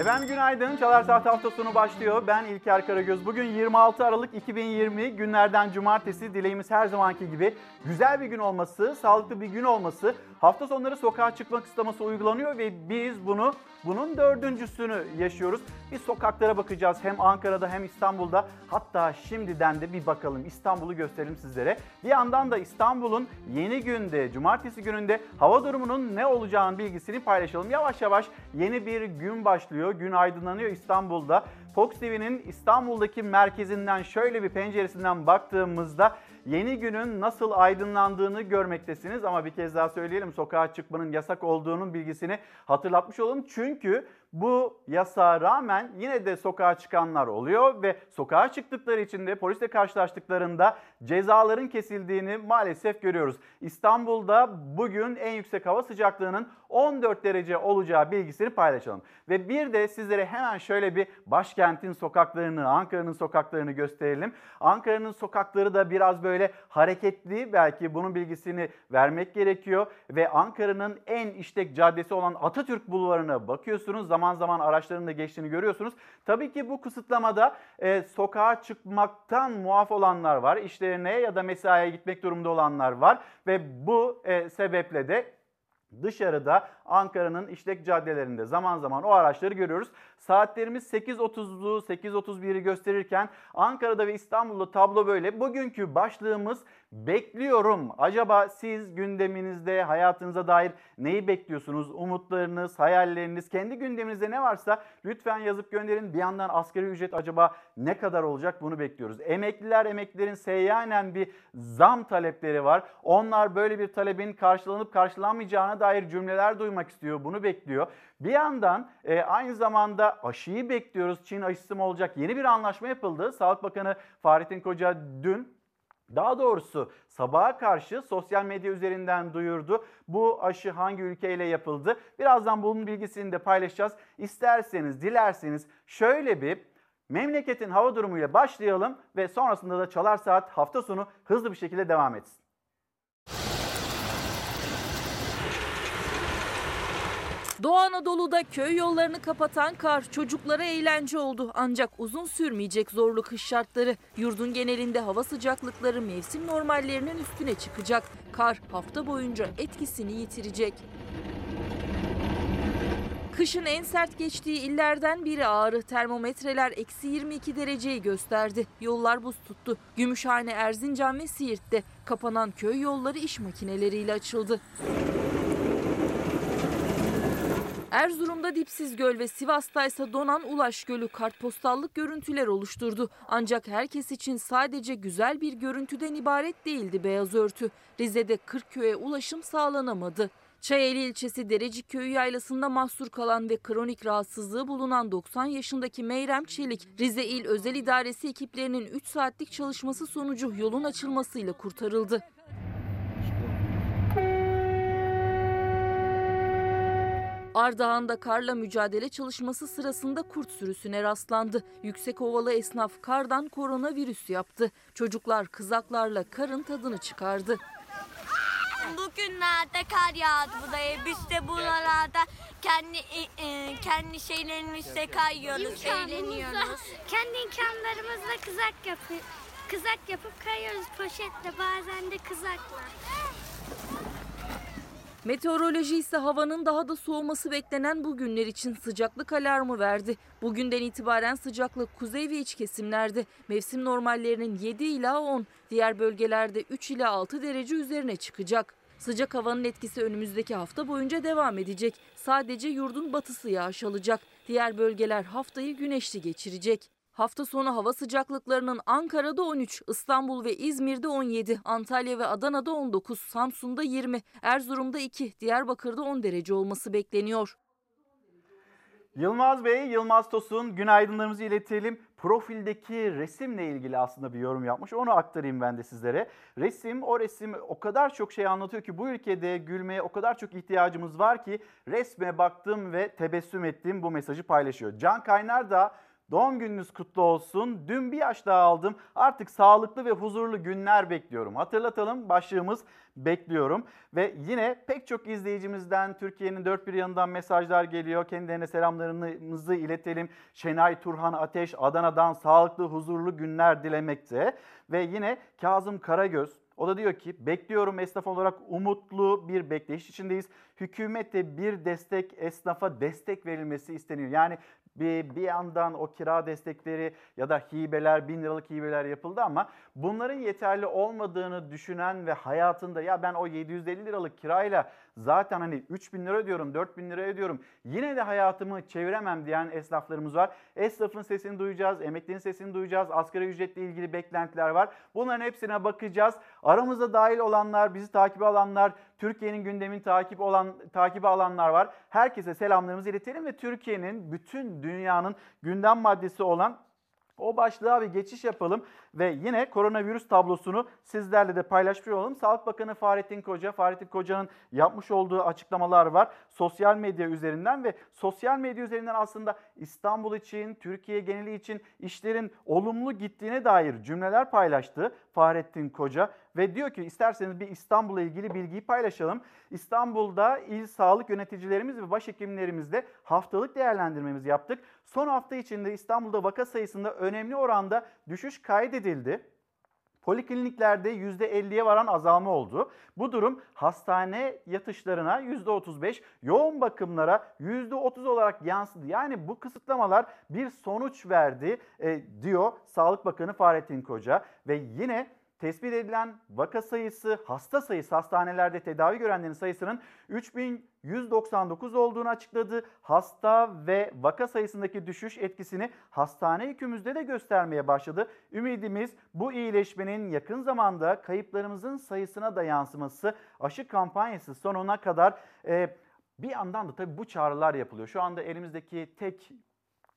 Efendim günaydın. Çalar Saat hafta sonu başlıyor. Ben İlker Karagöz. Bugün 26 Aralık 2020 günlerden cumartesi. Dileğimiz her zamanki gibi güzel bir gün olması, sağlıklı bir gün olması. Hafta sonları sokağa çıkma kısıtlaması uygulanıyor ve biz bunu bunun dördüncüsünü yaşıyoruz. Biz sokaklara bakacağız hem Ankara'da hem İstanbul'da. Hatta şimdiden de bir bakalım İstanbul'u gösterelim sizlere. Bir yandan da İstanbul'un yeni günde, cumartesi gününde hava durumunun ne olacağının bilgisini paylaşalım. Yavaş yavaş yeni bir gün başlıyor. Gün aydınlanıyor İstanbul'da. Fox TV'nin İstanbul'daki merkezinden şöyle bir penceresinden baktığımızda yeni günün nasıl aydınlandığını görmektesiniz. Ama bir kez daha söyleyelim sokağa çıkmanın yasak olduğunun bilgisini hatırlatmış olalım. Çünkü bu yasağa rağmen yine de sokağa çıkanlar oluyor ve sokağa çıktıkları için de polisle karşılaştıklarında cezaların kesildiğini maalesef görüyoruz. İstanbul'da bugün en yüksek hava sıcaklığının 14 derece olacağı bilgisini paylaşalım. Ve bir de sizlere hemen şöyle bir başkentin sokaklarını, Ankara'nın sokaklarını gösterelim. Ankara'nın sokakları da biraz böyle hareketli belki bunun bilgisini vermek gerekiyor. Ve Ankara'nın en işlek caddesi olan Atatürk Bulvarı'na bakıyorsunuz. Zaman zaman araçların da geçtiğini görüyorsunuz. Tabii ki bu kısıtlamada e, sokağa çıkmaktan muaf olanlar var. İşlerine ya da mesaiye gitmek durumunda olanlar var. Ve bu e, sebeple de dışarıda Ankara'nın işlek caddelerinde zaman zaman o araçları görüyoruz. Saatlerimiz 8.30'u 8.31'i gösterirken Ankara'da ve İstanbul'da tablo böyle. Bugünkü başlığımız bekliyorum. Acaba siz gündeminizde hayatınıza dair neyi bekliyorsunuz? Umutlarınız, hayalleriniz, kendi gündeminizde ne varsa lütfen yazıp gönderin. Bir yandan asgari ücret acaba ne kadar olacak bunu bekliyoruz. Emekliler, emeklilerin seyyanen bir zam talepleri var. Onlar böyle bir talebin karşılanıp karşılanmayacağına dair cümleler duymak istiyor. Bunu bekliyor. Bir yandan e, aynı zamanda aşıyı bekliyoruz. Çin aşısı mı olacak? Yeni bir anlaşma yapıldı. Sağlık Bakanı Fahrettin Koca dün daha doğrusu sabaha karşı sosyal medya üzerinden duyurdu. Bu aşı hangi ülkeyle yapıldı? Birazdan bunun bilgisini de paylaşacağız. İsterseniz, dilerseniz şöyle bir memleketin hava durumuyla başlayalım ve sonrasında da Çalar Saat hafta sonu hızlı bir şekilde devam etsin. Doğu Anadolu'da köy yollarını kapatan kar çocuklara eğlence oldu. Ancak uzun sürmeyecek zorlu kış şartları. Yurdun genelinde hava sıcaklıkları mevsim normallerinin üstüne çıkacak. Kar hafta boyunca etkisini yitirecek. Kışın en sert geçtiği illerden biri Ağrı. Termometreler eksi 22 dereceyi gösterdi. Yollar buz tuttu. Gümüşhane, Erzincan ve Siirt'te kapanan köy yolları iş makineleriyle açıldı. Erzurum'da Dipsiz Göl ve Sivas'ta ise donan Ulaş Gölü kartpostallık görüntüler oluşturdu. Ancak herkes için sadece güzel bir görüntüden ibaret değildi beyaz örtü. Rize'de Kırkköy'e ulaşım sağlanamadı. Çayeli ilçesi Derecik Köyü yaylasında mahsur kalan ve kronik rahatsızlığı bulunan 90 yaşındaki Meyrem Çelik, Rize İl Özel İdaresi ekiplerinin 3 saatlik çalışması sonucu yolun açılmasıyla kurtarıldı. Ardahan'da karla mücadele çalışması sırasında kurt sürüsüne rastlandı. Yüksekovalı esnaf kardan koronavirüs yaptı. Çocuklar kızaklarla karın tadını çıkardı. Bugünlerde kar yağdı bu da biz de buralarda kendi e, kendi şeylerimizle kayıyoruz, eğleniyoruz. Kendi imkanlarımızla kızak yapıp kızak yapıp kayıyoruz poşetle bazen de kızakla. Meteoroloji ise havanın daha da soğuması beklenen bu günler için sıcaklık alarmı verdi. Bugünden itibaren sıcaklık kuzey ve iç kesimlerde mevsim normallerinin 7 ila 10, diğer bölgelerde 3 ila 6 derece üzerine çıkacak. Sıcak havanın etkisi önümüzdeki hafta boyunca devam edecek. Sadece yurdun batısı yağış alacak. Diğer bölgeler haftayı güneşli geçirecek. Hafta sonu hava sıcaklıklarının Ankara'da 13, İstanbul ve İzmir'de 17, Antalya ve Adana'da 19, Samsun'da 20, Erzurum'da 2, Diyarbakır'da 10 derece olması bekleniyor. Yılmaz Bey, Yılmaz Tosun günaydınlarımızı iletelim. Profildeki resimle ilgili aslında bir yorum yapmış. Onu aktarayım ben de sizlere. Resim, o resim o kadar çok şey anlatıyor ki bu ülkede gülmeye o kadar çok ihtiyacımız var ki resme baktım ve tebessüm ettim bu mesajı paylaşıyor. Can Kaynar da Doğum gününüz kutlu olsun. Dün bir yaş daha aldım. Artık sağlıklı ve huzurlu günler bekliyorum. Hatırlatalım başlığımız bekliyorum. Ve yine pek çok izleyicimizden Türkiye'nin dört bir yanından mesajlar geliyor. Kendilerine selamlarımızı iletelim. Şenay Turhan Ateş Adana'dan sağlıklı huzurlu günler dilemekte. Ve yine Kazım Karagöz o da diyor ki bekliyorum esnaf olarak umutlu bir bekleyiş içindeyiz. Hükümete bir destek, esnafa destek verilmesi isteniyor. Yani bir, bir yandan o kira destekleri ya da hibeler, bin liralık hibeler yapıldı ama bunların yeterli olmadığını düşünen ve hayatında ya ben o 750 liralık kirayla zaten hani 3 bin lira ödüyorum, 4 bin lira ödüyorum yine de hayatımı çeviremem diyen esnaflarımız var. Esnafın sesini duyacağız, emeklinin sesini duyacağız, asgari ücretle ilgili beklentiler var. Bunların hepsine bakacağız. Aramızda dahil olanlar, bizi takip alanlar, Türkiye'nin gündemin takip olan takibi alanlar var. Herkese selamlarımızı iletelim ve Türkiye'nin bütün dünyanın gündem maddesi olan o başlığa bir geçiş yapalım ve yine koronavirüs tablosunu sizlerle de paylaşmış olalım. Sağlık Bakanı Fahrettin Koca, Fahrettin Koca'nın yapmış olduğu açıklamalar var. Sosyal medya üzerinden ve sosyal medya üzerinden aslında İstanbul için, Türkiye geneli için işlerin olumlu gittiğine dair cümleler paylaştı Fahrettin Koca. Ve diyor ki isterseniz bir İstanbul'la ilgili bilgiyi paylaşalım. İstanbul'da il sağlık yöneticilerimiz ve başhekimlerimizle haftalık değerlendirmemizi yaptık. Son hafta içinde İstanbul'da vaka sayısında önemli oranda düşüş kaydedildi. Polikliniklerde %50'ye varan azalma oldu. Bu durum hastane yatışlarına %35, yoğun bakımlara %30 olarak yansıdı. Yani bu kısıtlamalar bir sonuç verdi e, diyor Sağlık Bakanı Fahrettin Koca ve yine tespit edilen vaka sayısı, hasta sayısı hastanelerde tedavi görenlerin sayısının 3199 olduğunu açıkladı. Hasta ve vaka sayısındaki düşüş etkisini hastane yükümüzde de göstermeye başladı. Ümidimiz bu iyileşmenin yakın zamanda kayıplarımızın sayısına da yansıması aşı kampanyası sonuna kadar e, bir yandan da tabii bu çağrılar yapılıyor. Şu anda elimizdeki tek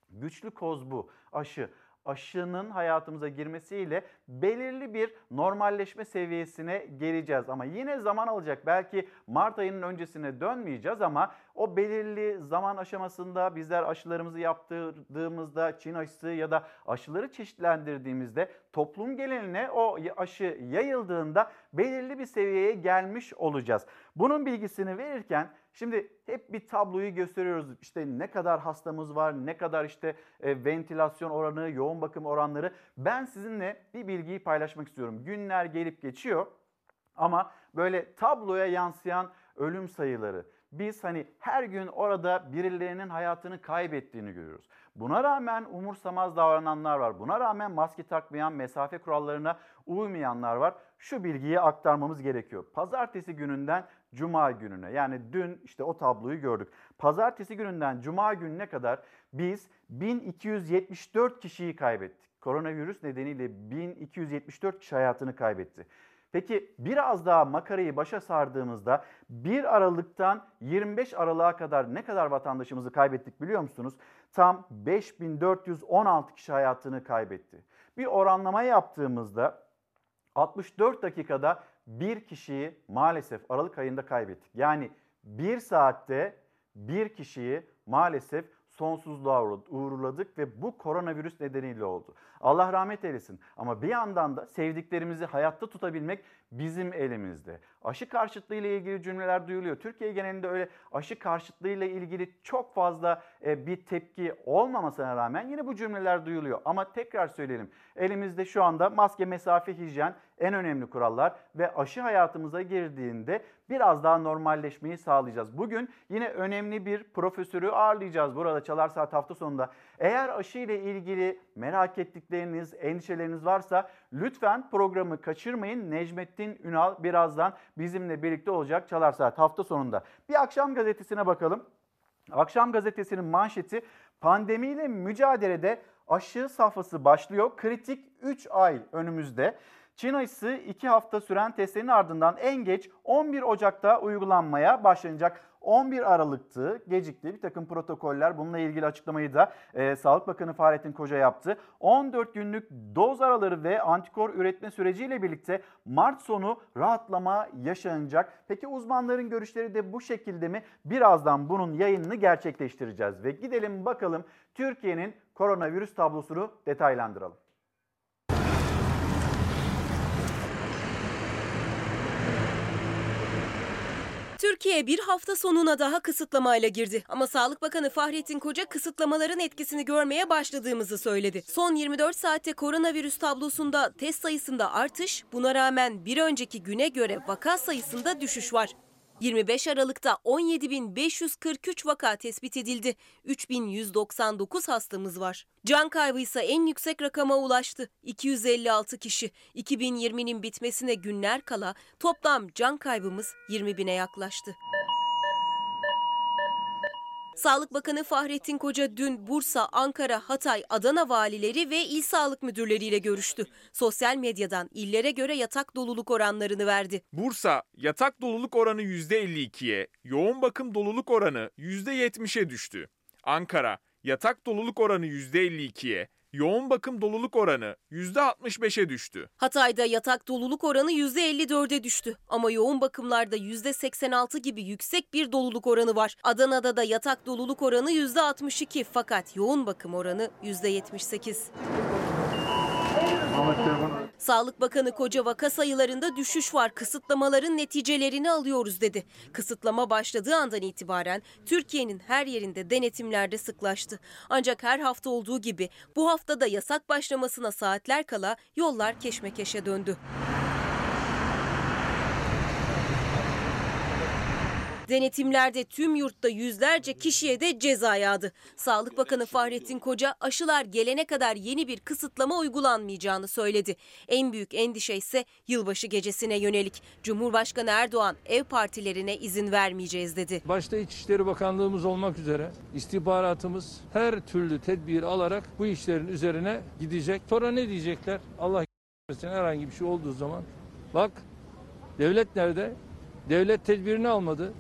güçlü koz bu aşı aşının hayatımıza girmesiyle belirli bir normalleşme seviyesine geleceğiz. Ama yine zaman alacak. Belki Mart ayının öncesine dönmeyeceğiz ama o belirli zaman aşamasında bizler aşılarımızı yaptırdığımızda Çin aşısı ya da aşıları çeşitlendirdiğimizde toplum geneline o aşı yayıldığında belirli bir seviyeye gelmiş olacağız. Bunun bilgisini verirken Şimdi hep bir tabloyu gösteriyoruz. İşte ne kadar hastamız var, ne kadar işte e, ventilasyon oranı, yoğun bakım oranları. Ben sizinle bir bilgiyi paylaşmak istiyorum. Günler gelip geçiyor ama böyle tabloya yansıyan ölüm sayıları, biz hani her gün orada birilerinin hayatını kaybettiğini görüyoruz. Buna rağmen umursamaz davrananlar var. Buna rağmen maske takmayan, mesafe kurallarına uymayanlar var. Şu bilgiyi aktarmamız gerekiyor. Pazartesi gününden Cuma gününe yani dün işte o tabloyu gördük. Pazartesi gününden Cuma gününe kadar biz 1274 kişiyi kaybettik. Koronavirüs nedeniyle 1274 kişi hayatını kaybetti. Peki biraz daha makarayı başa sardığımızda 1 Aralık'tan 25 Aralık'a kadar ne kadar vatandaşımızı kaybettik biliyor musunuz? Tam 5416 kişi hayatını kaybetti. Bir oranlama yaptığımızda 64 dakikada bir kişiyi maalesef Aralık ayında kaybettik. Yani bir saatte bir kişiyi maalesef sonsuzluğa uğurladık ve bu koronavirüs nedeniyle oldu. Allah rahmet eylesin ama bir yandan da sevdiklerimizi hayatta tutabilmek bizim elimizde. Aşı karşıtlığı ile ilgili cümleler duyuluyor. Türkiye genelinde öyle aşı karşıtlığı ile ilgili çok fazla e, bir tepki olmamasına rağmen yine bu cümleler duyuluyor. Ama tekrar söyleyelim. Elimizde şu anda maske, mesafe, hijyen en önemli kurallar ve aşı hayatımıza girdiğinde biraz daha normalleşmeyi sağlayacağız. Bugün yine önemli bir profesörü ağırlayacağız burada Çalar Saat hafta sonunda. Eğer aşı ile ilgili merak ettikleriniz, endişeleriniz varsa lütfen programı kaçırmayın. Necmettin Ünal birazdan bizimle birlikte olacak Çalar Saat hafta sonunda. Bir akşam gazetesine bakalım. Akşam gazetesinin manşeti pandemiyle mücadelede aşı safhası başlıyor. Kritik 3 ay önümüzde. Çin aşısı 2 hafta süren testlerin ardından en geç 11 Ocak'ta uygulanmaya başlanacak. 11 Aralık'tı, gecikti. Bir takım protokoller bununla ilgili açıklamayı da e, Sağlık Bakanı Fahrettin Koca yaptı. 14 günlük doz araları ve antikor üretme süreciyle birlikte Mart sonu rahatlama yaşanacak. Peki uzmanların görüşleri de bu şekilde mi? Birazdan bunun yayınını gerçekleştireceğiz ve gidelim bakalım Türkiye'nin koronavirüs tablosunu detaylandıralım. Türkiye bir hafta sonuna daha kısıtlamayla girdi. Ama Sağlık Bakanı Fahrettin Koca kısıtlamaların etkisini görmeye başladığımızı söyledi. Son 24 saatte koronavirüs tablosunda test sayısında artış, buna rağmen bir önceki güne göre vaka sayısında düşüş var. 25 Aralık'ta 17.543 vaka tespit edildi. 3.199 hastamız var. Can kaybı ise en yüksek rakama ulaştı. 256 kişi. 2020'nin bitmesine günler kala toplam can kaybımız 20 bine yaklaştı. Sağlık Bakanı Fahrettin Koca dün Bursa, Ankara, Hatay, Adana valileri ve il sağlık müdürleriyle görüştü. Sosyal medyadan illere göre yatak doluluk oranlarını verdi. Bursa yatak doluluk oranı %52'ye, yoğun bakım doluluk oranı %70'e düştü. Ankara yatak doluluk oranı %52'ye, yoğun bakım doluluk oranı %65'e düştü. Hatay'da yatak doluluk oranı %54'e düştü ama yoğun bakımlarda %86 gibi yüksek bir doluluk oranı var. Adana'da da yatak doluluk oranı %62 fakat yoğun bakım oranı %78. Sağlık Bakanı koca vaka sayılarında düşüş var. Kısıtlamaların neticelerini alıyoruz dedi. Kısıtlama başladığı andan itibaren Türkiye'nin her yerinde denetimlerde sıklaştı. Ancak her hafta olduğu gibi bu haftada yasak başlamasına saatler kala yollar keşmekeşe döndü. Denetimlerde tüm yurtta yüzlerce kişiye de ceza yağdı. Sağlık Bakanı Fahrettin Koca aşılar gelene kadar yeni bir kısıtlama uygulanmayacağını söyledi. En büyük endişe ise yılbaşı gecesine yönelik. Cumhurbaşkanı Erdoğan ev partilerine izin vermeyeceğiz dedi. Başta İçişleri Bakanlığımız olmak üzere istihbaratımız her türlü tedbir alarak bu işlerin üzerine gidecek. Sonra ne diyecekler? Allah herhangi bir şey olduğu zaman bak devlet nerede? Devlet tedbirini almadı.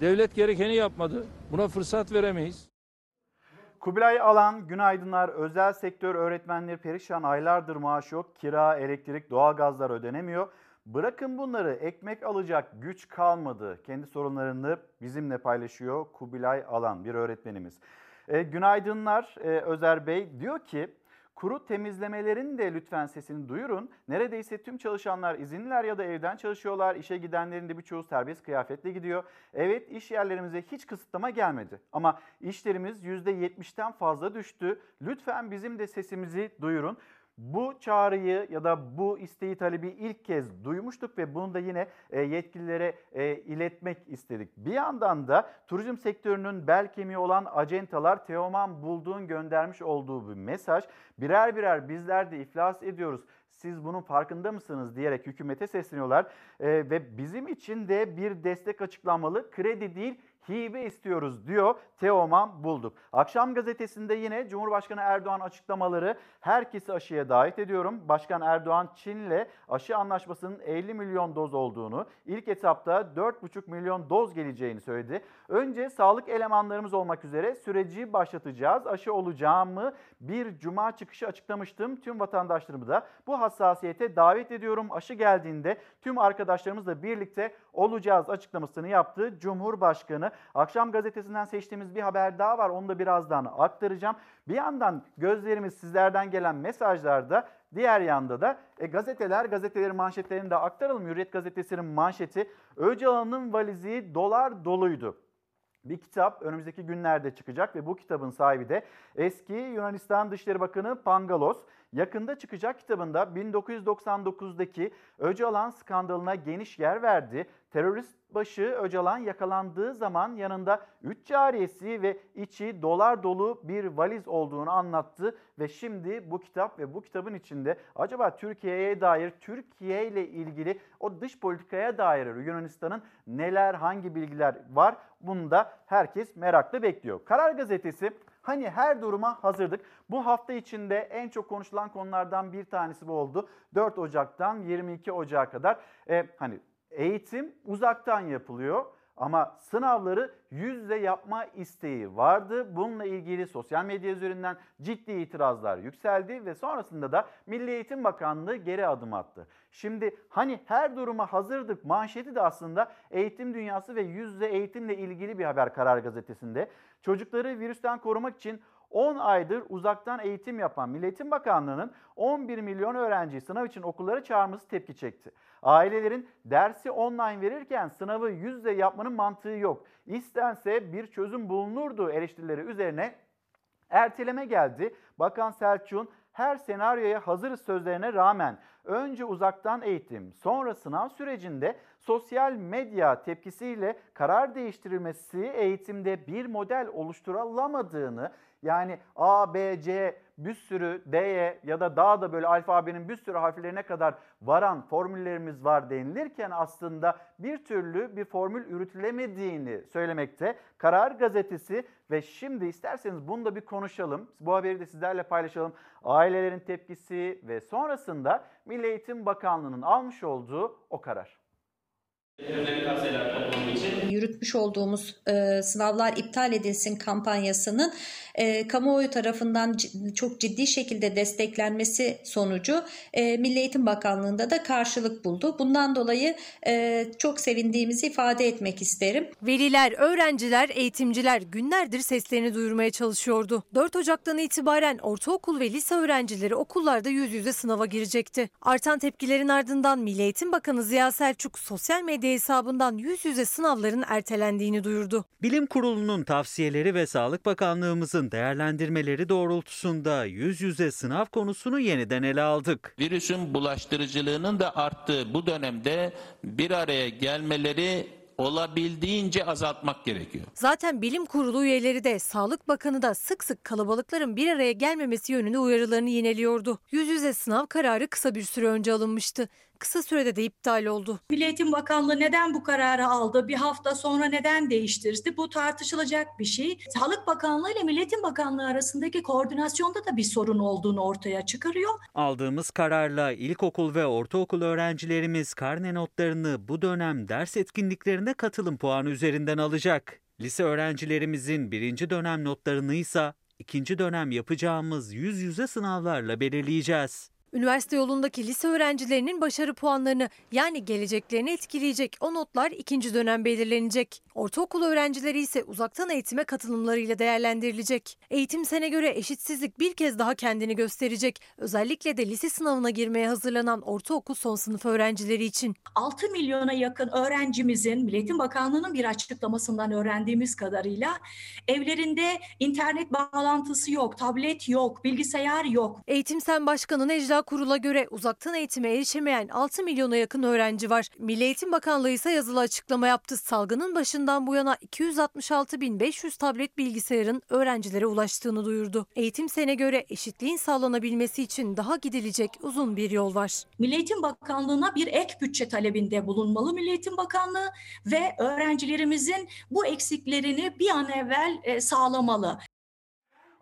Devlet gerekeni yapmadı. Buna fırsat veremeyiz. Kubilay Alan, günaydınlar. Özel sektör öğretmenleri perişan aylardır maaş yok. Kira, elektrik, doğalgazlar ödenemiyor. Bırakın bunları ekmek alacak güç kalmadı. Kendi sorunlarını bizimle paylaşıyor Kubilay Alan bir öğretmenimiz. E, günaydınlar e, Özer Bey. Diyor ki Kuru temizlemelerin de lütfen sesini duyurun. Neredeyse tüm çalışanlar izinliler ya da evden çalışıyorlar. İşe gidenlerin de birçoğu serbest kıyafetle gidiyor. Evet iş yerlerimize hiç kısıtlama gelmedi. Ama işlerimiz %70'ten fazla düştü. Lütfen bizim de sesimizi duyurun. Bu çağrıyı ya da bu isteği talebi ilk kez duymuştuk ve bunu da yine e, yetkililere e, iletmek istedik. Bir yandan da turizm sektörünün bel kemiği olan acentalar Teoman Bulduğun göndermiş olduğu bir mesaj. Birer birer bizler de iflas ediyoruz siz bunun farkında mısınız diyerek hükümete sesleniyorlar. E, ve bizim için de bir destek açıklanmalı. Kredi değil hibe istiyoruz diyor Teoman Bulduk. Akşam gazetesinde yine Cumhurbaşkanı Erdoğan açıklamaları herkesi aşıya davet ediyorum. Başkan Erdoğan Çin'le aşı anlaşmasının 50 milyon doz olduğunu, ilk etapta 4,5 milyon doz geleceğini söyledi. Önce sağlık elemanlarımız olmak üzere süreci başlatacağız. Aşı olacağımı bir cuma çıkışı açıklamıştım. Tüm vatandaşlarımı da bu hassasiyete davet ediyorum. Aşı geldiğinde tüm arkadaşlarımızla birlikte olacağız açıklamasını yaptı Cumhurbaşkanı. Akşam gazetesinden seçtiğimiz bir haber daha var. Onu da birazdan aktaracağım. Bir yandan gözlerimiz sizlerden gelen mesajlarda Diğer yanda da e, gazeteler, gazetelerin manşetlerini de aktaralım. Hürriyet gazetesinin manşeti Öcalan'ın valizi dolar doluydu bir kitap önümüzdeki günlerde çıkacak ve bu kitabın sahibi de eski Yunanistan Dışişleri Bakanı Pangalos. Yakında çıkacak kitabında 1999'daki Öcalan skandalına geniş yer verdi. Terörist başı Öcalan yakalandığı zaman yanında 3 cariyesi ve içi dolar dolu bir valiz olduğunu anlattı ve şimdi bu kitap ve bu kitabın içinde acaba Türkiye'ye dair Türkiye ile ilgili o dış politikaya dair Yunanistan'ın neler hangi bilgiler var bunu da herkes merakla bekliyor. Karar Gazetesi Hani her duruma hazırdık. Bu hafta içinde en çok konuşulan konulardan bir tanesi bu oldu. 4 Ocak'tan 22 Ocak'a kadar e, hani eğitim uzaktan yapılıyor. Ama sınavları yüzde yapma isteği vardı. Bununla ilgili sosyal medya üzerinden ciddi itirazlar yükseldi ve sonrasında da Milli Eğitim Bakanlığı geri adım attı. Şimdi hani her duruma hazırdık manşeti de aslında eğitim dünyası ve yüzde eğitimle ilgili bir haber Karar Gazetesi'nde. Çocukları virüsten korumak için 10 aydır uzaktan eğitim yapan Milli Eğitim Bakanlığı'nın 11 milyon öğrenciyi sınav için okullara çağırması tepki çekti. Ailelerin dersi online verirken sınavı yüzde yapmanın mantığı yok. İstense bir çözüm bulunurdu eleştirileri üzerine erteleme geldi. Bakan Selçuk'un her senaryoya hazırız sözlerine rağmen önce uzaktan eğitim, sonra sınav sürecinde sosyal medya tepkisiyle karar değiştirilmesi eğitimde bir model oluşturulamadığını yani A, B, C bir sürü D'ye ya da daha da böyle alfabenin bir sürü harflerine kadar varan formüllerimiz var denilirken aslında bir türlü bir formül üretilemediğini söylemekte. Karar Gazetesi ve şimdi isterseniz bunu da bir konuşalım. Bu haberi de sizlerle paylaşalım. Ailelerin tepkisi ve sonrasında Milli Eğitim Bakanlığı'nın almış olduğu o karar. Yürütmüş olduğumuz e, sınavlar iptal edilsin kampanyasının e, kamuoyu tarafından çok ciddi şekilde desteklenmesi sonucu e, Milli Eğitim Bakanlığı'nda da karşılık buldu. Bundan dolayı e, çok sevindiğimizi ifade etmek isterim. Veliler, öğrenciler, eğitimciler günlerdir seslerini duyurmaya çalışıyordu. 4 Ocak'tan itibaren ortaokul ve lise öğrencileri okullarda yüz yüze sınava girecekti. Artan tepkilerin ardından Milli Eğitim Bakanı Ziya Selçuk sosyal medya hesabından yüz yüze sınavların ertelendiğini duyurdu. Bilim Kurulu'nun tavsiyeleri ve Sağlık Bakanlığımızın değerlendirmeleri doğrultusunda yüz yüze sınav konusunu yeniden ele aldık. Virüsün bulaştırıcılığının da arttığı bu dönemde bir araya gelmeleri olabildiğince azaltmak gerekiyor. Zaten bilim kurulu üyeleri de Sağlık Bakanı da sık sık kalabalıkların bir araya gelmemesi yönünde uyarılarını yineliyordu. Yüz yüze sınav kararı kısa bir süre önce alınmıştı kısa sürede de iptal oldu. Milli Eğitim Bakanlığı neden bu kararı aldı? Bir hafta sonra neden değiştirdi? Bu tartışılacak bir şey. Sağlık Bakanlığı ile Milli Eğitim Bakanlığı arasındaki koordinasyonda da bir sorun olduğunu ortaya çıkarıyor. Aldığımız kararla ilkokul ve ortaokul öğrencilerimiz karne notlarını bu dönem ders etkinliklerine katılım puanı üzerinden alacak. Lise öğrencilerimizin birinci dönem notlarını ise ikinci dönem yapacağımız yüz yüze sınavlarla belirleyeceğiz. Üniversite yolundaki lise öğrencilerinin başarı puanlarını yani geleceklerini etkileyecek o notlar ikinci dönem belirlenecek. Ortaokul öğrencileri ise uzaktan eğitime katılımlarıyla değerlendirilecek. Eğitim sene göre eşitsizlik bir kez daha kendini gösterecek. Özellikle de lise sınavına girmeye hazırlanan ortaokul son sınıf öğrencileri için. 6 milyona yakın öğrencimizin Milli Eğitim Bakanlığı'nın bir açıklamasından öğrendiğimiz kadarıyla evlerinde internet bağlantısı yok, tablet yok, bilgisayar yok. Eğitim Sen Başkanı Necla Kurul'a göre uzaktan eğitime erişemeyen 6 milyona yakın öğrenci var. Milli Eğitim Bakanlığı ise yazılı açıklama yaptı. Salgının başından bu yana 266.500 tablet bilgisayarın öğrencilere ulaştığını duyurdu. Eğitim Sen'e göre eşitliğin sağlanabilmesi için daha gidilecek uzun bir yol var. Milli Eğitim Bakanlığı'na bir ek bütçe talebinde bulunmalı Milli Eğitim Bakanlığı ve öğrencilerimizin bu eksiklerini bir an evvel e, sağlamalı.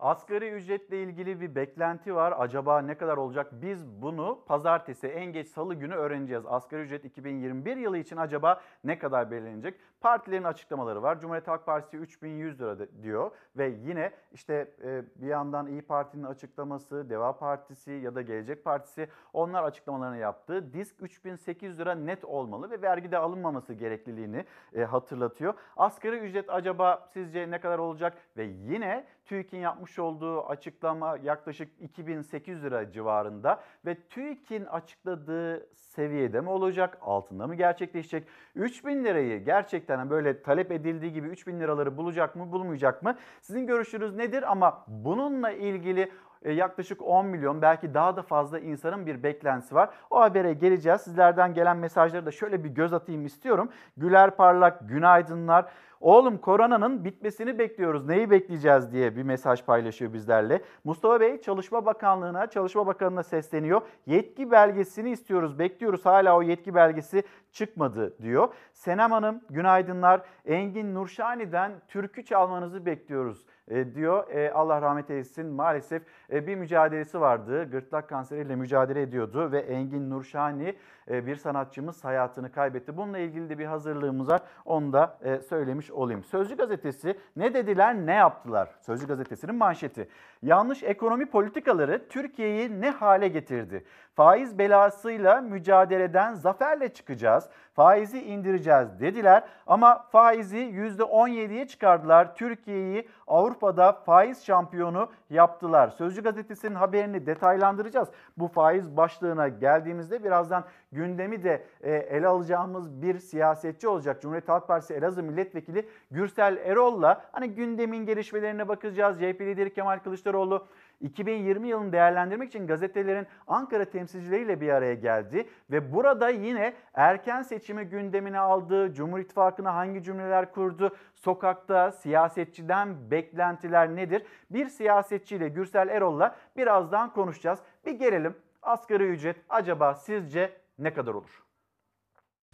Asgari ücretle ilgili bir beklenti var. Acaba ne kadar olacak? Biz bunu pazartesi en geç salı günü öğreneceğiz. Asgari ücret 2021 yılı için acaba ne kadar belirlenecek? Partilerin açıklamaları var. Cumhuriyet Halk Partisi 3100 lira diyor ve yine işte e, bir yandan İyi Parti'nin açıklaması, Deva Partisi ya da Gelecek Partisi onlar açıklamalarını yaptı. Disk 3800 lira net olmalı ve vergide alınmaması gerekliliğini e, hatırlatıyor. Asgari ücret acaba sizce ne kadar olacak? Ve yine TÜİK'in yapmış olduğu açıklama yaklaşık 2800 lira civarında ve TÜİK'in açıkladığı seviyede mi olacak, altında mı gerçekleşecek? 3000 lirayı gerçekten böyle talep edildiği gibi 3000 liraları bulacak mı, bulmayacak mı? Sizin görüşünüz nedir? Ama bununla ilgili e, yaklaşık 10 milyon belki daha da fazla insanın bir beklentisi var. O habere geleceğiz. Sizlerden gelen mesajları da şöyle bir göz atayım istiyorum. Güler Parlak, günaydınlar. Oğlum koronanın bitmesini bekliyoruz. Neyi bekleyeceğiz diye bir mesaj paylaşıyor bizlerle. Mustafa Bey Çalışma Bakanlığı'na, Çalışma Bakanı'na sesleniyor. Yetki belgesini istiyoruz, bekliyoruz. Hala o yetki belgesi çıkmadı diyor. Senem Hanım günaydınlar. Engin Nurşani'den türkü çalmanızı bekliyoruz e, diyor. E, Allah rahmet eylesin maalesef e, bir mücadelesi vardı. Gırtlak kanseriyle mücadele ediyordu ve Engin Nurşani bir sanatçımız hayatını kaybetti. Bununla ilgili de bir hazırlığımız var. Onu da söylemiş olayım. Sözcü gazetesi ne dediler ne yaptılar? Sözcü gazetesinin manşeti. Yanlış ekonomi politikaları Türkiye'yi ne hale getirdi? Faiz belasıyla mücadeleden zaferle çıkacağız. Faizi indireceğiz dediler ama faizi %17'ye çıkardılar. Türkiye'yi Avrupa'da faiz şampiyonu yaptılar. Sözcü gazetesinin haberini detaylandıracağız. Bu faiz başlığına geldiğimizde birazdan gündemi de e, ele alacağımız bir siyasetçi olacak. Cumhuriyet Halk Partisi Elazığ Milletvekili Gürsel Erol'la hani gündemin gelişmelerine bakacağız. CHP lideri Kemal Kılıçdaroğlu 2020 yılını değerlendirmek için gazetelerin Ankara temsilcileriyle bir araya geldi ve burada yine erken seçimi gündemine aldı. Cumhur İttifakı'na hangi cümleler kurdu? Sokakta siyasetçiden beklentiler nedir? Bir siyasetçiyle Gürsel Erol'la birazdan konuşacağız. Bir gelelim. Asgari ücret acaba sizce ne kadar olur?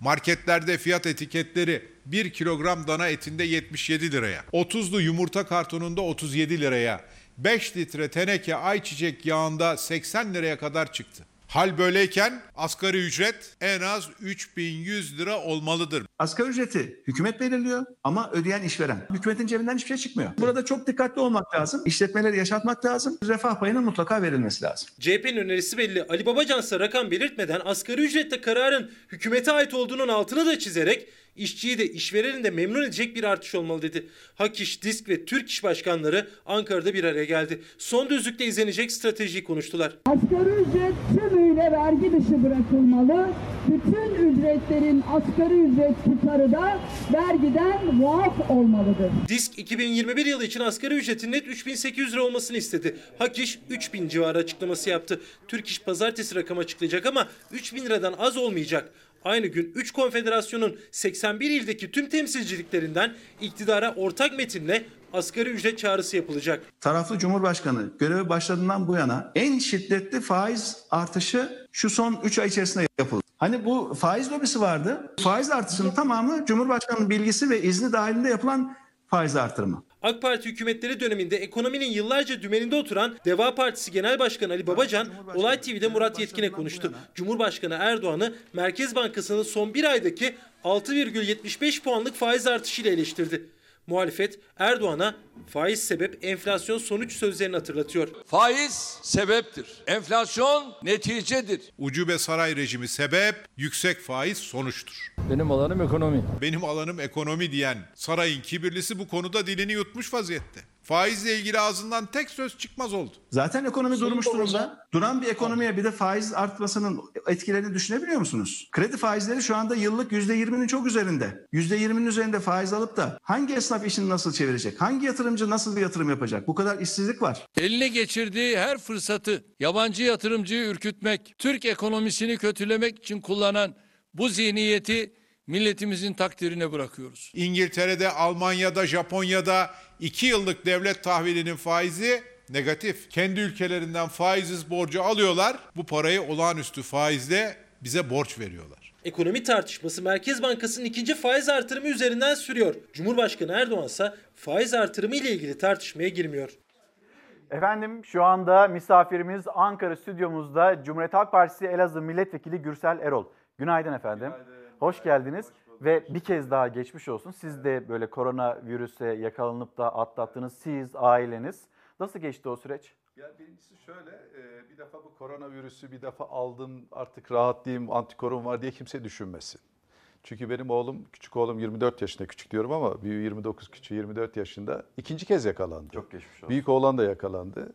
Marketlerde fiyat etiketleri 1 kilogram dana etinde 77 liraya, 30'lu yumurta kartonunda 37 liraya, 5 litre teneke ayçiçek yağında 80 liraya kadar çıktı. Hal böyleyken asgari ücret en az 3100 lira olmalıdır. Asgari ücreti hükümet belirliyor ama ödeyen işveren. Hükümetin cebinden hiçbir şey çıkmıyor. Burada çok dikkatli olmak lazım. İşletmeleri yaşatmak lazım. Refah payının mutlaka verilmesi lazım. CHP'nin önerisi belli. Ali Babacan ise rakam belirtmeden asgari ücrette kararın hükümete ait olduğunun altını da çizerek işçiyi de işvereni de memnun edecek bir artış olmalı dedi. Hak İş, Disk ve Türk İş Başkanları Ankara'da bir araya geldi. Son düzlükte izlenecek stratejiyi konuştular. Asgari ücret tümüyle vergi dışı bırakılmalı. Bütün ücretlerin asgari ücret tutarı da vergiden muaf olmalıdır. Disk 2021 yılı için asgari ücretin net 3800 lira olmasını istedi. Hak İş 3000 civarı açıklaması yaptı. Türk İş pazartesi rakam açıklayacak ama 3000 liradan az olmayacak. Aynı gün 3 konfederasyonun 81 ildeki tüm temsilciliklerinden iktidara ortak metinle asgari ücret çağrısı yapılacak. Taraflı Cumhurbaşkanı görevi başladığından bu yana en şiddetli faiz artışı şu son 3 ay içerisinde yapıldı. Hani bu faiz lobisi vardı. Faiz artışının tamamı Cumhurbaşkanı'nın bilgisi ve izni dahilinde yapılan faiz artırımı. AK Parti hükümetleri döneminde ekonominin yıllarca dümeninde oturan Deva Partisi Genel Başkanı Ali Babacan, Olay TV'de Murat Yetkin'e konuştu. Cumhurbaşkanı Erdoğan'ı Merkez Bankası'nın son bir aydaki 6,75 puanlık faiz artışıyla eleştirdi. Muhalefet Erdoğan'a faiz sebep enflasyon sonuç sözlerini hatırlatıyor. Faiz sebeptir. Enflasyon neticedir. Ucube saray rejimi sebep, yüksek faiz sonuçtur. Benim alanım ekonomi. Benim alanım ekonomi diyen sarayın kibirlisi bu konuda dilini yutmuş vaziyette. Faizle ilgili ağzından tek söz çıkmaz oldu. Zaten ekonomi durmuş durumda. Duran bir ekonomiye bir de faiz artmasının etkilerini düşünebiliyor musunuz? Kredi faizleri şu anda yıllık %20'nin çok üzerinde. %20'nin üzerinde faiz alıp da hangi esnaf işini nasıl çevirecek? Hangi yatırımcı nasıl bir yatırım yapacak? Bu kadar işsizlik var. Eline geçirdiği her fırsatı yabancı yatırımcıyı ürkütmek, Türk ekonomisini kötülemek için kullanan bu zihniyeti milletimizin takdirine bırakıyoruz. İngiltere'de, Almanya'da, Japonya'da 2 yıllık devlet tahvilinin faizi negatif. Kendi ülkelerinden faizsiz borcu alıyorlar. Bu parayı olağanüstü faizle bize borç veriyorlar. Ekonomi tartışması Merkez Bankası'nın ikinci faiz artırımı üzerinden sürüyor. Cumhurbaşkanı Erdoğan ise faiz artırımı ile ilgili tartışmaya girmiyor. Efendim şu anda misafirimiz Ankara stüdyomuzda Cumhuriyet Halk Partisi Elazığ Milletvekili Gürsel Erol. Günaydın efendim. Hoş geldiniz ve bir kez daha geçmiş olsun. Siz de böyle koronavirüse yakalanıp da atlattınız. Siz, aileniz. Nasıl geçti o süreç? Ya birincisi şöyle, e, bir defa bu koronavirüsü bir defa aldım artık rahatlayayım, antikorum var diye kimse düşünmesin. Çünkü benim oğlum, küçük oğlum 24 yaşında, küçük diyorum ama büyüğü 29, küçüğü 24 yaşında. ikinci kez yakalandı. Çok geçmiş olsun. Büyük oğlan da yakalandı.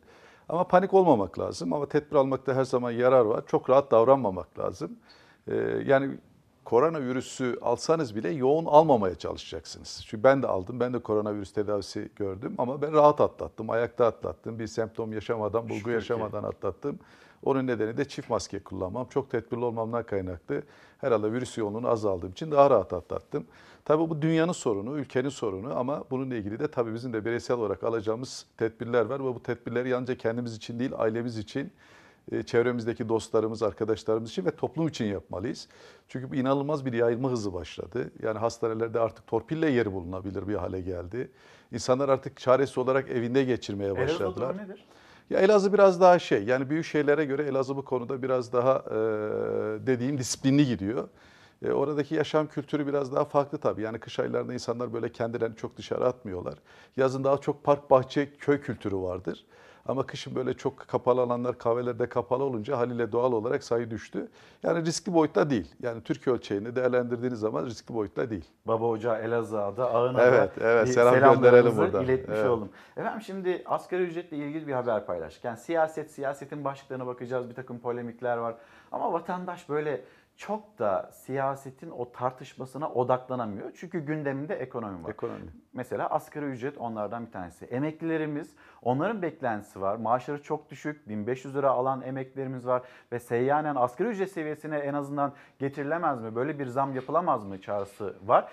Ama panik olmamak lazım ama tedbir almakta her zaman yarar var. Çok rahat davranmamak lazım. E, yani koronavirüsü alsanız bile yoğun almamaya çalışacaksınız. Çünkü ben de aldım, ben de koronavirüs tedavisi gördüm ama ben rahat atlattım, ayakta atlattım. Bir semptom yaşamadan, bulgu Şükür ki. yaşamadan atlattım. Onun nedeni de çift maske kullanmam. Çok tedbirli olmamdan kaynaklı. Herhalde virüs yoğunluğunu azaldığım için daha rahat atlattım. Tabii bu dünyanın sorunu, ülkenin sorunu ama bununla ilgili de tabii bizim de bireysel olarak alacağımız tedbirler var ve bu tedbirleri yalnızca kendimiz için değil, ailemiz için, çevremizdeki dostlarımız, arkadaşlarımız için ve toplum için yapmalıyız. Çünkü bu inanılmaz bir yayılma hızı başladı. Yani hastanelerde artık torpille yeri bulunabilir bir hale geldi. İnsanlar artık çaresi olarak evinde geçirmeye Elazığ başladılar. durumu nedir? Ya Elazığ biraz daha şey yani büyük şehirlere göre Elazığ bu konuda biraz daha e, dediğim disiplinli gidiyor. E, oradaki yaşam kültürü biraz daha farklı tabii. Yani kış aylarında insanlar böyle kendilerini çok dışarı atmıyorlar. Yazın daha çok park, bahçe, köy kültürü vardır. Ama kışın böyle çok kapalı alanlar kahvelerde kapalı olunca haliyle doğal olarak sayı düştü. Yani riskli boyutta değil. Yani Türkiye ölçeğini değerlendirdiğiniz zaman riskli boyutta değil. Baba Hoca Elazığ'da, Ağın'a Evet, evet. Selam gönderelim buradan. iletmiş Evet. oldum. Efendim şimdi asgari ücretle ilgili bir haber paylaştık. Yani siyaset, siyasetin başlıklarına bakacağız. Bir takım polemikler var. Ama vatandaş böyle çok da siyasetin o tartışmasına odaklanamıyor. Çünkü gündeminde ekonomi var. Ekonomi. Mesela asgari ücret onlardan bir tanesi. Emeklilerimiz, onların beklentisi var. Maaşları çok düşük, 1500 lira alan emeklilerimiz var. Ve seyyanen asgari ücret seviyesine en azından getirilemez mi? Böyle bir zam yapılamaz mı çağrısı var.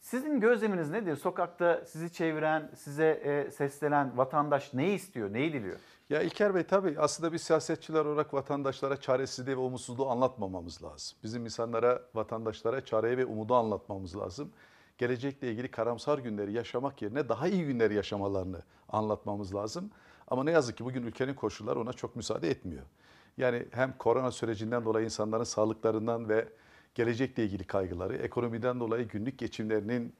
Sizin gözleminiz nedir? Sokakta sizi çeviren, size e, seslenen vatandaş ne istiyor, neyi diliyor? Ya İlker Bey tabii aslında biz siyasetçiler olarak vatandaşlara çaresizliği ve umutsuzluğu anlatmamamız lazım. Bizim insanlara, vatandaşlara çareyi ve umudu anlatmamız lazım. Gelecekle ilgili karamsar günleri yaşamak yerine daha iyi günleri yaşamalarını anlatmamız lazım. Ama ne yazık ki bugün ülkenin koşulları ona çok müsaade etmiyor. Yani hem korona sürecinden dolayı insanların sağlıklarından ve gelecekle ilgili kaygıları, ekonomiden dolayı günlük geçimlerinin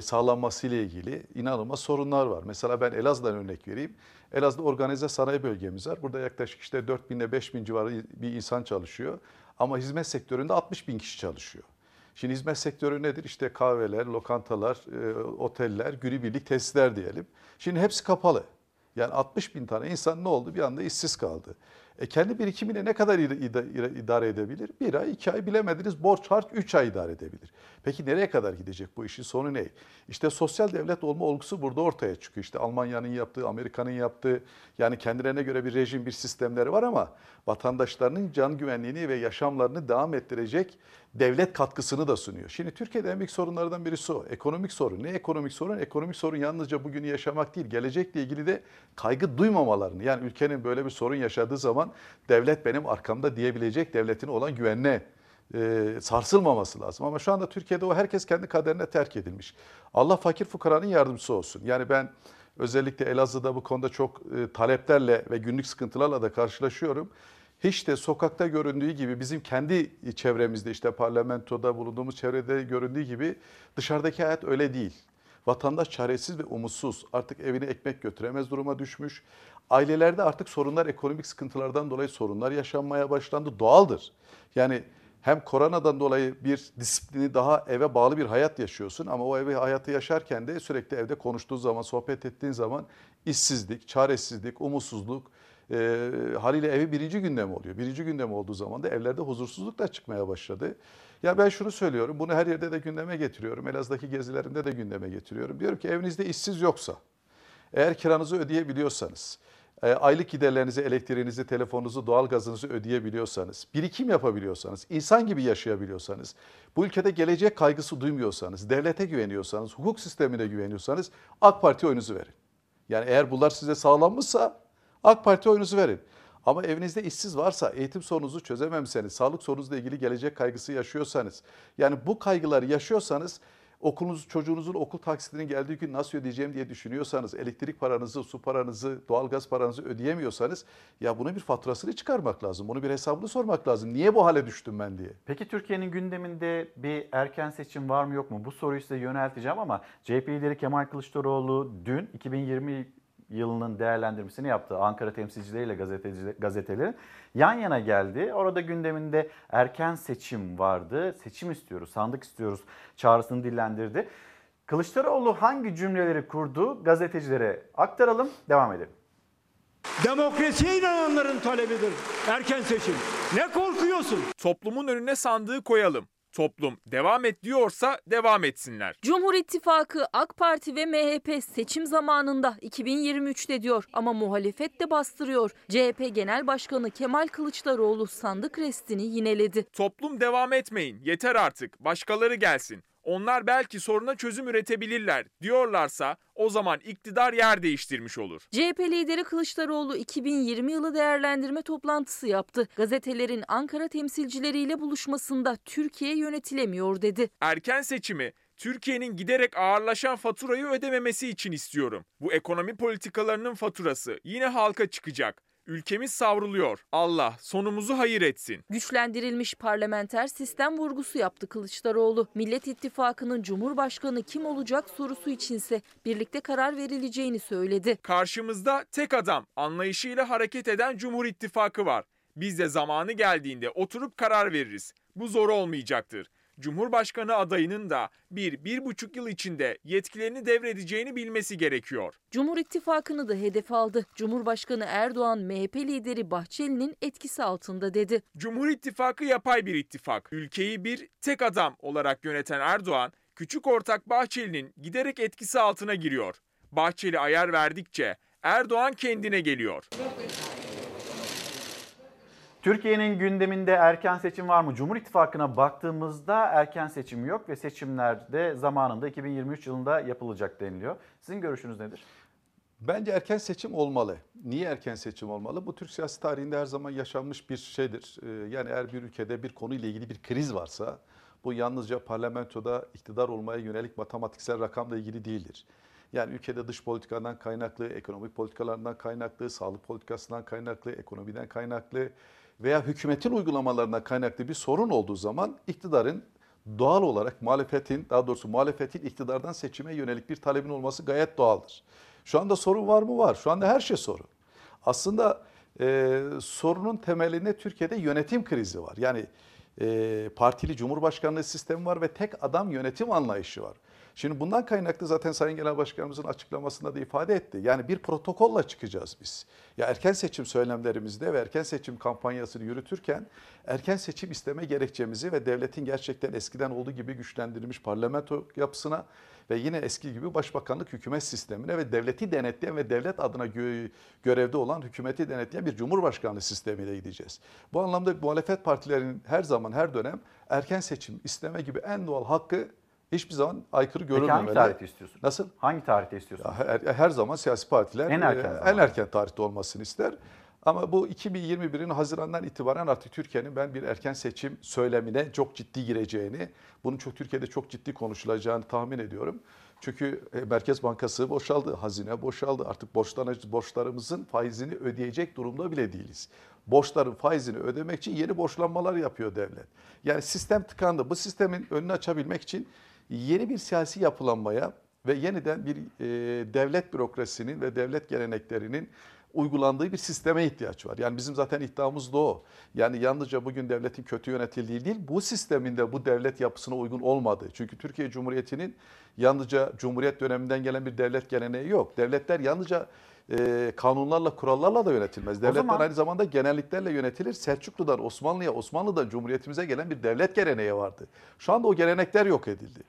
sağlanması ile ilgili inanılmaz sorunlar var. Mesela ben Elazığ'dan örnek vereyim. Elazığ'da organize sanayi bölgemiz var. Burada yaklaşık işte 4 bin ile 5 bin civarı bir insan çalışıyor. Ama hizmet sektöründe 60 bin kişi çalışıyor. Şimdi hizmet sektörü nedir? İşte kahveler, lokantalar, e, oteller, günübirlik tesisler diyelim. Şimdi hepsi kapalı. Yani 60 bin tane insan ne oldu? Bir anda işsiz kaldı. E kendi birikimine ne kadar ida- ida- idare edebilir? Bir ay, iki ay bilemediniz. Borç harç üç ay idare edebilir. Peki nereye kadar gidecek bu işin sonu ne? İşte sosyal devlet olma olgusu burada ortaya çıkıyor. İşte Almanya'nın yaptığı, Amerika'nın yaptığı yani kendilerine göre bir rejim, bir sistemleri var ama vatandaşlarının can güvenliğini ve yaşamlarını devam ettirecek devlet katkısını da sunuyor. Şimdi Türkiye'de en büyük sorunlardan birisi o. Ekonomik sorun. Ne ekonomik sorun? Ekonomik sorun yalnızca bugünü yaşamak değil, gelecekle ilgili de kaygı duymamalarını. Yani ülkenin böyle bir sorun yaşadığı zaman devlet benim arkamda diyebilecek devletin olan güvenine e, sarsılmaması lazım. Ama şu anda Türkiye'de o herkes kendi kaderine terk edilmiş. Allah fakir fukaranın yardımcısı olsun. Yani ben özellikle Elazığ'da bu konuda çok e, taleplerle ve günlük sıkıntılarla da karşılaşıyorum. Hiç de sokakta göründüğü gibi bizim kendi çevremizde işte parlamentoda bulunduğumuz çevrede göründüğü gibi dışarıdaki hayat öyle değil. Vatandaş çaresiz ve umutsuz. Artık evine ekmek götüremez duruma düşmüş. Ailelerde artık sorunlar ekonomik sıkıntılardan dolayı sorunlar yaşanmaya başlandı. Doğaldır. Yani hem koronadan dolayı bir disiplini daha eve bağlı bir hayat yaşıyorsun ama o eve hayatı yaşarken de sürekli evde konuştuğun zaman, sohbet ettiğin zaman işsizlik, çaresizlik, umutsuzluk e, haliyle evi birinci gündem oluyor. Birinci gündem olduğu zaman da evlerde huzursuzluk da çıkmaya başladı. Ya ben şunu söylüyorum, bunu her yerde de gündeme getiriyorum. Elazığ'daki gezilerimde de gündeme getiriyorum. Diyorum ki evinizde işsiz yoksa, eğer kiranızı ödeyebiliyorsanız, e, aylık giderlerinizi, elektriğinizi, telefonunuzu, doğalgazınızı ödeyebiliyorsanız, birikim yapabiliyorsanız, insan gibi yaşayabiliyorsanız, bu ülkede gelecek kaygısı duymuyorsanız, devlete güveniyorsanız, hukuk sistemine güveniyorsanız AK Parti oyunuzu verin. Yani eğer bunlar size sağlanmışsa AK Parti oyunuzu verin. Ama evinizde işsiz varsa, eğitim sorununuzu çözememişseniz, sağlık sorunuzla ilgili gelecek kaygısı yaşıyorsanız, yani bu kaygıları yaşıyorsanız okulunuz, çocuğunuzun okul taksitinin geldiği gün nasıl ödeyeceğim diye düşünüyorsanız, elektrik paranızı, su paranızı, doğalgaz paranızı ödeyemiyorsanız ya bunun bir faturasını çıkarmak lazım. Bunu bir hesabını sormak lazım. Niye bu hale düştüm ben diye. Peki Türkiye'nin gündeminde bir erken seçim var mı yok mu? Bu soruyu size yönelteceğim ama CHP lideri Kemal Kılıçdaroğlu dün 2020 yılının değerlendirmesini yaptı. Ankara temsilcileriyle gazeteci, gazetelerin yan yana geldi. Orada gündeminde erken seçim vardı. Seçim istiyoruz, sandık istiyoruz çağrısını dillendirdi. Kılıçdaroğlu hangi cümleleri kurdu gazetecilere aktaralım, devam edelim. Demokrasiye inananların talebidir erken seçim. Ne korkuyorsun? Toplumun önüne sandığı koyalım. Toplum devam et diyorsa devam etsinler. Cumhur İttifakı, AK Parti ve MHP seçim zamanında 2023'te diyor ama muhalefet de bastırıyor. CHP Genel Başkanı Kemal Kılıçdaroğlu sandık restini yineledi. Toplum devam etmeyin yeter artık başkaları gelsin. Onlar belki soruna çözüm üretebilirler diyorlarsa o zaman iktidar yer değiştirmiş olur. CHP lideri Kılıçdaroğlu 2020 yılı değerlendirme toplantısı yaptı. Gazetelerin Ankara temsilcileriyle buluşmasında Türkiye yönetilemiyor dedi. Erken seçimi Türkiye'nin giderek ağırlaşan faturayı ödememesi için istiyorum. Bu ekonomi politikalarının faturası yine halka çıkacak. Ülkemiz savruluyor. Allah sonumuzu hayır etsin. Güçlendirilmiş parlamenter sistem vurgusu yaptı Kılıçdaroğlu. Millet İttifakı'nın Cumhurbaşkanı kim olacak sorusu içinse birlikte karar verileceğini söyledi. Karşımızda tek adam anlayışıyla hareket eden Cumhur İttifakı var. Biz de zamanı geldiğinde oturup karar veririz. Bu zor olmayacaktır. Cumhurbaşkanı adayının da bir, bir buçuk yıl içinde yetkilerini devredeceğini bilmesi gerekiyor. Cumhur İttifakı'nı da hedef aldı. Cumhurbaşkanı Erdoğan MHP lideri Bahçeli'nin etkisi altında dedi. Cumhur İttifakı yapay bir ittifak. Ülkeyi bir tek adam olarak yöneten Erdoğan, küçük ortak Bahçeli'nin giderek etkisi altına giriyor. Bahçeli ayar verdikçe Erdoğan kendine geliyor. Türkiye'nin gündeminde erken seçim var mı? Cumhur İttifakı'na baktığımızda erken seçim yok ve seçimlerde zamanında 2023 yılında yapılacak deniliyor. Sizin görüşünüz nedir? Bence erken seçim olmalı. Niye erken seçim olmalı? Bu Türk siyasi tarihinde her zaman yaşanmış bir şeydir. Ee, Yani eğer bir ülkede bir konuyla ilgili bir kriz varsa bu yalnızca parlamentoda iktidar olmaya yönelik matematiksel rakamla ilgili değildir. Yani ülkede dış politikadan kaynaklı, ekonomik politikalarından kaynaklı, sağlık politikasından kaynaklı, ekonomiden kaynaklı veya hükümetin uygulamalarından kaynaklı bir sorun olduğu zaman iktidarın doğal olarak muhalefetin, daha doğrusu muhalefetin iktidardan seçime yönelik bir talebin olması gayet doğaldır. Şu anda sorun var mı? Var. Şu anda her şey sorun. Aslında e, sorunun temelinde Türkiye'de yönetim krizi var. Yani e, partili cumhurbaşkanlığı sistemi var ve tek adam yönetim anlayışı var. Şimdi bundan kaynaklı zaten Sayın Genel Başkanımızın açıklamasında da ifade etti. Yani bir protokolla çıkacağız biz. Ya erken seçim söylemlerimizde ve erken seçim kampanyasını yürütürken erken seçim isteme gerekçemizi ve devletin gerçekten eskiden olduğu gibi güçlendirilmiş parlamento yapısına ve yine eski gibi başbakanlık hükümet sistemine ve devleti denetleyen ve devlet adına gö- görevde olan hükümeti denetleyen bir cumhurbaşkanlığı sistemiyle gideceğiz. Bu anlamda muhalefet partilerinin her zaman her dönem erken seçim isteme gibi en doğal hakkı hiçbir zaman aykırı Peki görülmemeli. hangi tarihte istiyorsunuz? Nasıl? Hangi tarihte istiyorsunuz? Her, her zaman siyasi partiler En erken e, en erken tarihte olmasını ister. Ama bu 2021'in Haziran'dan itibaren artık Türkiye'nin ben bir erken seçim söylemine çok ciddi gireceğini, bunun çok Türkiye'de çok ciddi konuşulacağını tahmin ediyorum. Çünkü e, Merkez Bankası boşaldı, hazine boşaldı. Artık borçlanıcı borçlarımızın faizini ödeyecek durumda bile değiliz. Borçların faizini ödemek için yeni borçlanmalar yapıyor devlet. Yani sistem tıkandı. Bu sistemin önünü açabilmek için yeni bir siyasi yapılanmaya ve yeniden bir e, devlet bürokrasinin ve devlet geleneklerinin uygulandığı bir sisteme ihtiyaç var. Yani bizim zaten iddiamız da o. Yani yalnızca bugün devletin kötü yönetildiği değil, bu sistemin de bu devlet yapısına uygun olmadığı. Çünkü Türkiye Cumhuriyeti'nin yalnızca Cumhuriyet döneminden gelen bir devlet geleneği yok. Devletler yalnızca e, kanunlarla, kurallarla da yönetilmez. Devletler zaman- aynı zamanda genelliklerle yönetilir. Selçuklu'dan Osmanlı'ya, Osmanlı'dan Cumhuriyetimize gelen bir devlet geleneği vardı. Şu anda o gelenekler yok edildi.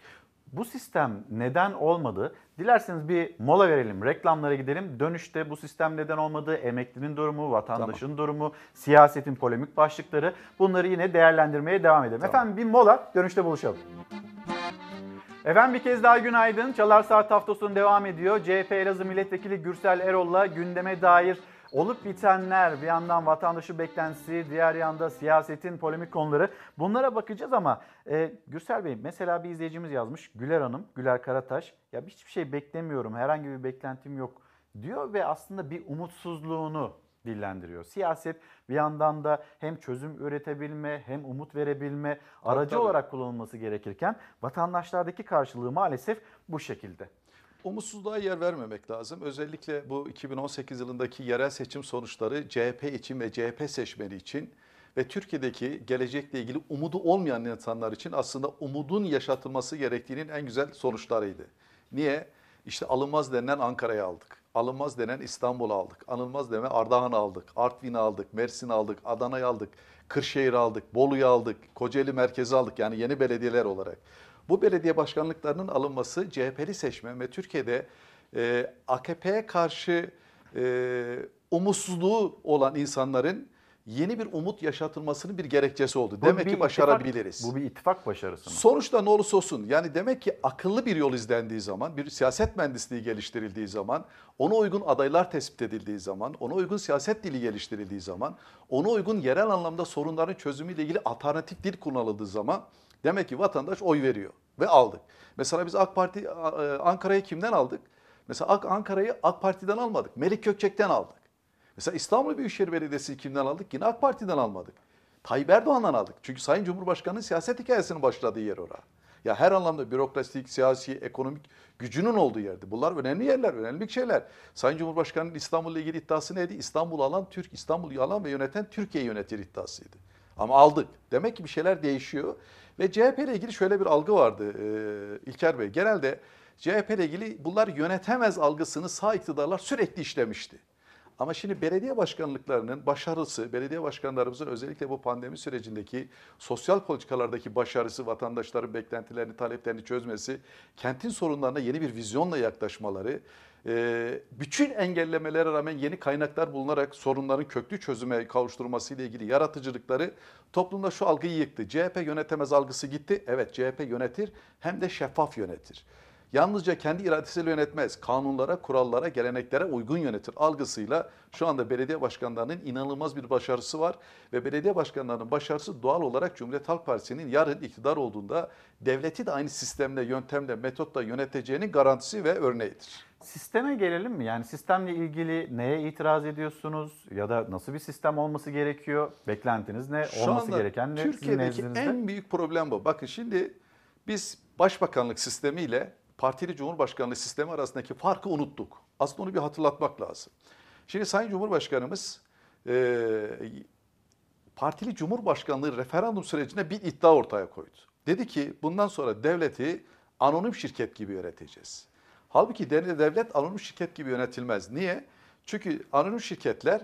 Bu sistem neden olmadı? Dilerseniz bir mola verelim, reklamlara gidelim. Dönüşte bu sistem neden olmadı? Emeklinin durumu, vatandaşın durumu, siyasetin polemik başlıkları bunları yine değerlendirmeye devam edelim. Efendim bir mola, dönüşte buluşalım. Efendim bir kez daha günaydın. Çalar Saat haftasının devam ediyor. CHP Elazığ Milletvekili Gürsel Erol'la gündeme dair olup bitenler, bir yandan vatandaşı beklentisi, diğer yanda siyasetin polemik konuları. Bunlara bakacağız ama e, Gürsel Bey mesela bir izleyicimiz yazmış. Güler Hanım, Güler Karataş. Ya hiçbir şey beklemiyorum, herhangi bir beklentim yok diyor ve aslında bir umutsuzluğunu dillendiriyor. Siyaset bir yandan da hem çözüm üretebilme hem umut verebilme aracı tabii. olarak kullanılması gerekirken vatandaşlardaki karşılığı maalesef bu şekilde. Umutsuzluğa yer vermemek lazım. Özellikle bu 2018 yılındaki yerel seçim sonuçları CHP için ve CHP seçmeni için ve Türkiye'deki gelecekle ilgili umudu olmayan insanlar için aslında umudun yaşatılması gerektiğinin en güzel sonuçlarıydı. Niye? İşte alınmaz denilen Ankara'ya aldık. alınmaz denen İstanbul'u aldık. Anılmaz deme Ardahan'ı aldık. Artvin'i aldık. Mersin'i aldık. Adana'yı aldık. Kırşehir'i aldık. Bolu'yu aldık. Kocaeli merkezi aldık. Yani yeni belediyeler olarak. Bu belediye başkanlıklarının alınması CHP'li seçmen ve Türkiye'de e, AKP'ye karşı e, umutsuzluğu olan insanların yeni bir umut yaşatılmasının bir gerekçesi oldu. Bu Demek bir ki ittifak- başarabiliriz. bu bir ittifak başarısı mı? Sonuçta ne olursa olsun yani demek ki akıllı bir yol izlendiği zaman, bir siyaset mühendisliği geliştirildiği zaman, ona uygun adaylar tespit edildiği zaman, ona uygun siyaset dili geliştirildiği zaman, ona uygun yerel anlamda sorunların çözümüyle ilgili alternatif dil kullanıldığı zaman demek ki vatandaş oy veriyor ve aldık. Mesela biz AK Parti e, Ankara'yı kimden aldık? Mesela Ak- Ankara'yı AK Parti'den almadık. Melik Gökçek'ten aldık. Mesela İstanbul Büyükşehir Belediyesi'ni kimden aldık? Yine AK Parti'den almadık. Tayyip Erdoğan'dan aldık. Çünkü Sayın Cumhurbaşkanı'nın siyaset hikayesinin başladığı yer orası. Ya her anlamda bürokratik, siyasi, ekonomik gücünün olduğu yerdi. Bunlar önemli yerler, önemli şeyler. Sayın Cumhurbaşkanı'nın İstanbul'la ilgili iddiası neydi? İstanbul'u alan Türk, İstanbul'u alan ve yöneten Türkiye'yi yönetir iddiasıydı. Ama aldık. Demek ki bir şeyler değişiyor. Ve CHP ile ilgili şöyle bir algı vardı e, İlker Bey. Genelde CHP ile ilgili bunlar yönetemez algısını sağ iktidarlar sürekli işlemişti. Ama şimdi belediye başkanlıklarının başarısı, belediye başkanlarımızın özellikle bu pandemi sürecindeki sosyal politikalardaki başarısı, vatandaşların beklentilerini, taleplerini çözmesi, kentin sorunlarına yeni bir vizyonla yaklaşmaları, e, bütün engellemelere rağmen yeni kaynaklar bulunarak sorunların köklü çözüme kavuşturması ile ilgili yaratıcılıkları toplumda şu algıyı yıktı. CHP yönetemez algısı gitti. Evet CHP yönetir hem de şeffaf yönetir. Yalnızca kendi iradesiyle yönetmez. Kanunlara, kurallara, geleneklere uygun yönetir algısıyla şu anda belediye başkanlarının inanılmaz bir başarısı var. Ve belediye başkanlarının başarısı doğal olarak Cumhuriyet Halk Partisi'nin yarın iktidar olduğunda devleti de aynı sistemle, yöntemle, metotla yöneteceğinin garantisi ve örneğidir. Sisteme gelelim mi? Yani sistemle ilgili neye itiraz ediyorsunuz ya da nasıl bir sistem olması gerekiyor? Beklentiniz ne? Şu olması anda gereken ne? Türkiye'deki en büyük problem bu. Bakın şimdi biz başbakanlık sistemiyle partili cumhurbaşkanlığı sistemi arasındaki farkı unuttuk. Aslında onu bir hatırlatmak lazım. Şimdi Sayın Cumhurbaşkanımız e, partili cumhurbaşkanlığı referandum sürecine bir iddia ortaya koydu. Dedi ki bundan sonra devleti anonim şirket gibi yöneteceğiz. Halbuki de- devlet anonim şirket gibi yönetilmez. Niye? Çünkü anonim şirketler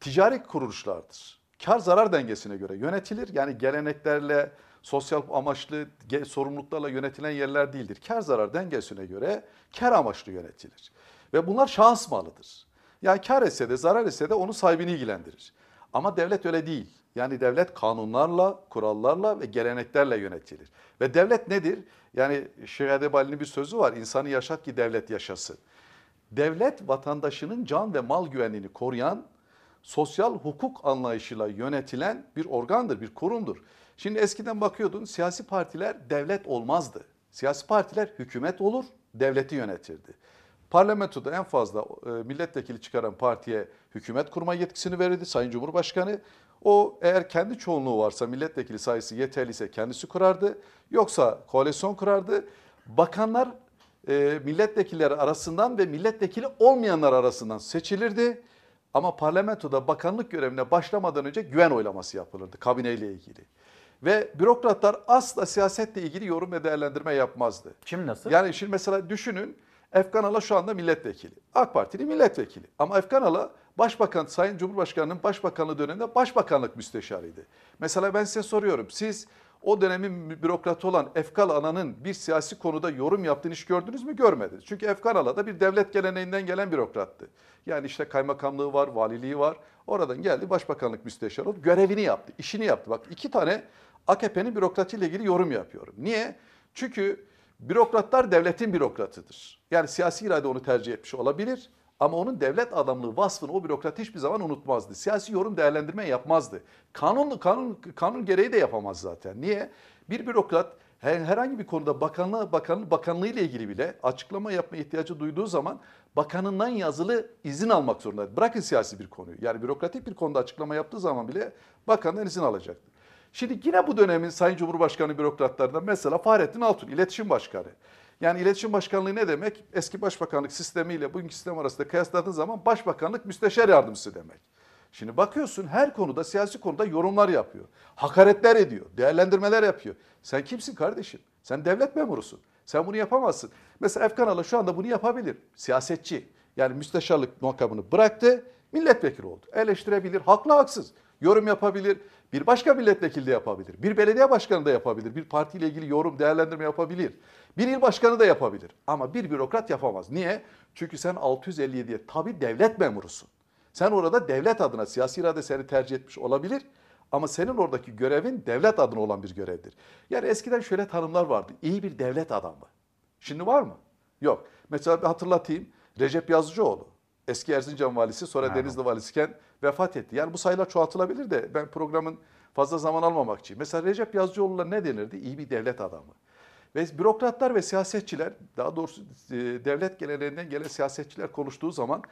ticari kuruluşlardır. Kar zarar dengesine göre yönetilir. Yani geleneklerle, sosyal amaçlı sorumluluklarla yönetilen yerler değildir. Kar zarar dengesine göre kar amaçlı yönetilir. Ve bunlar şahıs malıdır. Yani kar etse de zarar etse de onun sahibini ilgilendirir. Ama devlet öyle değil. Yani devlet kanunlarla, kurallarla ve geleneklerle yönetilir. Ve devlet nedir? Yani Şeyh Edebali'nin bir sözü var. İnsanı yaşat ki devlet yaşasın. Devlet vatandaşının can ve mal güvenliğini koruyan, sosyal hukuk anlayışıyla yönetilen bir organdır, bir kurumdur. Şimdi eskiden bakıyordun siyasi partiler devlet olmazdı. Siyasi partiler hükümet olur, devleti yönetirdi. Parlamentoda en fazla e, milletvekili çıkaran partiye hükümet kurma yetkisini verirdi Sayın Cumhurbaşkanı. O eğer kendi çoğunluğu varsa milletvekili sayısı yeterliyse kendisi kurardı. Yoksa koalisyon kurardı. Bakanlar e, milletvekilleri arasından ve milletvekili olmayanlar arasından seçilirdi. Ama parlamentoda bakanlık görevine başlamadan önce güven oylaması yapılırdı kabineyle ilgili. Ve bürokratlar asla siyasetle ilgili yorum ve değerlendirme yapmazdı. Şimdi nasıl? Yani şimdi mesela düşünün Efkan Ala şu anda milletvekili. AK Partili milletvekili. Ama Efkan Ala Başbakan, Sayın Cumhurbaşkanı'nın başbakanlığı döneminde başbakanlık müsteşarıydı. Mesela ben size soruyorum. Siz o dönemin bürokratı olan Efkan Ala'nın bir siyasi konuda yorum yaptığını hiç gördünüz mü? Görmediniz. Çünkü Efkan Ala da bir devlet geleneğinden gelen bürokrattı. Yani işte kaymakamlığı var, valiliği var. Oradan geldi başbakanlık müsteşarı oldu. Görevini yaptı, işini yaptı. Bak iki tane AKP'nin bürokratıyla ilgili yorum yapıyorum. Niye? Çünkü bürokratlar devletin bürokratıdır. Yani siyasi irade onu tercih etmiş olabilir. Ama onun devlet adamlığı vasfını o bürokrat hiçbir zaman unutmazdı. Siyasi yorum değerlendirme yapmazdı. Kanun kanun kanun gereği de yapamaz zaten. Niye? Bir bürokrat her- herhangi bir konuda bakanlığı bakan bakanlığı ile ilgili bile açıklama yapma ihtiyacı duyduğu zaman bakanından yazılı izin almak zorunda. Bırakın siyasi bir konuyu. Yani bürokratik bir konuda açıklama yaptığı zaman bile bakandan izin alacaktır. Şimdi yine bu dönemin Sayın Cumhurbaşkanı bürokratlarından mesela Fahrettin Altun, iletişim başkanı. Yani iletişim başkanlığı ne demek? Eski başbakanlık sistemiyle bugünkü sistem arasında kıyasladığın zaman başbakanlık müsteşar yardımcısı demek. Şimdi bakıyorsun her konuda siyasi konuda yorumlar yapıyor. Hakaretler ediyor, değerlendirmeler yapıyor. Sen kimsin kardeşim? Sen devlet memurusun. Sen bunu yapamazsın. Mesela Efkan Ala şu anda bunu yapabilir. Siyasetçi. Yani müsteşarlık makamını bıraktı, milletvekili oldu. Eleştirebilir, haklı haksız. Yorum yapabilir, bir başka milletvekili de yapabilir. Bir belediye başkanı da yapabilir. Bir partiyle ilgili yorum, değerlendirme yapabilir. Bir il başkanı da yapabilir. Ama bir bürokrat yapamaz. Niye? Çünkü sen 657'ye tabi devlet memurusun. Sen orada devlet adına siyasi irade seni tercih etmiş olabilir. Ama senin oradaki görevin devlet adına olan bir görevdir. Yani eskiden şöyle tanımlar vardı. İyi bir devlet adamı. Şimdi var mı? Yok. Mesela bir hatırlatayım. Recep Yazıcıoğlu. Eski Erzincan valisi sonra Merhaba. Denizli valisiyken vefat etti. Yani bu sayılar çoğaltılabilir de ben programın fazla zaman almamak için. Mesela Recep Yazıcıoğlu'na ne denirdi? İyi bir devlet adamı. Ve bürokratlar ve siyasetçiler, daha doğrusu e, devlet geleneğinden gelen siyasetçiler konuştuğu zaman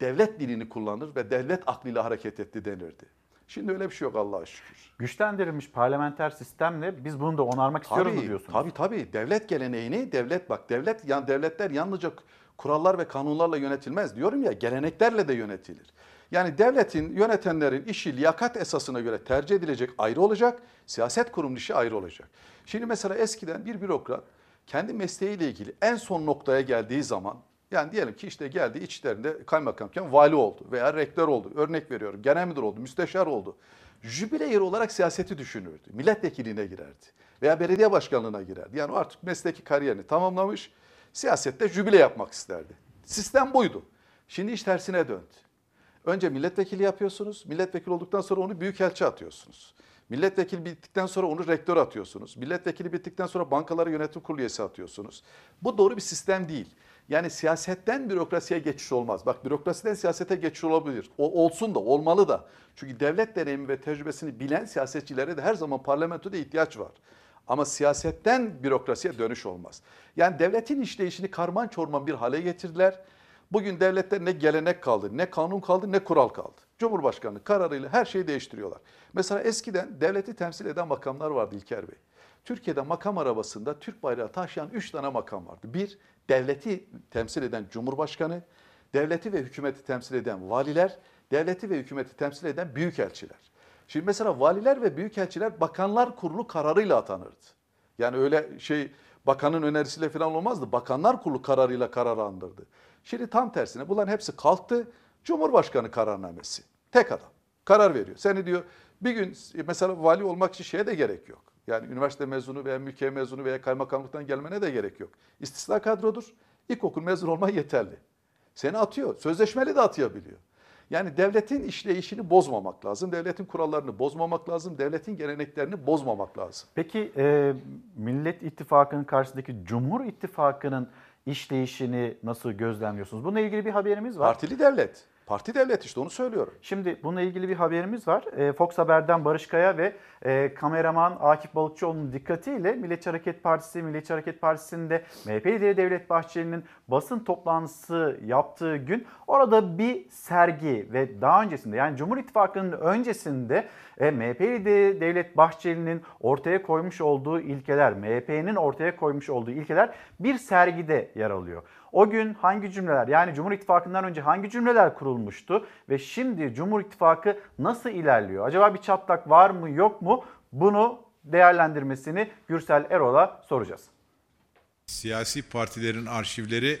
devlet dilini kullanır ve devlet aklıyla hareket etti denirdi. Şimdi öyle bir şey yok Allah'a şükür. Güçlendirilmiş parlamenter sistemle biz bunu da onarmak istiyoruz mu diyorsunuz? Tabii tabii. Devlet geleneğini, devlet bak devlet yani devletler yalnızca kurallar ve kanunlarla yönetilmez diyorum ya geleneklerle de yönetilir. Yani devletin, yönetenlerin işi liyakat esasına göre tercih edilecek ayrı olacak, siyaset kurum işi ayrı olacak. Şimdi mesela eskiden bir bürokrat kendi mesleğiyle ilgili en son noktaya geldiği zaman yani diyelim ki işte geldi içlerinde kaymakamken vali oldu veya rektör oldu. Örnek veriyorum genel müdür oldu, müsteşar oldu. Jübile yeri olarak siyaseti düşünürdü. Milletvekilliğine girerdi veya belediye başkanlığına girerdi. Yani o artık mesleki kariyerini tamamlamış, siyasette jübile yapmak isterdi. Sistem buydu. Şimdi iş tersine döndü. Önce milletvekili yapıyorsunuz. Milletvekili olduktan sonra onu büyükelçi atıyorsunuz. Milletvekili bittikten sonra onu rektör atıyorsunuz. Milletvekili bittikten sonra bankalara yönetim kurulu üyesi atıyorsunuz. Bu doğru bir sistem değil. Yani siyasetten bürokrasiye geçiş olmaz. Bak bürokrasiden siyasete geçiş olabilir. O, olsun da olmalı da. Çünkü devlet deneyimi ve tecrübesini bilen siyasetçilere de her zaman parlamentoda ihtiyaç var. Ama siyasetten bürokrasiye dönüş olmaz. Yani devletin işleyişini karman çorman bir hale getirdiler. Bugün devlette ne gelenek kaldı, ne kanun kaldı, ne kural kaldı. Cumhurbaşkanı kararıyla her şeyi değiştiriyorlar. Mesela eskiden devleti temsil eden makamlar vardı İlker Bey. Türkiye'de makam arabasında Türk bayrağı taşıyan 3 tane makam vardı. Bir, devleti temsil eden Cumhurbaşkanı, devleti ve hükümeti temsil eden valiler, devleti ve hükümeti temsil eden büyükelçiler. Şimdi mesela valiler ve büyükelçiler bakanlar kurulu kararıyla atanırdı. Yani öyle şey bakanın önerisiyle falan olmazdı. Bakanlar kurulu kararıyla karar andırdı. Şimdi tam tersine bunların hepsi kalktı. Cumhurbaşkanı kararnamesi. Tek adam. Karar veriyor. Seni diyor bir gün mesela vali olmak için şeye de gerek yok. Yani üniversite mezunu veya mülkiye mezunu veya kaymakamlıktan gelmene de gerek yok. İstisna kadrodur. İlkokul mezun olman yeterli. Seni atıyor. Sözleşmeli de atayabiliyor. Yani devletin işleyişini bozmamak lazım. Devletin kurallarını bozmamak lazım. Devletin geleneklerini bozmamak lazım. Peki e, Millet İttifakı'nın karşısındaki Cumhur İttifakı'nın işleyişini nasıl gözlemliyorsunuz? Bununla ilgili bir haberimiz var. Partili devlet. Parti devlet işte onu söylüyorum. Şimdi bununla ilgili bir haberimiz var. E, Fox Haber'den Barış Kaya ve e, kameraman Akif Balıkçıoğlu'nun dikkatiyle Milliyetçi Hareket Partisi, Milliyetçi Hareket Partisi'nde MHP lideri Devlet Bahçeli'nin basın toplantısı yaptığı gün orada bir sergi ve daha öncesinde yani Cumhur İttifakı'nın öncesinde e, MHP lideri Devlet Bahçeli'nin ortaya koymuş olduğu ilkeler, MHP'nin ortaya koymuş olduğu ilkeler bir sergide yer alıyor. O gün hangi cümleler yani Cumhur İttifakı'ndan önce hangi cümleler kurulmuştu ve şimdi Cumhur İttifakı nasıl ilerliyor? Acaba bir çatlak var mı yok mu? Bunu değerlendirmesini Gürsel Erol'a soracağız. Siyasi partilerin arşivleri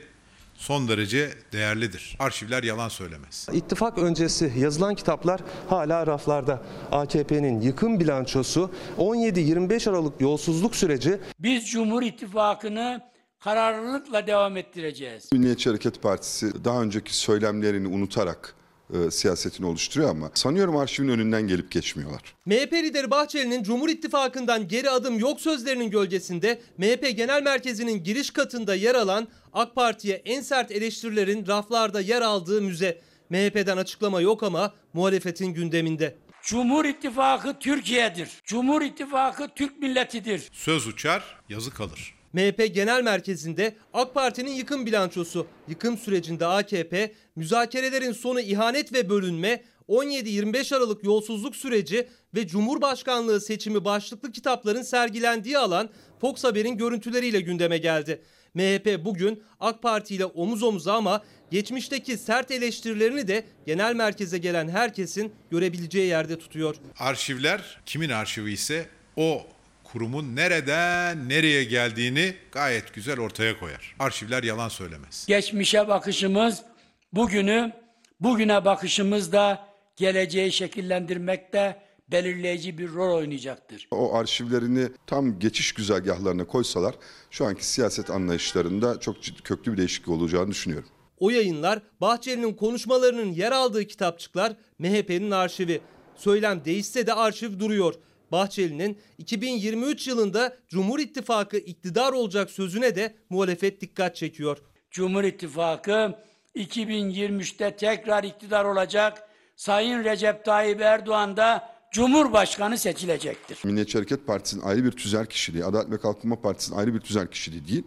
son derece değerlidir. Arşivler yalan söylemez. İttifak öncesi yazılan kitaplar hala raflarda. AKP'nin yıkım bilançosu 17-25 Aralık yolsuzluk süreci Biz Cumhur İttifakı'nı kararlılıkla devam ettireceğiz. Milliyetçi Hareket Partisi daha önceki söylemlerini unutarak e, siyasetini oluşturuyor ama sanıyorum arşivin önünden gelip geçmiyorlar. MHP lideri Bahçeli'nin Cumhur İttifakı'ndan geri adım yok sözlerinin gölgesinde MHP Genel Merkezi'nin giriş katında yer alan AK Parti'ye en sert eleştirilerin raflarda yer aldığı müze. MHP'den açıklama yok ama muhalefetin gündeminde. Cumhur İttifakı Türkiye'dir. Cumhur İttifakı Türk milletidir. Söz uçar, yazı kalır. MHP Genel Merkezi'nde AK Parti'nin yıkım bilançosu. Yıkım sürecinde AKP, müzakerelerin sonu ihanet ve bölünme, 17-25 Aralık yolsuzluk süreci ve Cumhurbaşkanlığı seçimi başlıklı kitapların sergilendiği alan Fox Haber'in görüntüleriyle gündeme geldi. MHP bugün AK Parti ile omuz omuza ama geçmişteki sert eleştirilerini de genel merkeze gelen herkesin görebileceği yerde tutuyor. Arşivler kimin arşivi ise o kurumun nereden nereye geldiğini gayet güzel ortaya koyar. Arşivler yalan söylemez. Geçmişe bakışımız bugünü, bugüne bakışımızda geleceği şekillendirmekte belirleyici bir rol oynayacaktır. O arşivlerini tam geçiş güzergahlarına koysalar şu anki siyaset anlayışlarında çok ciddi, köklü bir değişiklik olacağını düşünüyorum. O yayınlar Bahçeli'nin konuşmalarının yer aldığı kitapçıklar MHP'nin arşivi. Söylem değişse de arşiv duruyor. Bahçeli'nin 2023 yılında Cumhur İttifakı iktidar olacak sözüne de muhalefet dikkat çekiyor. Cumhur İttifakı 2023'te tekrar iktidar olacak. Sayın Recep Tayyip Erdoğan da Cumhurbaşkanı seçilecektir. Milliyetçi Hareket Partisi'nin ayrı bir tüzel kişiliği, Adalet ve Kalkınma Partisi'nin ayrı bir tüzel kişiliği değil.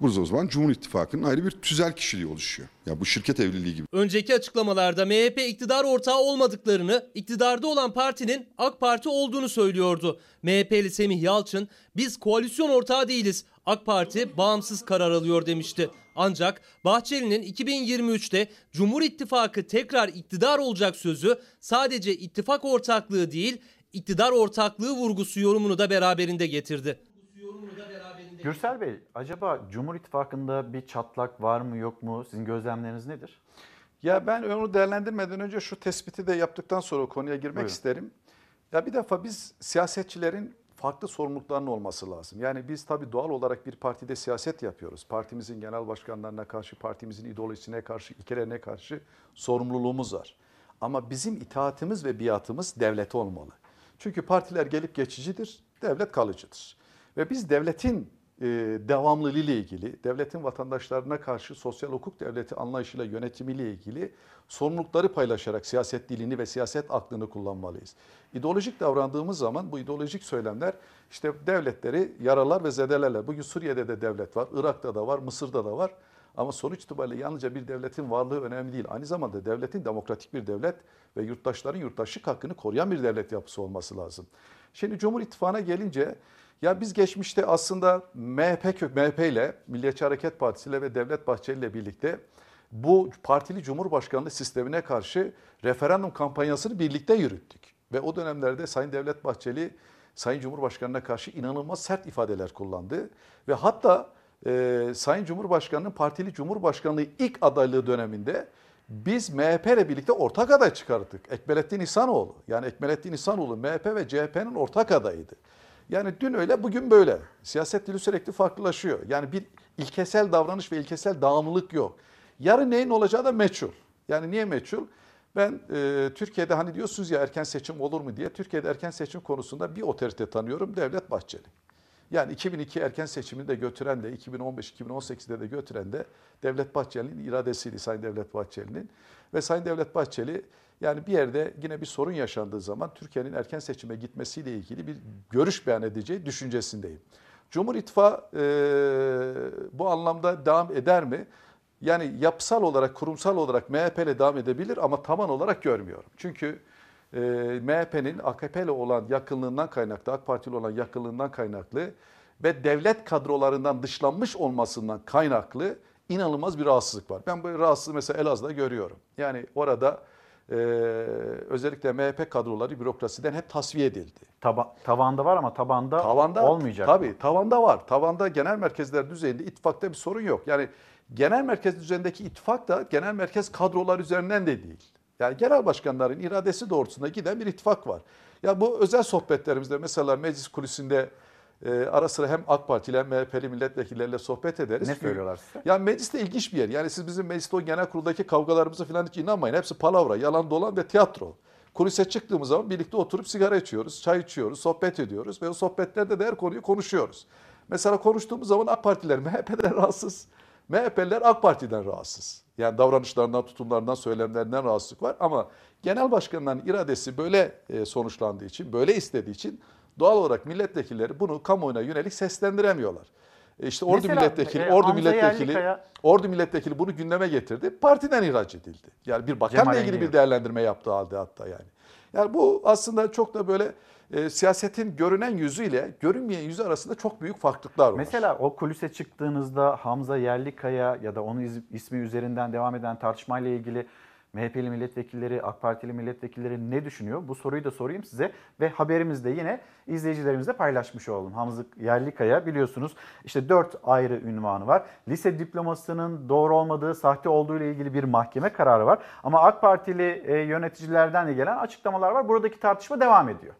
Burada o zaman Cumhur İttifakı'nın ayrı bir tüzel kişiliği oluşuyor. Ya bu şirket evliliği gibi. Önceki açıklamalarda MHP iktidar ortağı olmadıklarını, iktidarda olan partinin AK Parti olduğunu söylüyordu. MHP'li Semih Yalçın, biz koalisyon ortağı değiliz, AK Parti bağımsız karar alıyor demişti. Ancak Bahçeli'nin 2023'te Cumhur İttifakı tekrar iktidar olacak sözü sadece ittifak ortaklığı değil, iktidar ortaklığı vurgusu yorumunu da beraberinde getirdi. Gürsel Bey, acaba Cumhur İttifakı'nda bir çatlak var mı yok mu? Sizin gözlemleriniz nedir? Ya ben onu değerlendirmeden önce şu tespiti de yaptıktan sonra konuya girmek Buyurun. isterim. Ya bir defa biz siyasetçilerin farklı sorumluluklarının olması lazım. Yani biz tabii doğal olarak bir partide siyaset yapıyoruz. Partimizin genel başkanlarına karşı, partimizin ideolojisine karşı, ilkelerine karşı sorumluluğumuz var. Ama bizim itaatimiz ve biatımız devlete olmalı. Çünkü partiler gelip geçicidir, devlet kalıcıdır. Ve biz devletin e, devamlılığı ile ilgili, devletin vatandaşlarına karşı sosyal hukuk devleti anlayışıyla yönetimiyle ilgili sorumlulukları paylaşarak siyaset dilini ve siyaset aklını kullanmalıyız. İdeolojik davrandığımız zaman bu ideolojik söylemler işte devletleri yaralar ve zedelerler. Bugün Suriye'de de devlet var, Irak'ta da var, Mısır'da da var. Ama sonuç itibariyle yalnızca bir devletin varlığı önemli değil. Aynı zamanda devletin demokratik bir devlet ve yurttaşların yurttaşlık hakkını koruyan bir devlet yapısı olması lazım. Şimdi Cumhur İttifakı'na gelince ya biz geçmişte aslında MHP MHP ile Milliyetçi Hareket Partisi ile ve Devlet Bahçeli ile birlikte bu partili cumhurbaşkanlığı sistemine karşı referandum kampanyasını birlikte yürüttük. Ve o dönemlerde Sayın Devlet Bahçeli Sayın Cumhurbaşkanı'na karşı inanılmaz sert ifadeler kullandı. Ve hatta e, Sayın Cumhurbaşkanı'nın partili cumhurbaşkanlığı ilk adaylığı döneminde biz MHP ile birlikte ortak aday çıkarttık. Ekmelettin İhsanoğlu. Yani Ekmelettin İhsanoğlu MHP ve CHP'nin ortak adayıydı. Yani dün öyle bugün böyle. Siyaset dili sürekli farklılaşıyor. Yani bir ilkesel davranış ve ilkesel devamlılık yok. Yarın neyin olacağı da meçhul. Yani niye meçhul? Ben e, Türkiye'de hani diyorsunuz ya erken seçim olur mu diye. Türkiye'de erken seçim konusunda bir otorite tanıyorum. Devlet Bahçeli. Yani 2002 erken seçimini de götüren de 2015-2018'de de götüren de Devlet Bahçeli'nin iradesiydi Sayın Devlet Bahçeli'nin. Ve Sayın Devlet Bahçeli yani bir yerde yine bir sorun yaşandığı zaman Türkiye'nin erken seçime gitmesiyle ilgili bir görüş beyan edeceği düşüncesindeyim. Cumhur İttifakı e, bu anlamda devam eder mi? Yani yapısal olarak, kurumsal olarak MHP ile devam edebilir ama taban olarak görmüyorum. Çünkü e, MHP'nin AKP ile olan yakınlığından kaynaklı, AK Parti ile olan yakınlığından kaynaklı ve devlet kadrolarından dışlanmış olmasından kaynaklı inanılmaz bir rahatsızlık var. Ben bu rahatsızlığı mesela Elazığ'da görüyorum. Yani orada e, özellikle MHP kadroları bürokrasiden hep tasfiye edildi. Taba, tavanda var ama tabanda, Tavanda olmayacak. Tabii tavanda var. Tavanda genel merkezler düzeyinde ittifakta bir sorun yok. Yani genel merkez düzeyindeki ittifak da genel merkez kadrolar üzerinden de değil. Yani genel başkanların iradesi doğrultusunda giden bir ittifak var. Ya bu özel sohbetlerimizde mesela meclis kulisinde e, ara sıra hem AK Parti ile hem MHP'li milletvekilleriyle sohbet ederiz. Ne söylüyorlar size? Yani meclis de ilginç bir yer. Yani siz bizim mecliste o genel kuruldaki kavgalarımıza falan hiç inanmayın. Hepsi palavra, yalan dolan ve tiyatro. Kulise çıktığımız zaman birlikte oturup sigara içiyoruz, çay içiyoruz, sohbet ediyoruz ve o sohbetlerde de her konuyu konuşuyoruz. Mesela konuştuğumuz zaman AK Partiler MHP'den rahatsız, MHP'liler AK Parti'den rahatsız. Yani davranışlarından, tutumlarından, söylemlerinden rahatsızlık var ama genel başkanların iradesi böyle e, sonuçlandığı için, böyle istediği için doğal olarak milletvekilleri bunu kamuoyuna yönelik seslendiremiyorlar. E İşte ordu Mesela, milletvekili, e, ordu milletvekili, Yerlikaya- ordu milletvekili bunu gündeme getirdi. Partiden ihraç edildi. Yani bir bakanla Cemal ilgili Engin. bir değerlendirme yaptığı halde hatta yani. Yani bu aslında çok da böyle e, siyasetin görünen yüzüyle görünmeyen yüzü arasında çok büyük farklılıklar var. Mesela o kulise çıktığınızda Hamza Yerlikaya ya da onun ismi üzerinden devam eden tartışmayla ilgili MHP'li milletvekilleri, AK Partili milletvekilleri ne düşünüyor? Bu soruyu da sorayım size ve haberimizde yine izleyicilerimizle paylaşmış olalım. Hamza Yerlikaya biliyorsunuz işte dört ayrı ünvanı var. Lise diplomasının doğru olmadığı, sahte olduğu ile ilgili bir mahkeme kararı var. Ama AK Partili e, yöneticilerden de gelen açıklamalar var. Buradaki tartışma devam ediyor.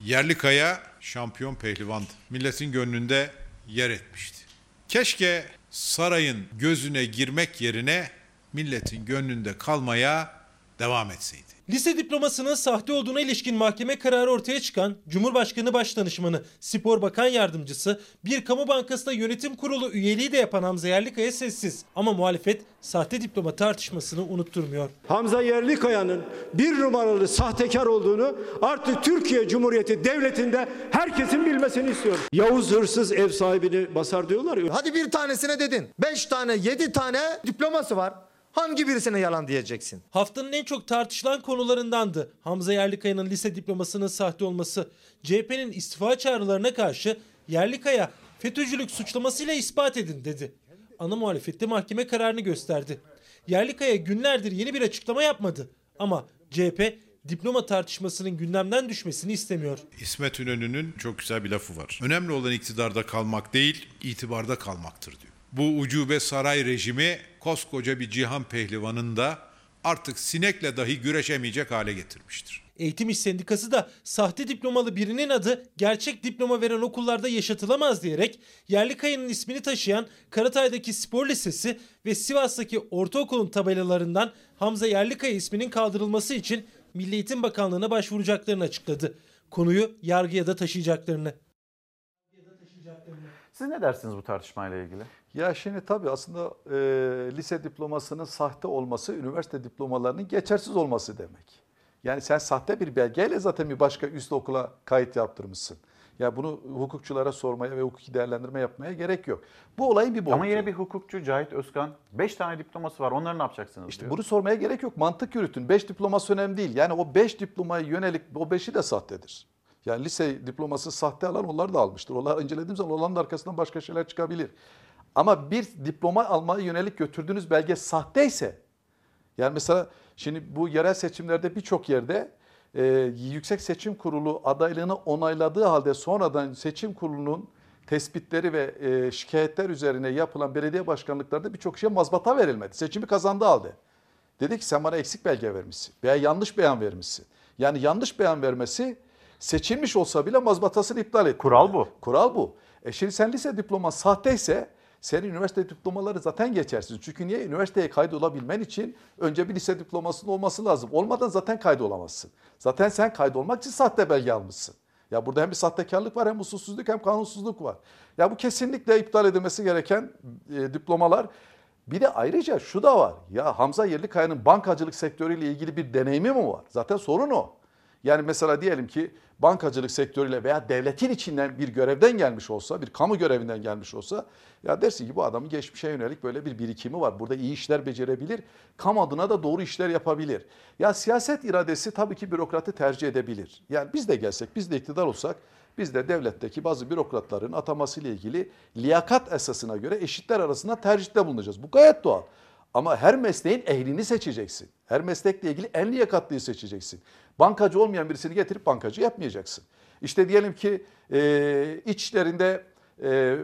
Yerlikaya şampiyon pehlivandı. Milletin gönlünde yer etmişti. Keşke sarayın gözüne girmek yerine milletin gönlünde kalmaya devam etseydi. Lise diplomasının sahte olduğuna ilişkin mahkeme kararı ortaya çıkan Cumhurbaşkanı Başdanışmanı, Spor Bakan Yardımcısı, bir kamu bankasında yönetim kurulu üyeliği de yapan Hamza Yerlikaya sessiz. Ama muhalefet sahte diploma tartışmasını unutturmuyor. Hamza Yerlikaya'nın bir numaralı sahtekar olduğunu artık Türkiye Cumhuriyeti Devleti'nde herkesin bilmesini istiyorum. Yavuz hırsız ev sahibini basar diyorlar ya. Hadi bir tanesine dedin. Beş tane, yedi tane diploması var. Hangi birisine yalan diyeceksin? Haftanın en çok tartışılan konularındandı. Hamza Yerlikaya'nın lise diplomasının sahte olması. CHP'nin istifa çağrılarına karşı Yerlikaya FETÖ'cülük suçlamasıyla ispat edin dedi. Ana muhalefette mahkeme kararını gösterdi. Yerlikaya günlerdir yeni bir açıklama yapmadı. Ama CHP diploma tartışmasının gündemden düşmesini istemiyor. İsmet İnönü'nün çok güzel bir lafı var. Önemli olan iktidarda kalmak değil, itibarda kalmaktır diyor. Bu ucube saray rejimi koskoca bir cihan pehlivanını da artık sinekle dahi güreşemeyecek hale getirmiştir. Eğitim İş Sendikası da sahte diplomalı birinin adı gerçek diploma veren okullarda yaşatılamaz diyerek Yerlikaya'nın ismini taşıyan Karatay'daki spor lisesi ve Sivas'taki ortaokulun tabelalarından Hamza Yerlikaya isminin kaldırılması için Milli Eğitim Bakanlığı'na başvuracaklarını açıkladı. Konuyu yargıya da taşıyacaklarını. Siz ne dersiniz bu tartışmayla ilgili? Ya şimdi tabii aslında e, lise diplomasının sahte olması üniversite diplomalarının geçersiz olması demek. Yani sen sahte bir belgeyle zaten bir başka üst okula kayıt yaptırmışsın. Ya bunu hukukçulara sormaya ve hukuki değerlendirme yapmaya gerek yok. Bu olayın bir boyutu. Ama yine bir hukukçu Cahit Özkan 5 tane diploması var. Onları ne yapacaksınız İşte diyor. bunu sormaya gerek yok. Mantık yürütün. 5 diploması önemli değil. Yani o 5 diplomaya yönelik o 5'i de sahtedir. Yani lise diploması sahte alan onlar da almıştır. Onlar incelediğim zaman olanın arkasından başka şeyler çıkabilir. Ama bir diploma almaya yönelik götürdüğünüz belge sahteyse yani mesela şimdi bu yerel seçimlerde birçok yerde e, Yüksek Seçim Kurulu adaylığını onayladığı halde sonradan seçim kurulunun tespitleri ve e, şikayetler üzerine yapılan belediye başkanlıklarında birçok şeye mazbata verilmedi. Seçimi kazandığı halde. Dedi ki sen bana eksik belge vermişsin veya yanlış beyan vermişsin. Yani yanlış beyan vermesi seçilmiş olsa bile mazbatasını iptal et. Kural bu. Kural bu. E şimdi sen lise diploman sahteyse senin üniversite diplomaları zaten geçersiz. Çünkü niye? Üniversiteye kaydolabilmen için önce bir lise diplomasının olması lazım. Olmadan zaten kaydolamazsın. Zaten sen kaydolmak için sahte belge almışsın. Ya burada hem bir sahtekarlık var hem usulsüzlük hem kanunsuzluk var. Ya bu kesinlikle iptal edilmesi gereken e, diplomalar. Bir de ayrıca şu da var. Ya Hamza Yerlikaya'nın bankacılık sektörüyle ilgili bir deneyimi mi var? Zaten sorun o. Yani mesela diyelim ki bankacılık sektörüyle veya devletin içinden bir görevden gelmiş olsa, bir kamu görevinden gelmiş olsa ya dersin ki bu adamın geçmişe yönelik böyle bir birikimi var. Burada iyi işler becerebilir, kamu adına da doğru işler yapabilir. Ya siyaset iradesi tabii ki bürokratı tercih edebilir. Yani biz de gelsek, biz de iktidar olsak biz de devletteki bazı bürokratların atamasıyla ilgili liyakat esasına göre eşitler arasında tercihte bulunacağız. Bu gayet doğal. Ama her mesleğin ehlini seçeceksin. Her meslekle ilgili en liyakatlıyı seçeceksin. Bankacı olmayan birisini getirip bankacı yapmayacaksın. İşte diyelim ki e, içlerinde e,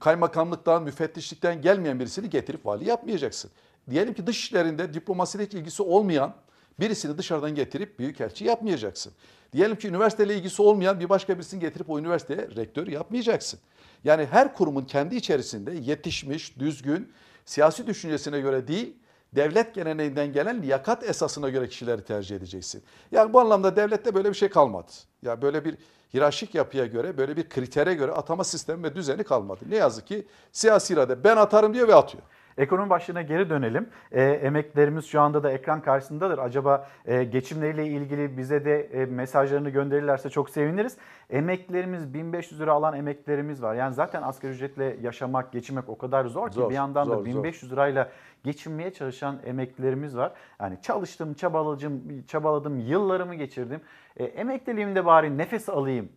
kaymakamlıktan, müfettişlikten gelmeyen birisini getirip vali yapmayacaksın. Diyelim ki dış işlerinde diplomasiyle hiç ilgisi olmayan birisini dışarıdan getirip büyükelçi yapmayacaksın. Diyelim ki üniversiteyle ilgisi olmayan bir başka birisini getirip o üniversiteye rektör yapmayacaksın. Yani her kurumun kendi içerisinde yetişmiş, düzgün, siyasi düşüncesine göre değil, devlet geleneğinden gelen liyakat esasına göre kişileri tercih edeceksin. Yani bu anlamda devlette böyle bir şey kalmadı. Ya yani böyle bir hiyerarşik yapıya göre, böyle bir kritere göre atama sistemi ve düzeni kalmadı. Ne yazık ki siyasi irade ben atarım diyor ve atıyor. Ekonomi başlığına geri dönelim. E, emeklerimiz şu anda da ekran karşısındadır. Acaba e, geçimleriyle ilgili bize de e, mesajlarını gönderirlerse çok seviniriz. Emeklerimiz 1500 lira alan emeklerimiz var. Yani zaten asgari ücretle yaşamak, geçinmek o kadar zor ki Zor, bir yandan zor, da 1500 lirayla geçinmeye çalışan emeklilerimiz var. Yani çalıştım, çabaladım, çabaladım, yıllarımı geçirdim. E, emekliliğimde bari nefes alayım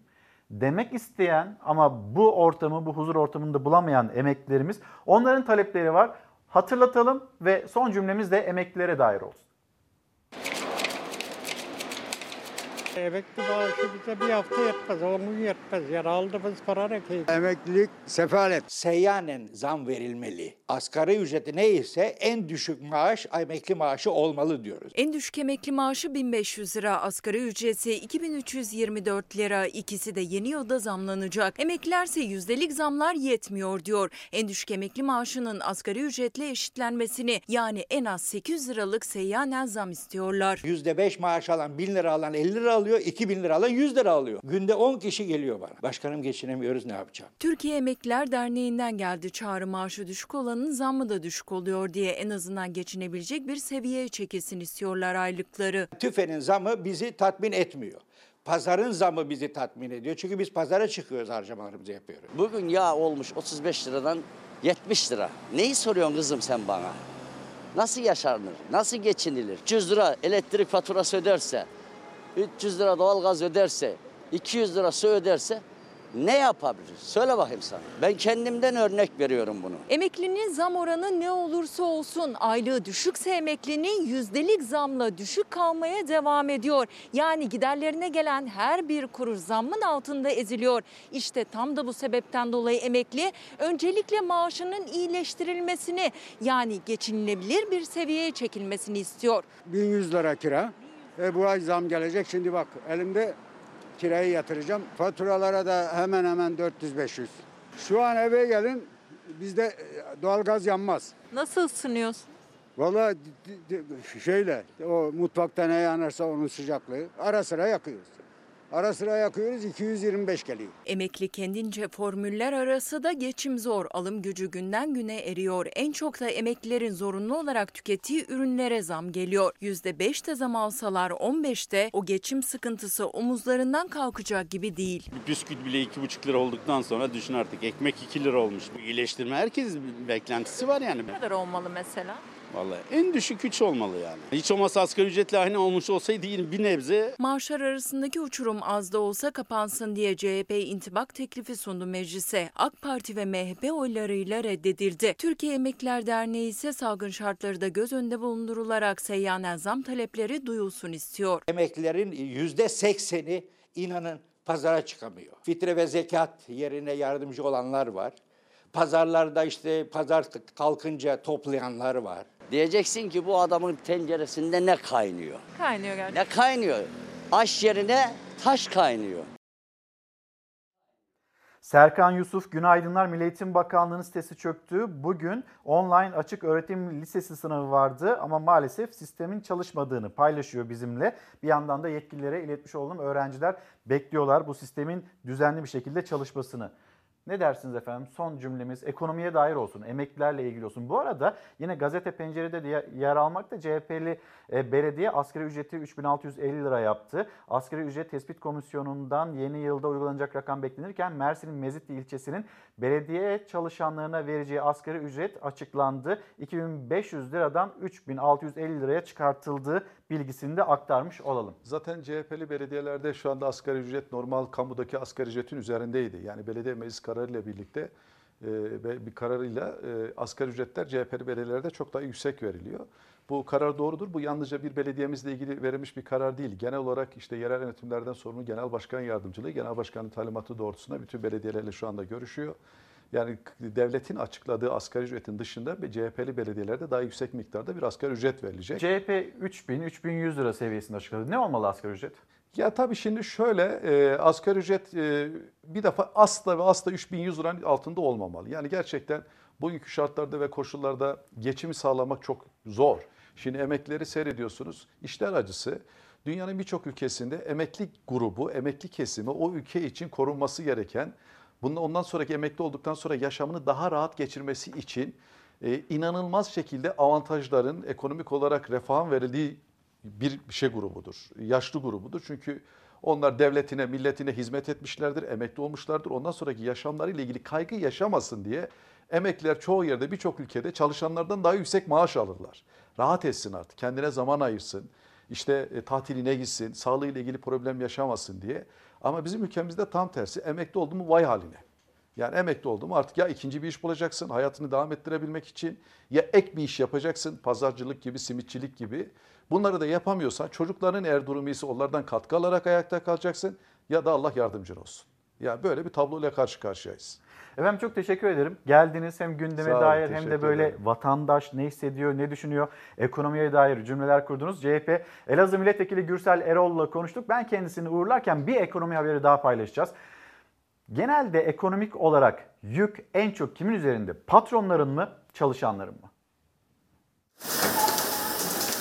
demek isteyen ama bu ortamı, bu huzur ortamında bulamayan emeklilerimiz onların talepleri var. Hatırlatalım ve son cümlemiz de emeklilere dair olsun. Emekli maaşı bize bir hafta yetmez, on gün yetmez. Yani aldığımız para ne ki? Emeklilik sefalet. Seyyanen zam verilmeli. Asgari ücreti neyse en düşük maaş emekli maaşı olmalı diyoruz. En düşük emekli maaşı 1500 lira, asgari ücreti 2324 lira. İkisi de yeni yılda zamlanacak. Emeklilerse yüzdelik zamlar yetmiyor diyor. En düşük emekli maaşının asgari ücretle eşitlenmesini yani en az 800 liralık seyyanen zam istiyorlar. %5 maaş alan 1000 lira alan 50 lira alıyor, 2000 lira alan 100 lira alıyor. Günde 10 kişi geliyor bana. Başkanım geçinemiyoruz ne yapacağım? Türkiye Emekliler Derneği'nden geldi çağrı maaşı düşük olanın zammı da düşük oluyor diye en azından geçinebilecek bir seviyeye çekilsin istiyorlar aylıkları. TÜFE'nin zamı bizi tatmin etmiyor. Pazarın zamı bizi tatmin ediyor. Çünkü biz pazara çıkıyoruz harcamalarımızı yapıyoruz. Bugün yağ olmuş 35 liradan 70 lira. Neyi soruyorsun kızım sen bana? Nasıl yaşanır? Nasıl geçinilir? 300 lira elektrik faturası öderse, 300 lira doğalgaz öderse, 200 lira su öderse ne yapabilir? Söyle bakayım sana. Ben kendimden örnek veriyorum bunu. Emeklinin zam oranı ne olursa olsun aylığı düşükse emeklinin yüzdelik zamla düşük kalmaya devam ediyor. Yani giderlerine gelen her bir kuruş zammın altında eziliyor. İşte tam da bu sebepten dolayı emekli öncelikle maaşının iyileştirilmesini yani geçinilebilir bir seviyeye çekilmesini istiyor. 1100 lira kira. E bu ay zam gelecek. Şimdi bak elimde kirayı yatıracağım. Faturalara da hemen hemen 400-500. Şu an eve gelin bizde e, doğalgaz yanmaz. Nasıl ısınıyorsun? D- şeyle o mutfakta ne yanarsa onun sıcaklığı ara sıra yakıyoruz. Ara sıra yakıyoruz 225 geliyor. Emekli kendince formüller arası da geçim zor. Alım gücü günden güne eriyor. En çok da emeklilerin zorunlu olarak tükettiği ürünlere zam geliyor. %5 de zam alsalar 15'te o geçim sıkıntısı omuzlarından kalkacak gibi değil. Bisküvit bile 2,5 lira olduktan sonra düşün artık ekmek 2 lira olmuş. Bu iyileştirme herkes beklentisi var yani. Ne kadar olmalı mesela? Vallahi en düşük 3 olmalı yani. Hiç olmazsa asgari ücretle aynı olmuş olsaydı yine bir nebze Maaşlar arasındaki uçurum az da olsa kapansın diye CHP intibak teklifi sundu meclise. AK Parti ve MHP oylarıyla reddedildi. Türkiye Emekliler Derneği ise salgın şartları da göz önünde bulundurularak seyyanen zam talepleri duyulsun istiyor. Emeklilerin yüzde sekseni inanın pazara çıkamıyor. Fitre ve zekat yerine yardımcı olanlar var. Pazarlarda işte pazar kalkınca toplayanlar var. Diyeceksin ki bu adamın tenceresinde ne kaynıyor? Kaynıyor gerçekten. Ne kaynıyor? Aş yerine taş kaynıyor. Serkan Yusuf Günaydınlar Milli Eğitim Bakanlığı'nın sitesi çöktü. Bugün online açık öğretim lisesi sınavı vardı ama maalesef sistemin çalışmadığını paylaşıyor bizimle. Bir yandan da yetkililere iletmiş olduğum öğrenciler bekliyorlar bu sistemin düzenli bir şekilde çalışmasını. Ne dersiniz efendim? Son cümlemiz ekonomiye dair olsun, emeklilerle ilgili olsun. Bu arada yine gazete pencerede de yer almakta CHP'li e, belediye asgari ücreti 3650 lira yaptı. Asgari ücret tespit komisyonundan yeni yılda uygulanacak rakam beklenirken Mersin'in Mezitli ilçesinin belediye çalışanlarına vereceği asgari ücret açıklandı. 2500 liradan 3650 liraya çıkartıldığı bilgisini de aktarmış olalım. Zaten CHP'li belediyelerde şu anda asgari ücret normal kamudaki asgari ücretin üzerindeydi. Yani belediye meclis kararıyla birlikte e, bir kararıyla e, asgari ücretler CHP'li belediyelerde çok daha yüksek veriliyor. Bu karar doğrudur. Bu yalnızca bir belediyemizle ilgili verilmiş bir karar değil. Genel olarak işte yerel yönetimlerden sorumlu genel başkan yardımcılığı, genel başkanın talimatı doğrultusunda bütün belediyelerle şu anda görüşüyor. Yani devletin açıkladığı asgari ücretin dışında CHP'li belediyelerde daha yüksek miktarda bir asgari ücret verilecek. CHP 3000 3100 lira seviyesinde açıkladı. Ne olmalı asgari ücret? Ya tabii şimdi şöyle e, asgari ücret e, bir defa asla ve asla 3100 liranın altında olmamalı. Yani gerçekten bugünkü şartlarda ve koşullarda geçimi sağlamak çok zor. Şimdi emeklileri seyrediyorsunuz. İşler acısı. Dünyanın birçok ülkesinde emekli grubu, emekli kesimi o ülke için korunması gereken, bunun ondan sonraki emekli olduktan sonra yaşamını daha rahat geçirmesi için e, inanılmaz şekilde avantajların ekonomik olarak refahın verildiği bir şey grubudur. Yaşlı grubudur. Çünkü onlar devletine, milletine hizmet etmişlerdir, emekli olmuşlardır. Ondan sonraki yaşamlarıyla ilgili kaygı yaşamasın diye emekliler çoğu yerde birçok ülkede çalışanlardan daha yüksek maaş alırlar. Rahat etsin artık, kendine zaman ayırsın, işte e, tatiline gitsin, sağlığıyla ilgili problem yaşamasın diye. Ama bizim ülkemizde tam tersi emekli oldu mu vay haline. Yani emekli oldum artık ya ikinci bir iş bulacaksın hayatını devam ettirebilmek için ya ek bir iş yapacaksın pazarcılık gibi simitçilik gibi. Bunları da yapamıyorsan çocukların eğer durumu ise onlardan katkı alarak ayakta kalacaksın ya da Allah yardımcın olsun. Yani böyle bir tabloyla karşı karşıyayız. Efendim çok teşekkür ederim. Geldiniz hem gündeme olun, dair hem de böyle ederim. vatandaş ne hissediyor, ne düşünüyor, ekonomiye dair cümleler kurdunuz. CHP Elazığ Milletvekili Gürsel Erol'la konuştuk. Ben kendisini uğurlarken bir ekonomi haberi daha paylaşacağız. Genelde ekonomik olarak yük en çok kimin üzerinde? Patronların mı, çalışanların mı?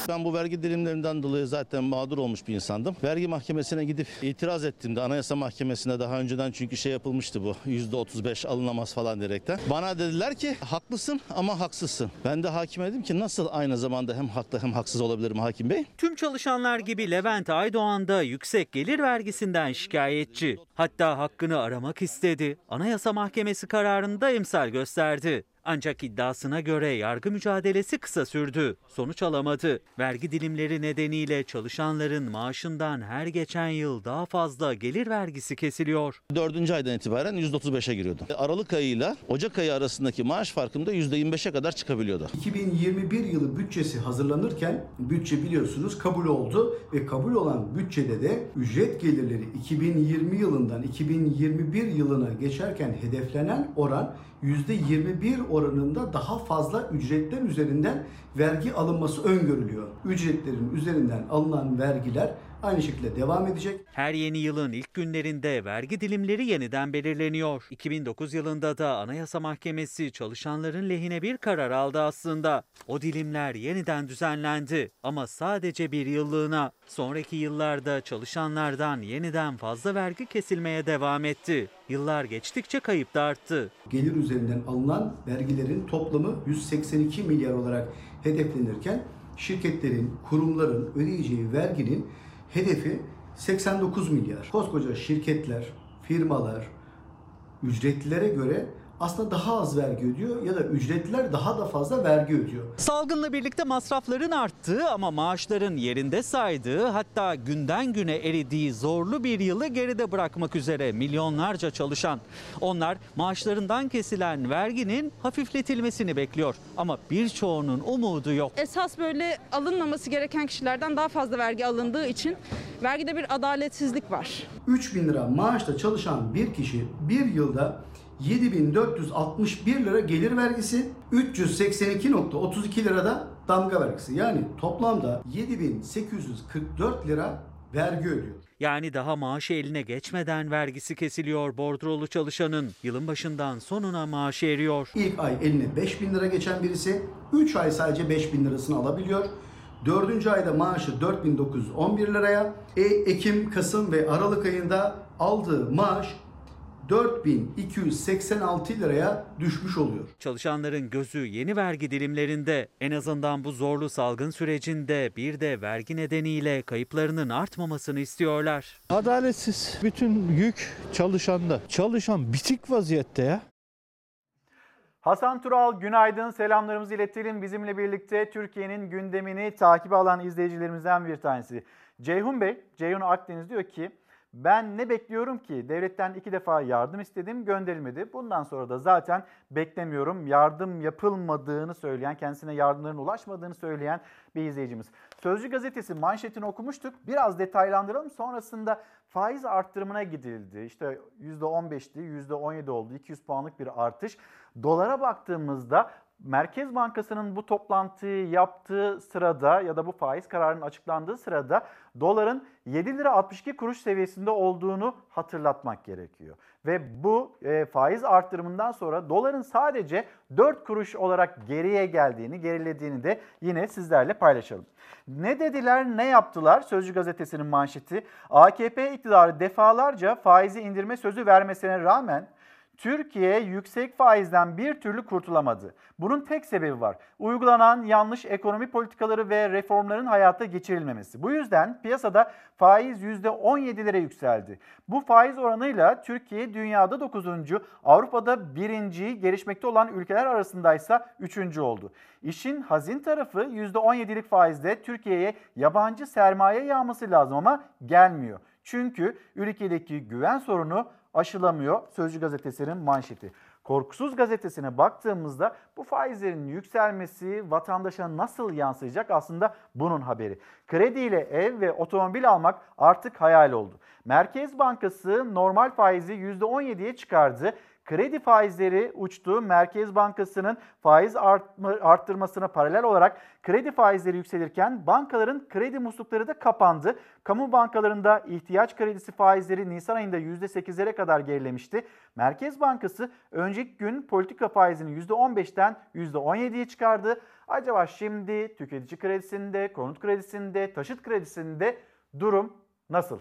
Ben bu vergi dilimlerinden dolayı zaten mağdur olmuş bir insandım. Vergi mahkemesine gidip itiraz ettiğimde anayasa mahkemesine daha önceden çünkü şey yapılmıştı bu %35 alınamaz falan diyerekten. Bana dediler ki haklısın ama haksızsın. Ben de hakime dedim ki nasıl aynı zamanda hem haklı hem haksız olabilirim hakim bey? Tüm çalışanlar gibi Levent Aydoğan da yüksek gelir vergisinden şikayetçi. Hatta hakkını aramak istedi. Anayasa Mahkemesi kararında emsal gösterdi. Ancak iddiasına göre yargı mücadelesi kısa sürdü. Sonuç alamadı. Vergi dilimleri nedeniyle çalışanların maaşından her geçen yıl daha fazla gelir vergisi kesiliyor. Dördüncü aydan itibaren %35'e giriyordu. Aralık ayıyla Ocak ayı arasındaki maaş farkında %25'e kadar çıkabiliyordu. 2021 yılı bütçesi hazırlanırken bütçe biliyorsunuz kabul oldu ve kabul olan bütçede de ücret gelirleri 2020 yılından 2021 yılına geçerken hedeflenen oran %21 oranında daha fazla ücretler üzerinden vergi alınması öngörülüyor. Ücretlerin üzerinden alınan vergiler aynı şekilde devam edecek. Her yeni yılın ilk günlerinde vergi dilimleri yeniden belirleniyor. 2009 yılında da Anayasa Mahkemesi çalışanların lehine bir karar aldı aslında. O dilimler yeniden düzenlendi ama sadece bir yıllığına. Sonraki yıllarda çalışanlardan yeniden fazla vergi kesilmeye devam etti. Yıllar geçtikçe kayıp da arttı. Gelir üzerinden alınan vergilerin toplamı 182 milyar olarak hedeflenirken şirketlerin, kurumların ödeyeceği verginin hedefi 89 milyar. Koskoca şirketler, firmalar ücretlilere göre aslında daha az vergi ödüyor ya da ücretliler daha da fazla vergi ödüyor. Salgınla birlikte masrafların arttığı ama maaşların yerinde saydığı hatta günden güne eridiği zorlu bir yılı geride bırakmak üzere milyonlarca çalışan. Onlar maaşlarından kesilen verginin hafifletilmesini bekliyor ama birçoğunun umudu yok. Esas böyle alınmaması gereken kişilerden daha fazla vergi alındığı için vergide bir adaletsizlik var. 3000 lira maaşla çalışan bir kişi bir yılda 7461 lira gelir vergisi, 382.32 lirada damga vergisi. Yani toplamda 7844 lira vergi ödüyor. Yani daha maaşı eline geçmeden vergisi kesiliyor bordrolu çalışanın. Yılın başından sonuna maaşı eriyor. İlk ay eline 5000 lira geçen birisi 3 ay sadece 5000 lirasını alabiliyor. Dördüncü ayda maaşı 4911 liraya, e, Ekim, Kasım ve Aralık ayında aldığı maaş 4286 liraya düşmüş oluyor. Çalışanların gözü yeni vergi dilimlerinde. En azından bu zorlu salgın sürecinde bir de vergi nedeniyle kayıplarının artmamasını istiyorlar. Adaletsiz. Bütün yük çalışanda. Çalışan bitik vaziyette ya. Hasan Tural günaydın selamlarımızı iletelim. Bizimle birlikte Türkiye'nin gündemini takip alan izleyicilerimizden bir tanesi. Ceyhun Bey, Ceyhun Akdeniz diyor ki ben ne bekliyorum ki? Devletten iki defa yardım istedim, gönderilmedi. Bundan sonra da zaten beklemiyorum. Yardım yapılmadığını söyleyen, kendisine yardımların ulaşmadığını söyleyen bir izleyicimiz. Sözcü gazetesi manşetini okumuştuk. Biraz detaylandıralım. Sonrasında faiz arttırımına gidildi. İşte %15'ti, %17 oldu. 200 puanlık bir artış. Dolara baktığımızda Merkez Bankası'nın bu toplantıyı yaptığı sırada ya da bu faiz kararının açıklandığı sırada doların 7 lira 62 kuruş seviyesinde olduğunu hatırlatmak gerekiyor. Ve bu e, faiz arttırımından sonra doların sadece 4 kuruş olarak geriye geldiğini, gerilediğini de yine sizlerle paylaşalım. Ne dediler, ne yaptılar? Sözcü gazetesinin manşeti. AKP iktidarı defalarca faizi indirme sözü vermesine rağmen Türkiye yüksek faizden bir türlü kurtulamadı. Bunun tek sebebi var. Uygulanan yanlış ekonomi politikaları ve reformların hayata geçirilmemesi. Bu yüzden piyasada faiz %17'lere yükseldi. Bu faiz oranıyla Türkiye dünyada 9. Avrupa'da 1. gelişmekte olan ülkeler arasındaysa 3. oldu. İşin hazin tarafı %17'lik faizde Türkiye'ye yabancı sermaye yağması lazım ama gelmiyor. Çünkü ülkedeki güven sorunu aşılamıyor Sözcü gazetesinin manşeti. Korkusuz gazetesine baktığımızda bu faizlerin yükselmesi vatandaşa nasıl yansıyacak aslında bunun haberi. Krediyle ev ve otomobil almak artık hayal oldu. Merkez Bankası normal faizi %17'ye çıkardı. Kredi faizleri uçtu. Merkez Bankası'nın faiz arttırmasına paralel olarak kredi faizleri yükselirken bankaların kredi muslukları da kapandı. Kamu bankalarında ihtiyaç kredisi faizleri Nisan ayında %8'lere kadar gerilemişti. Merkez Bankası önceki gün politika faizini %15'ten %17'ye çıkardı. Acaba şimdi tüketici kredisinde, konut kredisinde, taşıt kredisinde durum nasıl?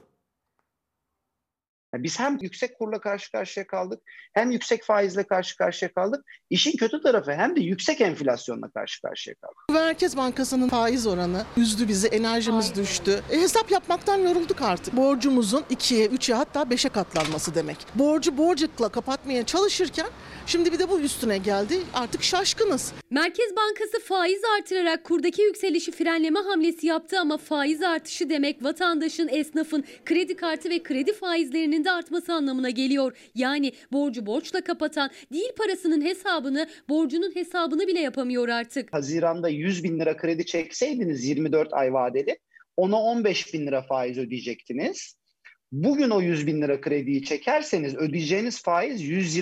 Biz hem yüksek kurla karşı karşıya kaldık hem yüksek faizle karşı karşıya kaldık. İşin kötü tarafı hem de yüksek enflasyonla karşı karşıya kaldık. Merkez Bankası'nın faiz oranı üzdü bizi, enerjimiz düştü. E, hesap yapmaktan yorulduk artık. Borcumuzun 2'ye, 3'e hatta 5'e katlanması demek. Borcu borcukla kapatmaya çalışırken şimdi bir de bu üstüne geldi. Artık şaşkınız. Merkez Bankası faiz artırarak kurdaki yükselişi frenleme hamlesi yaptı ama faiz artışı demek vatandaşın, esnafın kredi kartı ve kredi faizlerinin de artması anlamına geliyor. Yani borcu borçla kapatan değil parasının hesabını, borcunun hesabını bile yapamıyor artık. Haziranda 100 bin lira kredi çekseydiniz 24 ay vadeli ona 15 bin lira faiz ödeyecektiniz. Bugün o 100 bin lira krediyi çekerseniz ödeyeceğiniz faiz 126.600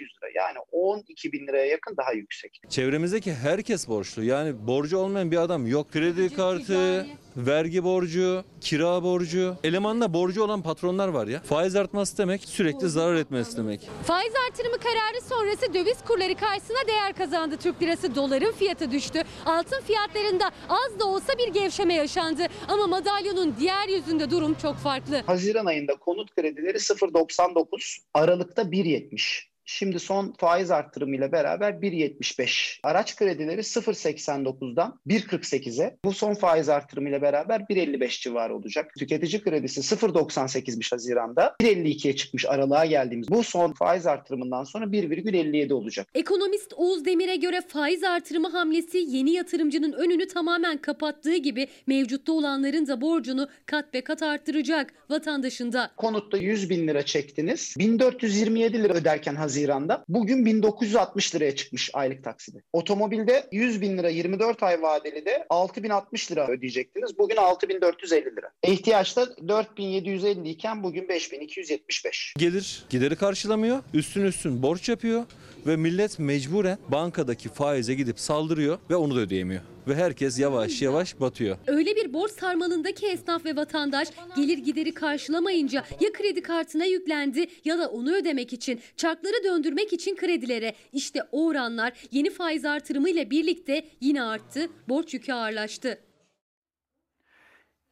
lira. Yani 12 bin liraya yakın daha yüksek. Çevremizdeki herkes borçlu. Yani borcu olmayan bir adam yok. Kredi kartı, vergi borcu, kira borcu. Elemanla borcu olan patronlar var ya. Faiz artması demek sürekli zarar etmesi demek. Faiz artırımı kararı sonrası döviz kurları karşısına değer kazandı. Türk lirası doların fiyatı düştü. Altın fiyatlarında az da olsa bir gevşeme yaşandı. Ama madalyonun diğer yüzünde durum çok farklı. Haziran ayında konut kredileri 0.99, Aralık'ta 1.70. Şimdi son faiz arttırımıyla beraber 1.75. Araç kredileri 0.89'dan 1.48'e. Bu son faiz arttırımıyla beraber 1.55 civarı olacak. Tüketici kredisi 0.98'miş Haziran'da. 1.52'ye çıkmış aralığa geldiğimiz. Bu son faiz arttırımından sonra 1,57 olacak. Ekonomist Oğuz Demir'e göre faiz artırımı hamlesi yeni yatırımcının önünü tamamen kapattığı gibi mevcutta olanların da borcunu kat be kat arttıracak vatandaşın da. Konutta 100 bin lira çektiniz. 1427 lira öderken Haziran'da bugün 1960 liraya çıkmış aylık taksidi. Otomobilde 100 bin lira 24 ay vadeli de 6060 lira ödeyecektiniz. Bugün 6450 lira. İhtiyaçta 4750 iken bugün 5275. Gelir gideri karşılamıyor. Üstün üstün borç yapıyor. Ve millet mecburen bankadaki faize gidip saldırıyor ve onu da ödeyemiyor. Ve herkes yavaş yavaş batıyor. Öyle bir borç sarmalındaki esnaf ve vatandaş gelir gideri karşılamayınca ya kredi kartına yüklendi ya da onu ödemek için çarkları döndürmek için kredilere. İşte o oranlar yeni faiz artırımıyla birlikte yine arttı, borç yükü ağırlaştı.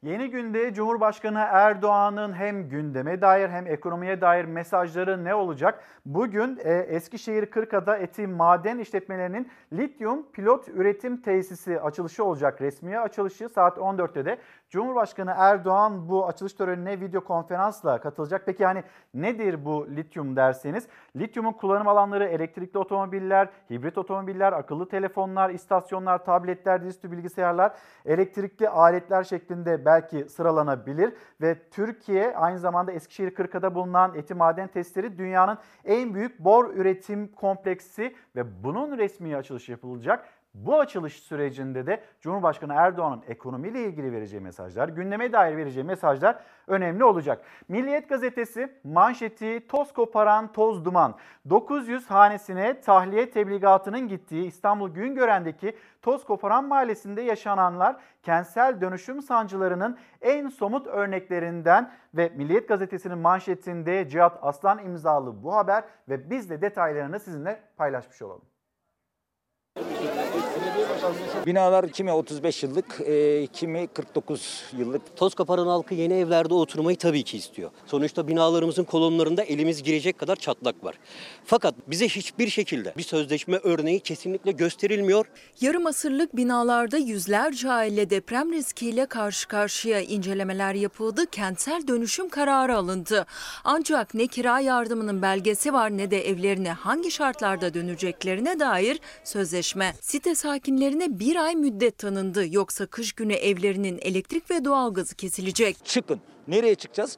Yeni günde Cumhurbaşkanı Erdoğan'ın hem gündeme dair hem ekonomiye dair mesajları ne olacak? Bugün e, Eskişehir Kırkada Eti Maden İşletmelerinin lityum pilot üretim tesisi açılışı olacak. Resmi açılışı saat 14'te de Cumhurbaşkanı Erdoğan bu açılış törenine video konferansla katılacak. Peki yani nedir bu lityum derseniz? Lityumun kullanım alanları elektrikli otomobiller, hibrit otomobiller, akıllı telefonlar, istasyonlar, tabletler, dizüstü bilgisayarlar, elektrikli aletler şeklinde belki sıralanabilir ve Türkiye aynı zamanda Eskişehir Kırkada bulunan eti maden testleri dünyanın en büyük bor üretim kompleksi ve bunun resmi açılışı yapılacak. Bu açılış sürecinde de Cumhurbaşkanı Erdoğan'ın ekonomiyle ilgili vereceği mesajlar, gündeme dair vereceği mesajlar önemli olacak. Milliyet gazetesi manşeti toz koparan toz duman. 900 hanesine tahliye tebligatının gittiği İstanbul Güngören'deki toz koparan mahallesinde yaşananlar kentsel dönüşüm sancılarının en somut örneklerinden ve Milliyet gazetesinin manşetinde Cihat Aslan imzalı bu haber ve biz de detaylarını sizinle paylaşmış olalım. Binalar kimi 35 yıllık, e, kimi 49 yıllık. Toz koparan halkı yeni evlerde oturmayı tabii ki istiyor. Sonuçta binalarımızın kolonlarında elimiz girecek kadar çatlak var. Fakat bize hiçbir şekilde bir sözleşme örneği kesinlikle gösterilmiyor. Yarım asırlık binalarda yüzlerce aile deprem riskiyle karşı karşıya incelemeler yapıldı, kentsel dönüşüm kararı alındı. Ancak ne kira yardımının belgesi var ne de evlerine hangi şartlarda döneceklerine dair sözleşme. Site sakinlerine bir ay müddet tanındı. Yoksa kış günü evlerinin elektrik ve doğalgazı kesilecek. Çıkın. Nereye çıkacağız?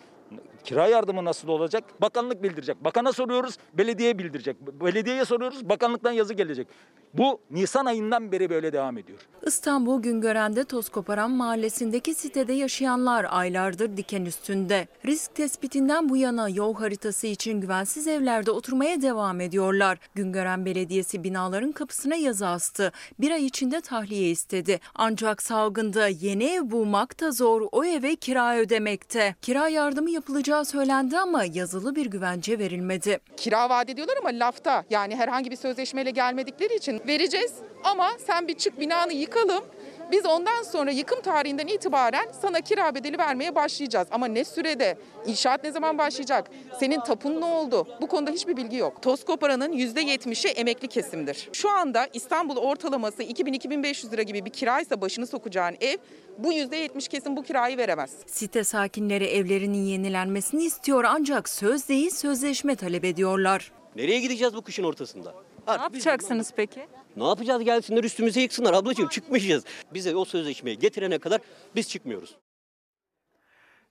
Kira yardımı nasıl olacak? Bakanlık bildirecek. Bakana soruyoruz, belediye bildirecek. Belediyeye soruyoruz, bakanlıktan yazı gelecek. Bu Nisan ayından beri böyle devam ediyor. İstanbul Güngören'de Tozkoparan mahallesindeki sitede yaşayanlar aylardır diken üstünde. Risk tespitinden bu yana yol haritası için güvensiz evlerde oturmaya devam ediyorlar. Güngören Belediyesi binaların kapısına yazı astı. Bir ay içinde tahliye istedi. Ancak salgında yeni ev bulmak da zor o eve kira ödemekte. Kira yardımı yapılacağı söylendi ama yazılı bir güvence verilmedi. Kira vaat ediyorlar ama lafta yani herhangi bir sözleşmeyle gelmedikleri için vereceğiz ama sen bir çık binanı yıkalım. Biz ondan sonra yıkım tarihinden itibaren sana kira bedeli vermeye başlayacağız. Ama ne sürede, inşaat ne zaman başlayacak, senin tapun ne oldu? Bu konuda hiçbir bilgi yok. Toz koparanın %70'i emekli kesimdir. Şu anda İstanbul ortalaması 2000-2500 lira gibi bir kiraysa başını sokacağın ev bu %70 kesim bu kirayı veremez. Site sakinleri evlerinin yenilenmesini istiyor ancak söz değil sözleşme talep ediyorlar. Nereye gideceğiz bu kışın ortasında? Ne yapacaksınız peki? Ne yapacağız gelsinler üstümüze yıksınlar ablacığım çıkmayacağız. Bize o sözleşmeyi getirene kadar biz çıkmıyoruz.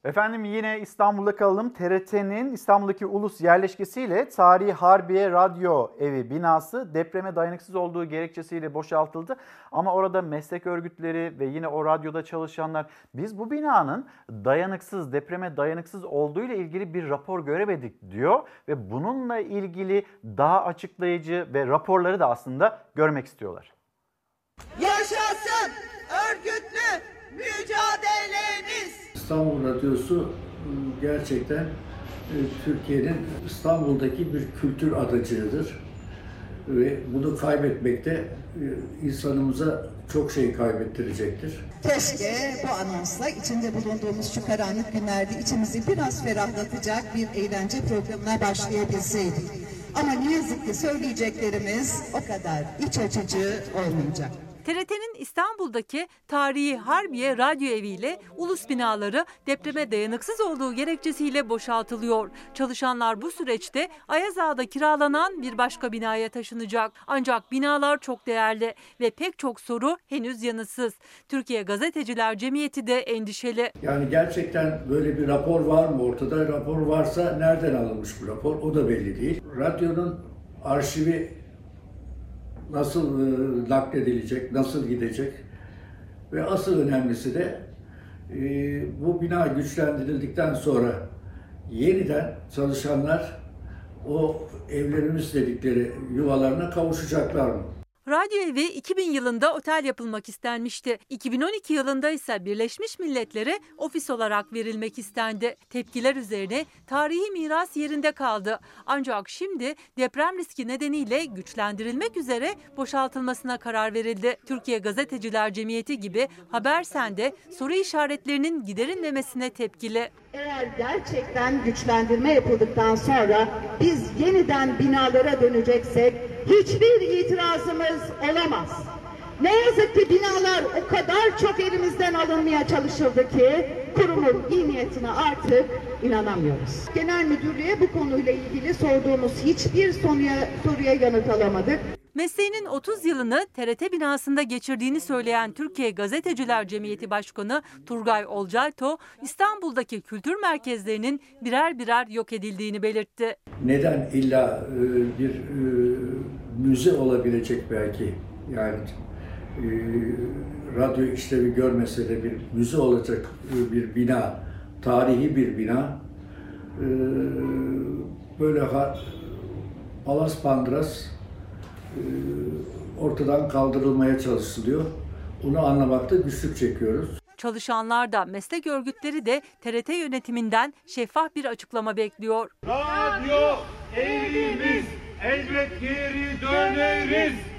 Efendim yine İstanbul'da kalalım. TRT'nin İstanbul'daki ulus yerleşkesiyle Tarihi Harbiye Radyo Evi binası depreme dayanıksız olduğu gerekçesiyle boşaltıldı. Ama orada meslek örgütleri ve yine o radyoda çalışanlar biz bu binanın dayanıksız, depreme dayanıksız olduğu ile ilgili bir rapor göremedik diyor. Ve bununla ilgili daha açıklayıcı ve raporları da aslında görmek istiyorlar. Yaşasın örgütlü mücadelemiz. İstanbul Radyosu gerçekten e, Türkiye'nin İstanbul'daki bir kültür adacığıdır. Ve bunu kaybetmekte e, insanımıza çok şey kaybettirecektir. Keşke bu anonsla içinde bulunduğumuz şu karanlık günlerde içimizi biraz ferahlatacak bir eğlence programına başlayabilseydik. Ama ne yazık ki söyleyeceklerimiz o kadar iç açıcı olmayacak. TRT'nin İstanbul'daki tarihi Harbiye Radyo Evi ile ulus binaları depreme dayanıksız olduğu gerekçesiyle boşaltılıyor. Çalışanlar bu süreçte Ayaz Ağa'da kiralanan bir başka binaya taşınacak. Ancak binalar çok değerli ve pek çok soru henüz yanıtsız. Türkiye Gazeteciler Cemiyeti de endişeli. Yani gerçekten böyle bir rapor var mı ortada? Rapor varsa nereden alınmış bu rapor? O da belli değil. Radyonun arşivi nasıl e, nakledilecek, nasıl gidecek ve asıl önemlisi de e, bu bina güçlendirildikten sonra yeniden çalışanlar o evlerimiz dedikleri yuvalarına kavuşacaklar mı? Radyo evi 2000 yılında otel yapılmak istenmişti. 2012 yılında ise Birleşmiş Milletler'e ofis olarak verilmek istendi. Tepkiler üzerine tarihi miras yerinde kaldı. Ancak şimdi deprem riski nedeniyle güçlendirilmek üzere boşaltılmasına karar verildi. Türkiye Gazeteciler Cemiyeti gibi Habersen'de soru işaretlerinin giderilmemesine tepkili. Eğer gerçekten güçlendirme yapıldıktan sonra biz yeniden binalara döneceksek hiçbir itirazımız olamaz. Ne yazık ki binalar o kadar çok elimizden alınmaya çalışıldı ki kurumun iyi niyetine artık inanamıyoruz. Genel müdürlüğe bu konuyla ilgili sorduğumuz hiçbir soruya, soruya yanıt alamadık. Mesleğinin 30 yılını TRT binasında geçirdiğini söyleyen Türkiye Gazeteciler Cemiyeti Başkanı Turgay Olcayto, İstanbul'daki kültür merkezlerinin birer birer yok edildiğini belirtti. Neden illa e, bir e, müze olabilecek belki yani radyo işlevi görmese de bir müze olacak e, bir bina, tarihi bir bina e, böyle palas pandras e, ortadan kaldırılmaya çalışılıyor. Bunu anlamakta güçlük çekiyoruz. Çalışanlar da meslek örgütleri de TRT yönetiminden şeffaf bir açıklama bekliyor. Radyo evimiz elbet geri döneriz.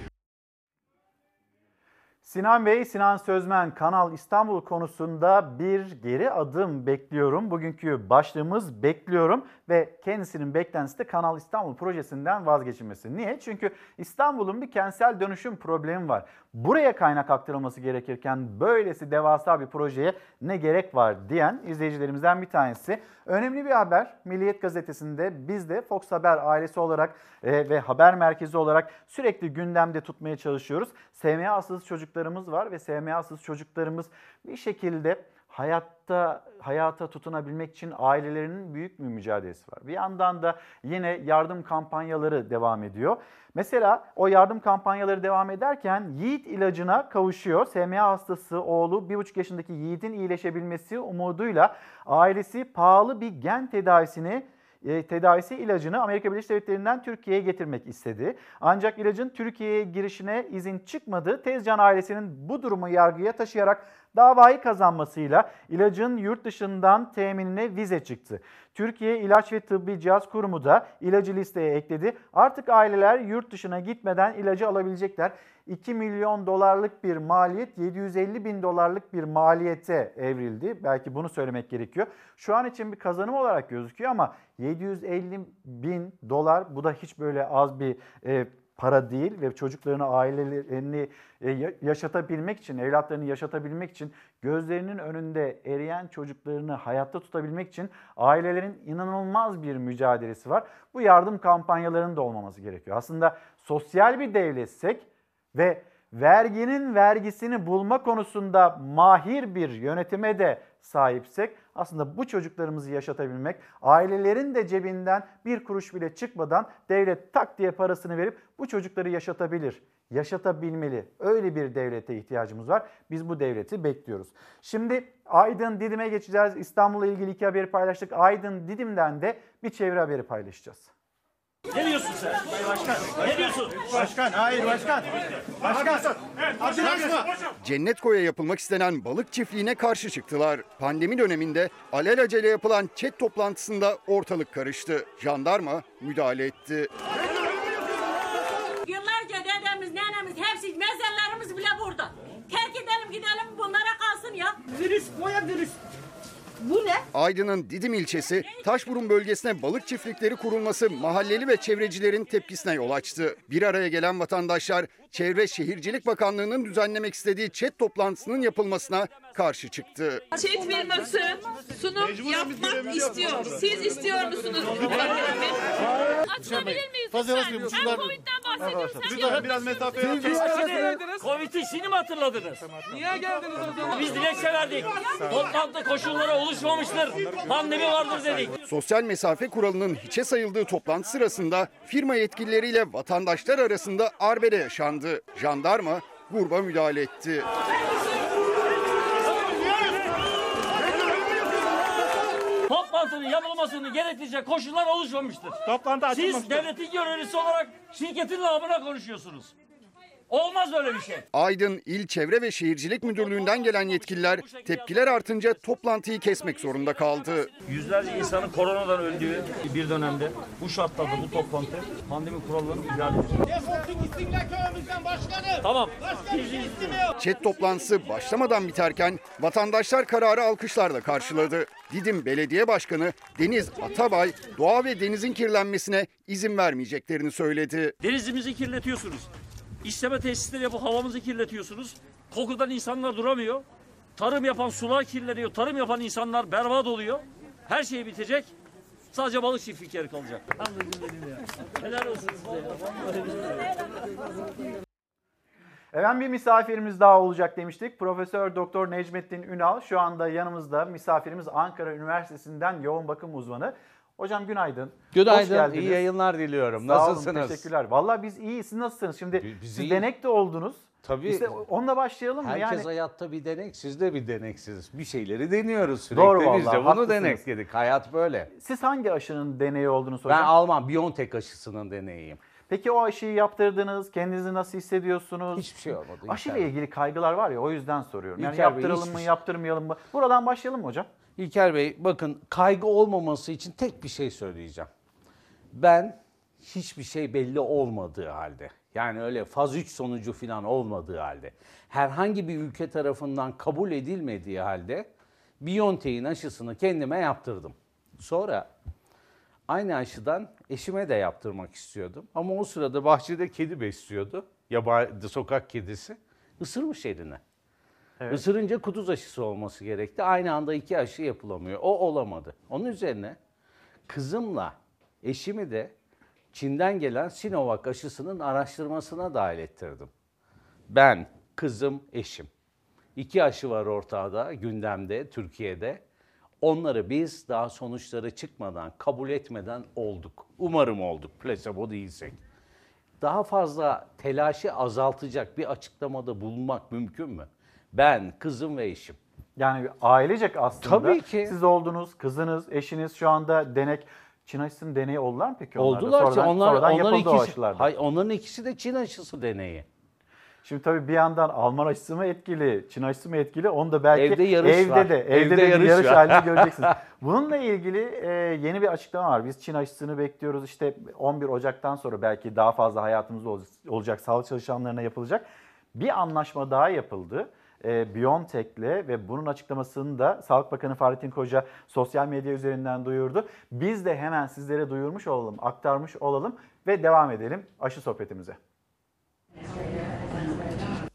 Sinan Bey, Sinan Sözmen Kanal İstanbul konusunda bir geri adım bekliyorum. Bugünkü başlığımız bekliyorum ve kendisinin beklentisi de Kanal İstanbul projesinden vazgeçilmesi. Niye? Çünkü İstanbul'un bir kentsel dönüşüm problemi var. Buraya kaynak aktarılması gerekirken böylesi devasa bir projeye ne gerek var diyen izleyicilerimizden bir tanesi. Önemli bir haber Milliyet Gazetesi'nde biz de Fox Haber ailesi olarak e, ve haber merkezi olarak sürekli gündemde tutmaya çalışıyoruz. SMA'sız çocuklarımız var ve SMA'sız çocuklarımız bir şekilde hayatta hayata tutunabilmek için ailelerinin büyük bir mücadelesi var. Bir yandan da yine yardım kampanyaları devam ediyor. Mesela o yardım kampanyaları devam ederken Yiğit ilacına kavuşuyor. SMA hastası oğlu 1,5 yaşındaki Yiğit'in iyileşebilmesi umuduyla ailesi pahalı bir gen tedavisini e, tedavisi ilacını Amerika Birleşik Devletleri'nden Türkiye'ye getirmek istedi. Ancak ilacın Türkiye'ye girişine izin çıkmadı. Tezcan ailesinin bu durumu yargıya taşıyarak davayı kazanmasıyla ilacın yurt dışından teminine vize çıktı. Türkiye İlaç ve Tıbbi Cihaz Kurumu da ilacı listeye ekledi. Artık aileler yurt dışına gitmeden ilacı alabilecekler. 2 milyon dolarlık bir maliyet 750 bin dolarlık bir maliyete evrildi. Belki bunu söylemek gerekiyor. Şu an için bir kazanım olarak gözüküyor ama 750 bin dolar bu da hiç böyle az bir e, para değil ve çocuklarını, ailelerini e, yaşatabilmek için, evlatlarını yaşatabilmek için, gözlerinin önünde eriyen çocuklarını hayatta tutabilmek için ailelerin inanılmaz bir mücadelesi var. Bu yardım kampanyalarının da olmaması gerekiyor. Aslında sosyal bir devletsek ve verginin vergisini bulma konusunda mahir bir yönetime de sahipsek aslında bu çocuklarımızı yaşatabilmek, ailelerin de cebinden bir kuruş bile çıkmadan devlet tak diye parasını verip bu çocukları yaşatabilir, yaşatabilmeli. Öyle bir devlete ihtiyacımız var. Biz bu devleti bekliyoruz. Şimdi Aydın Didim'e geçeceğiz. İstanbul'la ilgili iki haberi paylaştık. Aydın Didim'den de bir çevre haberi paylaşacağız. Ne diyorsun sen? Başkan. Ne diyorsun? Başkan, hayır başkan. Başkan. Başkan. Cennetkoy'a yapılmak istenen balık çiftliğine karşı çıktılar. Pandemi döneminde alelacele yapılan chat toplantısında ortalık karıştı. Jandarma müdahale etti. Yıllarca dedemiz, nenemiz hepsi mezarlarımız bile burada. Terk edelim gidelim bunlara kalsın ya. Virüs, koya virüs. Bu ne? Aydın'ın Didim ilçesi Taşburun bölgesine balık çiftlikleri kurulması mahalleli ve çevrecilerin tepkisine yol açtı. Bir araya gelen vatandaşlar Çevre Şehircilik Bakanlığı'nın düzenlemek istediği chat toplantısının yapılmasına karşı çıktı. Çet firması sunum yapmak istiyor. Siz istiyor musunuz? Açılabilir miyiz Fazla lütfen? Ben Covid'den bahsediyorum. Lütfen biraz mesafe yapıyorsun. Covid'i şimdi mi hatırladınız? Niye geldiniz o zaman? Biz dilekçe verdik. Toplantı koşulları oluşmamıştır. Pandemi vardır dedik. Sosyal mesafe kuralının hiçe sayıldığı toplantı sırasında firma yetkilileriyle vatandaşlar arasında arbede yaşandı. Jandarma gruba müdahale etti. Toplantının yapılmasını gerektirecek koşullar oluşmamıştır. Toplantı Siz açılmamıştır. devletin görevlisi olarak şirketin namına konuşuyorsunuz. Olmaz öyle bir şey. Aydın İl Çevre ve Şehircilik Müdürlüğü'nden gelen yetkililer tepkiler artınca toplantıyı kesmek zorunda kaldı. Yüzlerce insanın koronadan öldüğü bir dönemde bu şartlarda bu toplantı pandemi kurallarını ihlal ediyor. Tamam. Chat toplantısı başlamadan biterken vatandaşlar kararı alkışlarla karşıladı. Didim Belediye Başkanı Deniz Atabay doğa ve denizin kirlenmesine izin vermeyeceklerini söyledi. Denizimizi kirletiyorsunuz. İşleme tesisleri yapıp havamızı kirletiyorsunuz. Kokudan insanlar duramıyor. Tarım yapan sular kirleniyor. Tarım yapan insanlar berbat oluyor. Her şey bitecek. Sadece balık çiftlikleri kalacak. Helal olsun size. Efendim bir misafirimiz daha olacak demiştik. Profesör Doktor Necmettin Ünal şu anda yanımızda. Misafirimiz Ankara Üniversitesi'nden yoğun bakım uzmanı. Hocam günaydın. Günaydın, iyi yayınlar diliyorum. Sağ olun, Nasılsınız? teşekkürler. Vallahi biz iyiyiz. Siz nasılsınız? Şimdi biz siz iyi. denek de oldunuz. Tabii. İşte onunla başlayalım mı? Herkes yani hayatta bir denek, siz de bir deneksiniz. Bir şeyleri deniyoruz sürekli. Doğru Biz vallahi, de bunu haklısınız. denekledik. Hayat böyle. siz hangi aşının deneyi oldunuz hocam? Ben Alman Biontech aşısının deneyiyim. Peki o aşıyı yaptırdınız. Kendinizi nasıl hissediyorsunuz? Hiçbir şey olmadı. Aşıyla ilgili kaygılar var ya o yüzden soruyorum. Yani İlker Bey, yaptıralım hiçbir mı, şey- yaptırmayalım mı? Buradan başlayalım mı hocam? İlker Bey bakın kaygı olmaması için tek bir şey söyleyeceğim. Ben hiçbir şey belli olmadığı halde yani öyle faz 3 sonucu falan olmadığı halde herhangi bir ülke tarafından kabul edilmediği halde Biontech'in aşısını kendime yaptırdım. Sonra aynı aşıdan eşime de yaptırmak istiyordum. Ama o sırada bahçede kedi besliyordu. Yabancı sokak kedisi. Isırmış eline. Evet. Isırınca kuduz aşısı olması gerekti. Aynı anda iki aşı yapılamıyor. O olamadı. Onun üzerine kızımla eşimi de Çin'den gelen Sinovac aşısının araştırmasına dahil ettirdim. Ben, kızım, eşim. İki aşı var ortada, gündemde, Türkiye'de. Onları biz daha sonuçları çıkmadan, kabul etmeden olduk. Umarım olduk, plasebo değilsek. Daha fazla telaşı azaltacak bir açıklamada bulunmak mümkün mü? Ben, kızım ve eşim. Yani ailecek aslında. Tabii ki. Siz oldunuz, kızınız, eşiniz şu anda denek. Çin aşısının deneyi oldular mı peki onlarda? Oldular ki Sonradan- onlar, sonradan onların yapıldı o ikisi, hayır, onların ikisi de Çin aşısı deneyi. Şimdi tabii bir yandan Alman aşısı mı etkili, Çin aşısı mı etkili onu da belki Evde yarış evde var. de evde, Evde de yarış yarış var. halinde göreceksiniz. Bununla ilgili e, yeni bir açıklama var. Biz Çin aşısını bekliyoruz. İşte 11 Ocak'tan sonra belki daha fazla hayatımızda ol- olacak, sağlık çalışanlarına yapılacak. Bir anlaşma daha yapıldı. E, BioNTech'le ve bunun açıklamasını da Sağlık Bakanı Fahrettin Koca sosyal medya üzerinden duyurdu. Biz de hemen sizlere duyurmuş olalım, aktarmış olalım ve devam edelim aşı sohbetimize.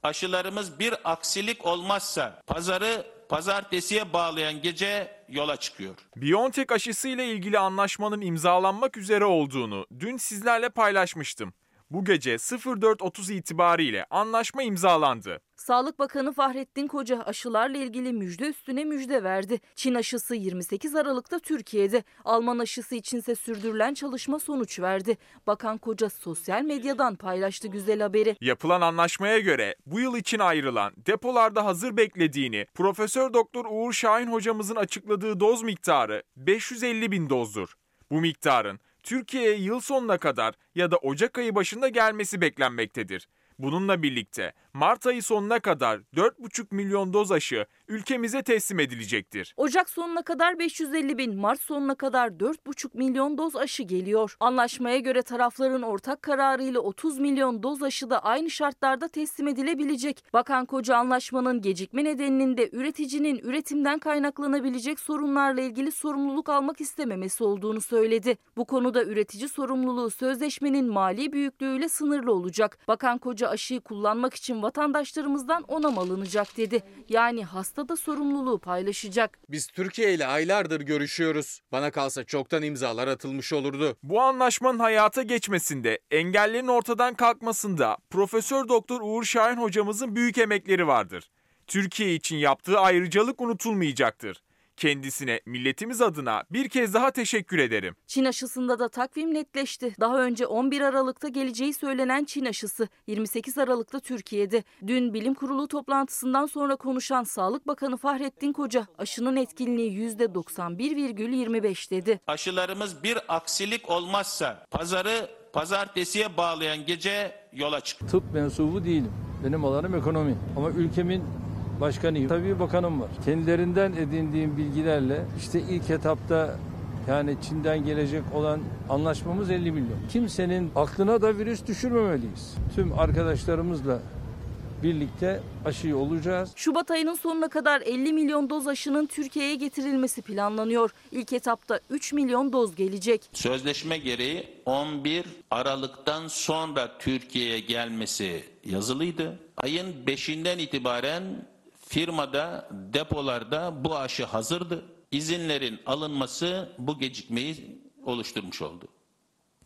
aşılarımız bir aksilik olmazsa pazarı pazartesiye bağlayan gece yola çıkıyor. BioNTech aşısı ile ilgili anlaşmanın imzalanmak üzere olduğunu dün sizlerle paylaşmıştım. Bu gece 04.30 itibariyle anlaşma imzalandı. Sağlık Bakanı Fahrettin Koca aşılarla ilgili müjde üstüne müjde verdi. Çin aşısı 28 Aralık'ta Türkiye'de, Alman aşısı içinse sürdürülen çalışma sonuç verdi. Bakan Koca sosyal medyadan paylaştı güzel haberi. Yapılan anlaşmaya göre bu yıl için ayrılan depolarda hazır beklediğini Profesör Doktor Uğur Şahin hocamızın açıkladığı doz miktarı 550 bin dozdur. Bu miktarın Türkiye'ye yıl sonuna kadar ya da Ocak ayı başında gelmesi beklenmektedir. Bununla birlikte Mart ayı sonuna kadar 4,5 milyon doz aşı ülkemize teslim edilecektir. Ocak sonuna kadar 550 bin, Mart sonuna kadar 4,5 milyon doz aşı geliyor. Anlaşmaya göre tarafların ortak kararıyla 30 milyon doz aşı da aynı şartlarda teslim edilebilecek. Bakan Koca anlaşmanın gecikme nedeninin de üreticinin üretimden kaynaklanabilecek sorunlarla ilgili sorumluluk almak istememesi olduğunu söyledi. Bu konuda üretici sorumluluğu sözleşmenin mali büyüklüğüyle sınırlı olacak. Bakan Koca aşıyı kullanmak için vatandaşlarımızdan onam alınacak dedi. Yani hasta da sorumluluğu paylaşacak. Biz Türkiye ile aylardır görüşüyoruz. Bana kalsa çoktan imzalar atılmış olurdu. Bu anlaşmanın hayata geçmesinde, engellerin ortadan kalkmasında Profesör Doktor Uğur Şahin hocamızın büyük emekleri vardır. Türkiye için yaptığı ayrıcalık unutulmayacaktır. Kendisine milletimiz adına bir kez daha teşekkür ederim. Çin aşısında da takvim netleşti. Daha önce 11 Aralık'ta geleceği söylenen Çin aşısı 28 Aralık'ta Türkiye'de. Dün bilim kurulu toplantısından sonra konuşan Sağlık Bakanı Fahrettin Koca aşının etkinliği %91,25 dedi. Aşılarımız bir aksilik olmazsa pazarı pazartesiye bağlayan gece yola çıkıyor. Tıp mensubu değilim. Benim alanım ekonomi. Ama ülkemin başkanıyım. Tabii bakanım var. Kendilerinden edindiğim bilgilerle işte ilk etapta yani Çin'den gelecek olan anlaşmamız 50 milyon. Kimsenin aklına da virüs düşürmemeliyiz. Tüm arkadaşlarımızla birlikte aşıyı olacağız. Şubat ayının sonuna kadar 50 milyon doz aşının Türkiye'ye getirilmesi planlanıyor. İlk etapta 3 milyon doz gelecek. Sözleşme gereği 11 Aralık'tan sonra Türkiye'ye gelmesi yazılıydı. Ayın 5'inden itibaren firmada, depolarda bu aşı hazırdı. İzinlerin alınması bu gecikmeyi oluşturmuş oldu.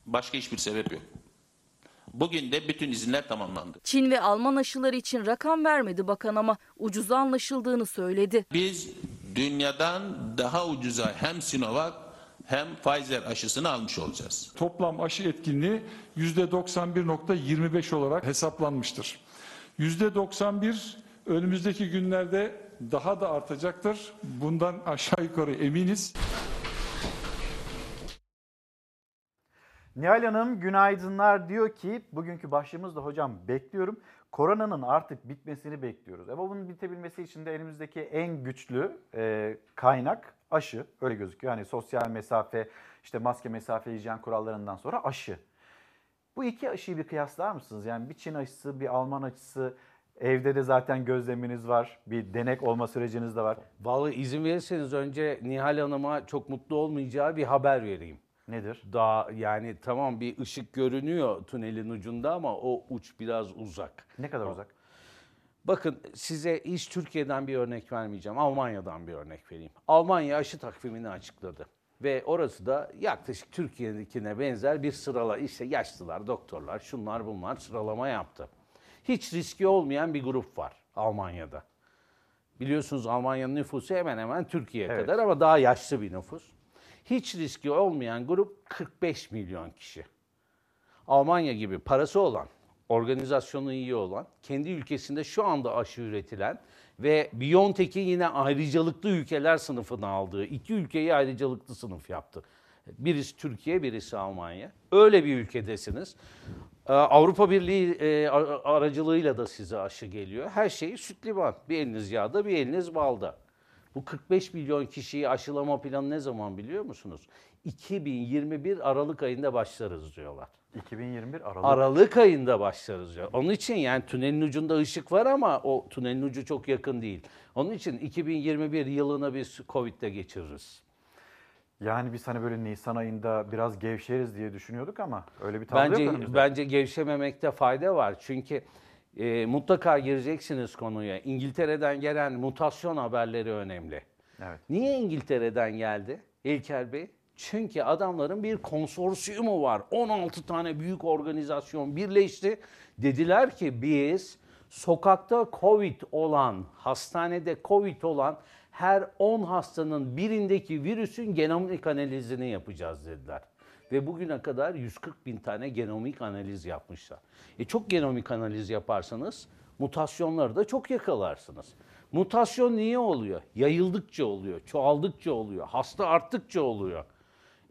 Başka hiçbir sebep yok. Bugün de bütün izinler tamamlandı. Çin ve Alman aşıları için rakam vermedi bakan ama ucuza anlaşıldığını söyledi. Biz dünyadan daha ucuza hem Sinovac hem Pfizer aşısını almış olacağız. Toplam aşı etkinliği %91.25 olarak hesaplanmıştır. %91 önümüzdeki günlerde daha da artacaktır. Bundan aşağı yukarı eminiz. Nihal Hanım günaydınlar diyor ki bugünkü başlığımızda hocam bekliyorum. Koronanın artık bitmesini bekliyoruz. Ama bunun bitebilmesi için de elimizdeki en güçlü e, kaynak aşı. Öyle gözüküyor. Hani sosyal mesafe, işte maske, mesafe, hijyen kurallarından sonra aşı. Bu iki aşıyı bir kıyaslar mısınız? Yani bir Çin aşısı, bir Alman aşısı, evde de zaten gözleminiz var. Bir denek olma süreciniz de var. Vallahi izin verirseniz önce Nihal Hanım'a çok mutlu olmayacağı bir haber vereyim. Nedir? Daha yani tamam bir ışık görünüyor tünelin ucunda ama o uç biraz uzak. Ne kadar uzak? Bakın size hiç Türkiye'den bir örnek vermeyeceğim. Almanya'dan bir örnek vereyim. Almanya aşı takvimini açıkladı. Ve orası da yaklaşık Türkiye'dekine benzer bir sırala işte yaşlılar, doktorlar, şunlar bunlar sıralama yaptı. Hiç riski olmayan bir grup var Almanya'da. Biliyorsunuz Almanya'nın nüfusu hemen hemen Türkiye kadar ama daha yaşlı bir nüfus. Hiç riski olmayan grup 45 milyon kişi. Almanya gibi parası olan, organizasyonu iyi olan, kendi ülkesinde şu anda aşı üretilen ve BioNTech'in yine ayrıcalıklı ülkeler sınıfına aldığı iki ülkeyi ayrıcalıklı sınıf yaptı. Birisi Türkiye, birisi Almanya. Öyle bir ülkedesiniz. Ee, Avrupa Birliği e, ar- aracılığıyla da size aşı geliyor. Her şey süt liman. Bir eliniz yağda, bir eliniz balda. Bu 45 milyon kişiyi aşılama planı ne zaman biliyor musunuz? 2021 Aralık ayında başlarız diyorlar. 2021 Aralık. Aralık ayında başlarız diyor. Onun için yani tünelin ucunda ışık var ama o tünelin ucu çok yakın değil. Onun için 2021 yılını biz Covid'de geçiririz. Yani biz hani böyle Nisan ayında biraz gevşeriz diye düşünüyorduk ama öyle bir tablo yok Bence önümüzde. bence gevşememekte fayda var. Çünkü e, mutlaka gireceksiniz konuya. İngiltere'den gelen mutasyon haberleri önemli. Evet. Niye İngiltere'den geldi İlker Bey? Çünkü adamların bir konsorsiyumu var. 16 tane büyük organizasyon birleşti. Dediler ki biz sokakta Covid olan, hastanede Covid olan her 10 hastanın birindeki virüsün genomik analizini yapacağız dediler. Ve bugüne kadar 140 bin tane genomik analiz yapmışlar. E çok genomik analiz yaparsanız mutasyonları da çok yakalarsınız. Mutasyon niye oluyor? Yayıldıkça oluyor, çoğaldıkça oluyor, hasta arttıkça oluyor.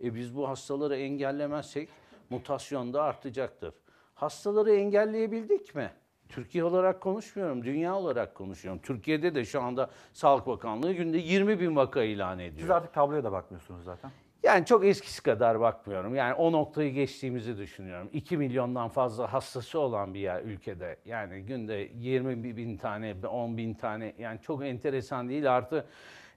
E biz bu hastaları engellemezsek mutasyon da artacaktır. Hastaları engelleyebildik mi? Türkiye olarak konuşmuyorum, dünya olarak konuşuyorum. Türkiye'de de şu anda Sağlık Bakanlığı günde 20 bin vaka ilan ediyor. Siz artık tabloya da bakmıyorsunuz zaten. Yani çok eskisi kadar bakmıyorum. Yani o noktayı geçtiğimizi düşünüyorum. 2 milyondan fazla hastası olan bir yer ülkede. Yani günde 20 bin tane, 10 bin tane yani çok enteresan değil. Artı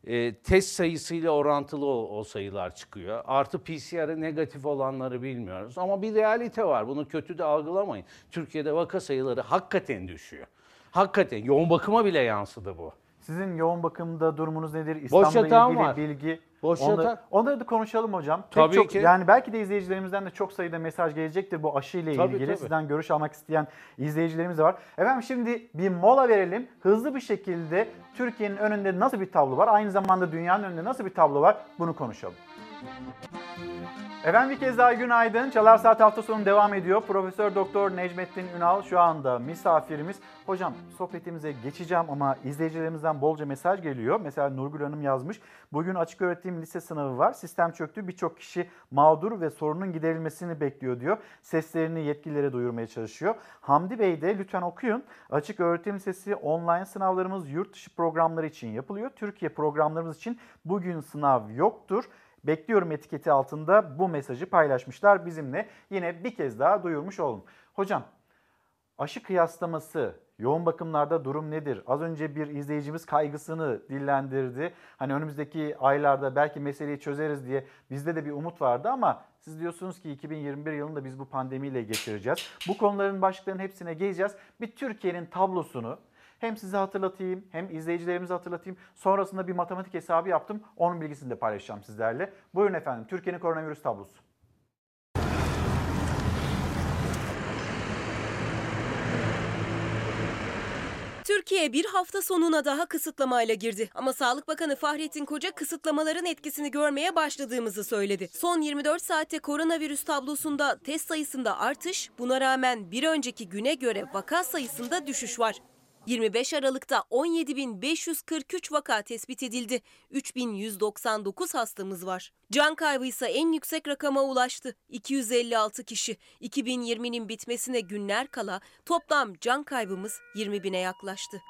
e, test sayısıyla orantılı o, o sayılar çıkıyor. Artı PCR'ı negatif olanları bilmiyoruz. Ama bir realite var. Bunu kötü de algılamayın. Türkiye'de vaka sayıları hakikaten düşüyor. Hakikaten yoğun bakıma bile yansıdı bu. Sizin yoğun bakımda durumunuz nedir? İstanbul'la ilgili var. bilgi. Boş onları, yatak. onları da konuşalım hocam. Pek Tabii çok, ki. Yani belki de izleyicilerimizden de çok sayıda mesaj gelecektir bu aşı ile Tabii, ilgili. tabii. Sizden görüş almak isteyen izleyicilerimiz de var. Efendim şimdi bir mola verelim. Hızlı bir şekilde Türkiye'nin önünde nasıl bir tablo var? Aynı zamanda dünyanın önünde nasıl bir tablo var? Bunu konuşalım. Efendim bir kez daha günaydın. Çalar Saat hafta sonu devam ediyor. Profesör Doktor Necmettin Ünal şu anda misafirimiz. Hocam sohbetimize geçeceğim ama izleyicilerimizden bolca mesaj geliyor. Mesela Nurgül Hanım yazmış. Bugün açık öğretim lise sınavı var. Sistem çöktü. Birçok kişi mağdur ve sorunun giderilmesini bekliyor diyor. Seslerini yetkililere duyurmaya çalışıyor. Hamdi Bey de lütfen okuyun. Açık öğretim lisesi online sınavlarımız yurt dışı programları için yapılıyor. Türkiye programlarımız için bugün sınav yoktur. Bekliyorum etiketi altında bu mesajı paylaşmışlar bizimle. Yine bir kez daha duyurmuş olalım. Hocam aşı kıyaslaması, yoğun bakımlarda durum nedir? Az önce bir izleyicimiz kaygısını dillendirdi. Hani önümüzdeki aylarda belki meseleyi çözeriz diye bizde de bir umut vardı ama siz diyorsunuz ki 2021 yılında biz bu pandemiyle geçireceğiz. Bu konuların başlıklarının hepsine geleceğiz. Bir Türkiye'nin tablosunu hem size hatırlatayım hem izleyicilerimize hatırlatayım. Sonrasında bir matematik hesabı yaptım. Onun bilgisini de paylaşacağım sizlerle. Buyurun efendim Türkiye'nin koronavirüs tablosu. Türkiye bir hafta sonuna daha kısıtlamayla girdi. Ama Sağlık Bakanı Fahrettin Koca kısıtlamaların etkisini görmeye başladığımızı söyledi. Son 24 saatte koronavirüs tablosunda test sayısında artış, buna rağmen bir önceki güne göre vaka sayısında düşüş var. 25 Aralık'ta 17.543 vaka tespit edildi. 3.199 hastamız var. Can kaybı ise en yüksek rakama ulaştı. 256 kişi. 2020'nin bitmesine günler kala toplam can kaybımız 20 bine yaklaştı.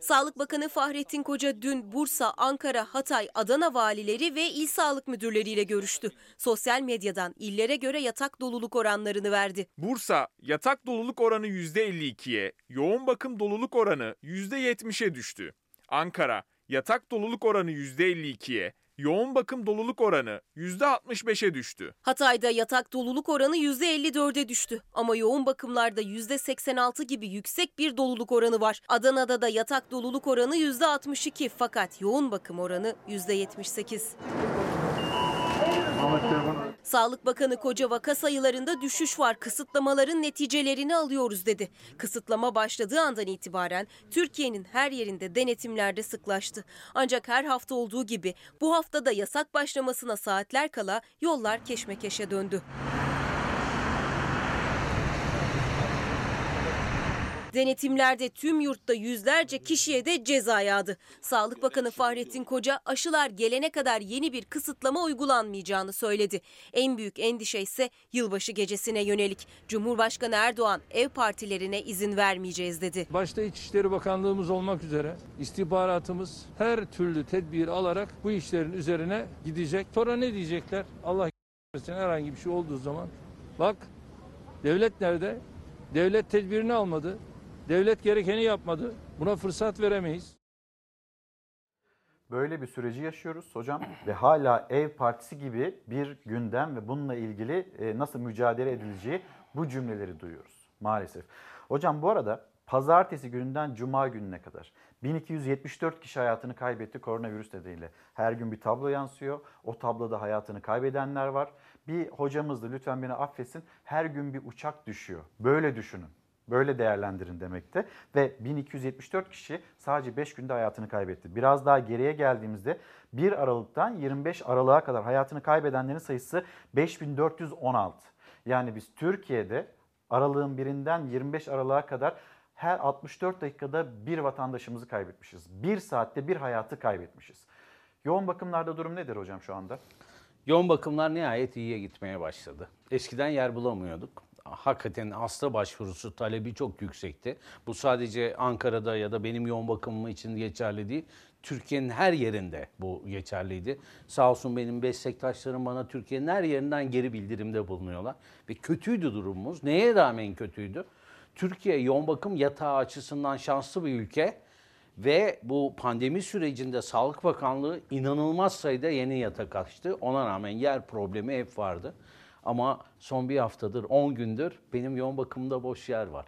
Sağlık Bakanı Fahrettin Koca dün Bursa, Ankara, Hatay, Adana valileri ve il sağlık müdürleriyle görüştü. Sosyal medyadan illere göre yatak doluluk oranlarını verdi. Bursa yatak doluluk oranı %52'ye, yoğun bakım doluluk oranı %70'e düştü. Ankara yatak doluluk oranı %52'ye, yoğun bakım doluluk oranı %65'e düştü. Hatay'da yatak doluluk oranı %54'e düştü. Ama yoğun bakımlarda %86 gibi yüksek bir doluluk oranı var. Adana'da da yatak doluluk oranı %62 fakat yoğun bakım oranı %78. Sağlık Bakanı Koca vaka sayılarında düşüş var. Kısıtlamaların neticelerini alıyoruz dedi. Kısıtlama başladığı andan itibaren Türkiye'nin her yerinde denetimlerde sıklaştı. Ancak her hafta olduğu gibi bu haftada yasak başlamasına saatler kala yollar keşmekeşe döndü. Denetimlerde tüm yurtta yüzlerce kişiye de ceza yağdı. Sağlık Bakanı Fahrettin Koca aşılar gelene kadar yeni bir kısıtlama uygulanmayacağını söyledi. En büyük endişe ise yılbaşı gecesine yönelik. Cumhurbaşkanı Erdoğan ev partilerine izin vermeyeceğiz dedi. Başta İçişleri Bakanlığımız olmak üzere istihbaratımız her türlü tedbir alarak bu işlerin üzerine gidecek. Sonra ne diyecekler? Allah herhangi bir şey olduğu zaman. Bak devlet nerede? Devlet tedbirini almadı. Devlet gerekeni yapmadı. Buna fırsat veremeyiz. Böyle bir süreci yaşıyoruz hocam ve hala ev partisi gibi bir gündem ve bununla ilgili e, nasıl mücadele edileceği bu cümleleri duyuyoruz maalesef. Hocam bu arada pazartesi gününden cuma gününe kadar 1274 kişi hayatını kaybetti koronavirüs nedeniyle. Her gün bir tablo yansıyor. O tabloda hayatını kaybedenler var. Bir hocamız da lütfen beni affetsin her gün bir uçak düşüyor. Böyle düşünün. Böyle değerlendirin demekte. Ve 1274 kişi sadece 5 günde hayatını kaybetti. Biraz daha geriye geldiğimizde 1 Aralık'tan 25 Aralık'a kadar hayatını kaybedenlerin sayısı 5416. Yani biz Türkiye'de aralığın birinden 25 Aralık'a kadar her 64 dakikada bir vatandaşımızı kaybetmişiz. Bir saatte bir hayatı kaybetmişiz. Yoğun bakımlarda durum nedir hocam şu anda? Yoğun bakımlar nihayet iyiye gitmeye başladı. Eskiden yer bulamıyorduk. Hakikaten hasta başvurusu talebi çok yüksekti. Bu sadece Ankara'da ya da benim yoğun bakımım için geçerli değil. Türkiye'nin her yerinde bu geçerliydi. Sağ olsun benim meslektaşlarım bana Türkiye'nin her yerinden geri bildirimde bulunuyorlar. Ve kötüydü durumumuz. Neye rağmen kötüydü? Türkiye yoğun bakım yatağı açısından şanslı bir ülke. Ve bu pandemi sürecinde Sağlık Bakanlığı inanılmaz sayıda yeni yatak açtı. Ona rağmen yer problemi hep vardı. Ama son bir haftadır, 10 gündür benim yoğun bakımda boş yer var.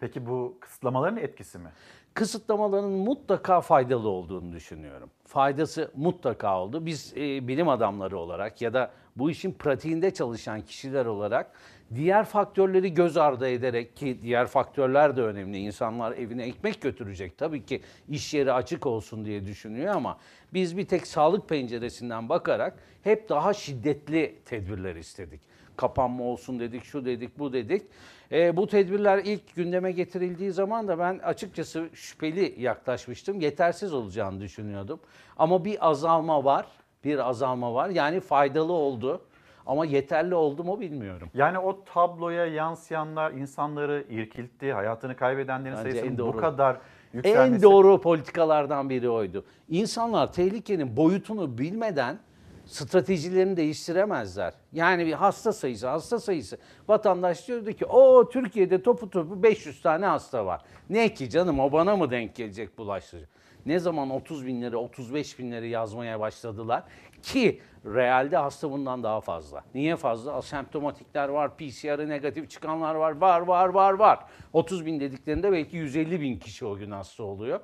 Peki bu kısıtlamaların etkisi mi? Kısıtlamaların mutlaka faydalı olduğunu düşünüyorum. Faydası mutlaka oldu. Biz e, bilim adamları olarak ya da bu işin pratiğinde çalışan kişiler olarak diğer faktörleri göz ardı ederek ki diğer faktörler de önemli. İnsanlar evine ekmek götürecek. Tabii ki iş yeri açık olsun diye düşünüyor ama biz bir tek sağlık penceresinden bakarak hep daha şiddetli tedbirler istedik. Kapanma olsun dedik, şu dedik, bu dedik. E, bu tedbirler ilk gündeme getirildiği zaman da ben açıkçası şüpheli yaklaşmıştım. Yetersiz olacağını düşünüyordum. Ama bir azalma var, bir azalma var. Yani faydalı oldu. Ama yeterli oldu mu bilmiyorum. Yani o tabloya yansıyanlar insanları irkiltti, hayatını kaybedenlerin Bence sayısının en bu doğru. kadar yükselmesi. En doğru politikalardan biri oydu. İnsanlar tehlikenin boyutunu bilmeden stratejilerini değiştiremezler. Yani bir hasta sayısı, hasta sayısı. Vatandaş diyordu ki o Türkiye'de topu topu 500 tane hasta var. Ne ki canım o bana mı denk gelecek bulaştırıcı? Ne zaman 30 binleri, 35 binleri yazmaya başladılar ki realde hasta bundan daha fazla. Niye fazla? Asemptomatikler var, PCR'ı negatif çıkanlar var, var, var, var, var. 30 bin dediklerinde belki 150 bin kişi o gün hasta oluyor.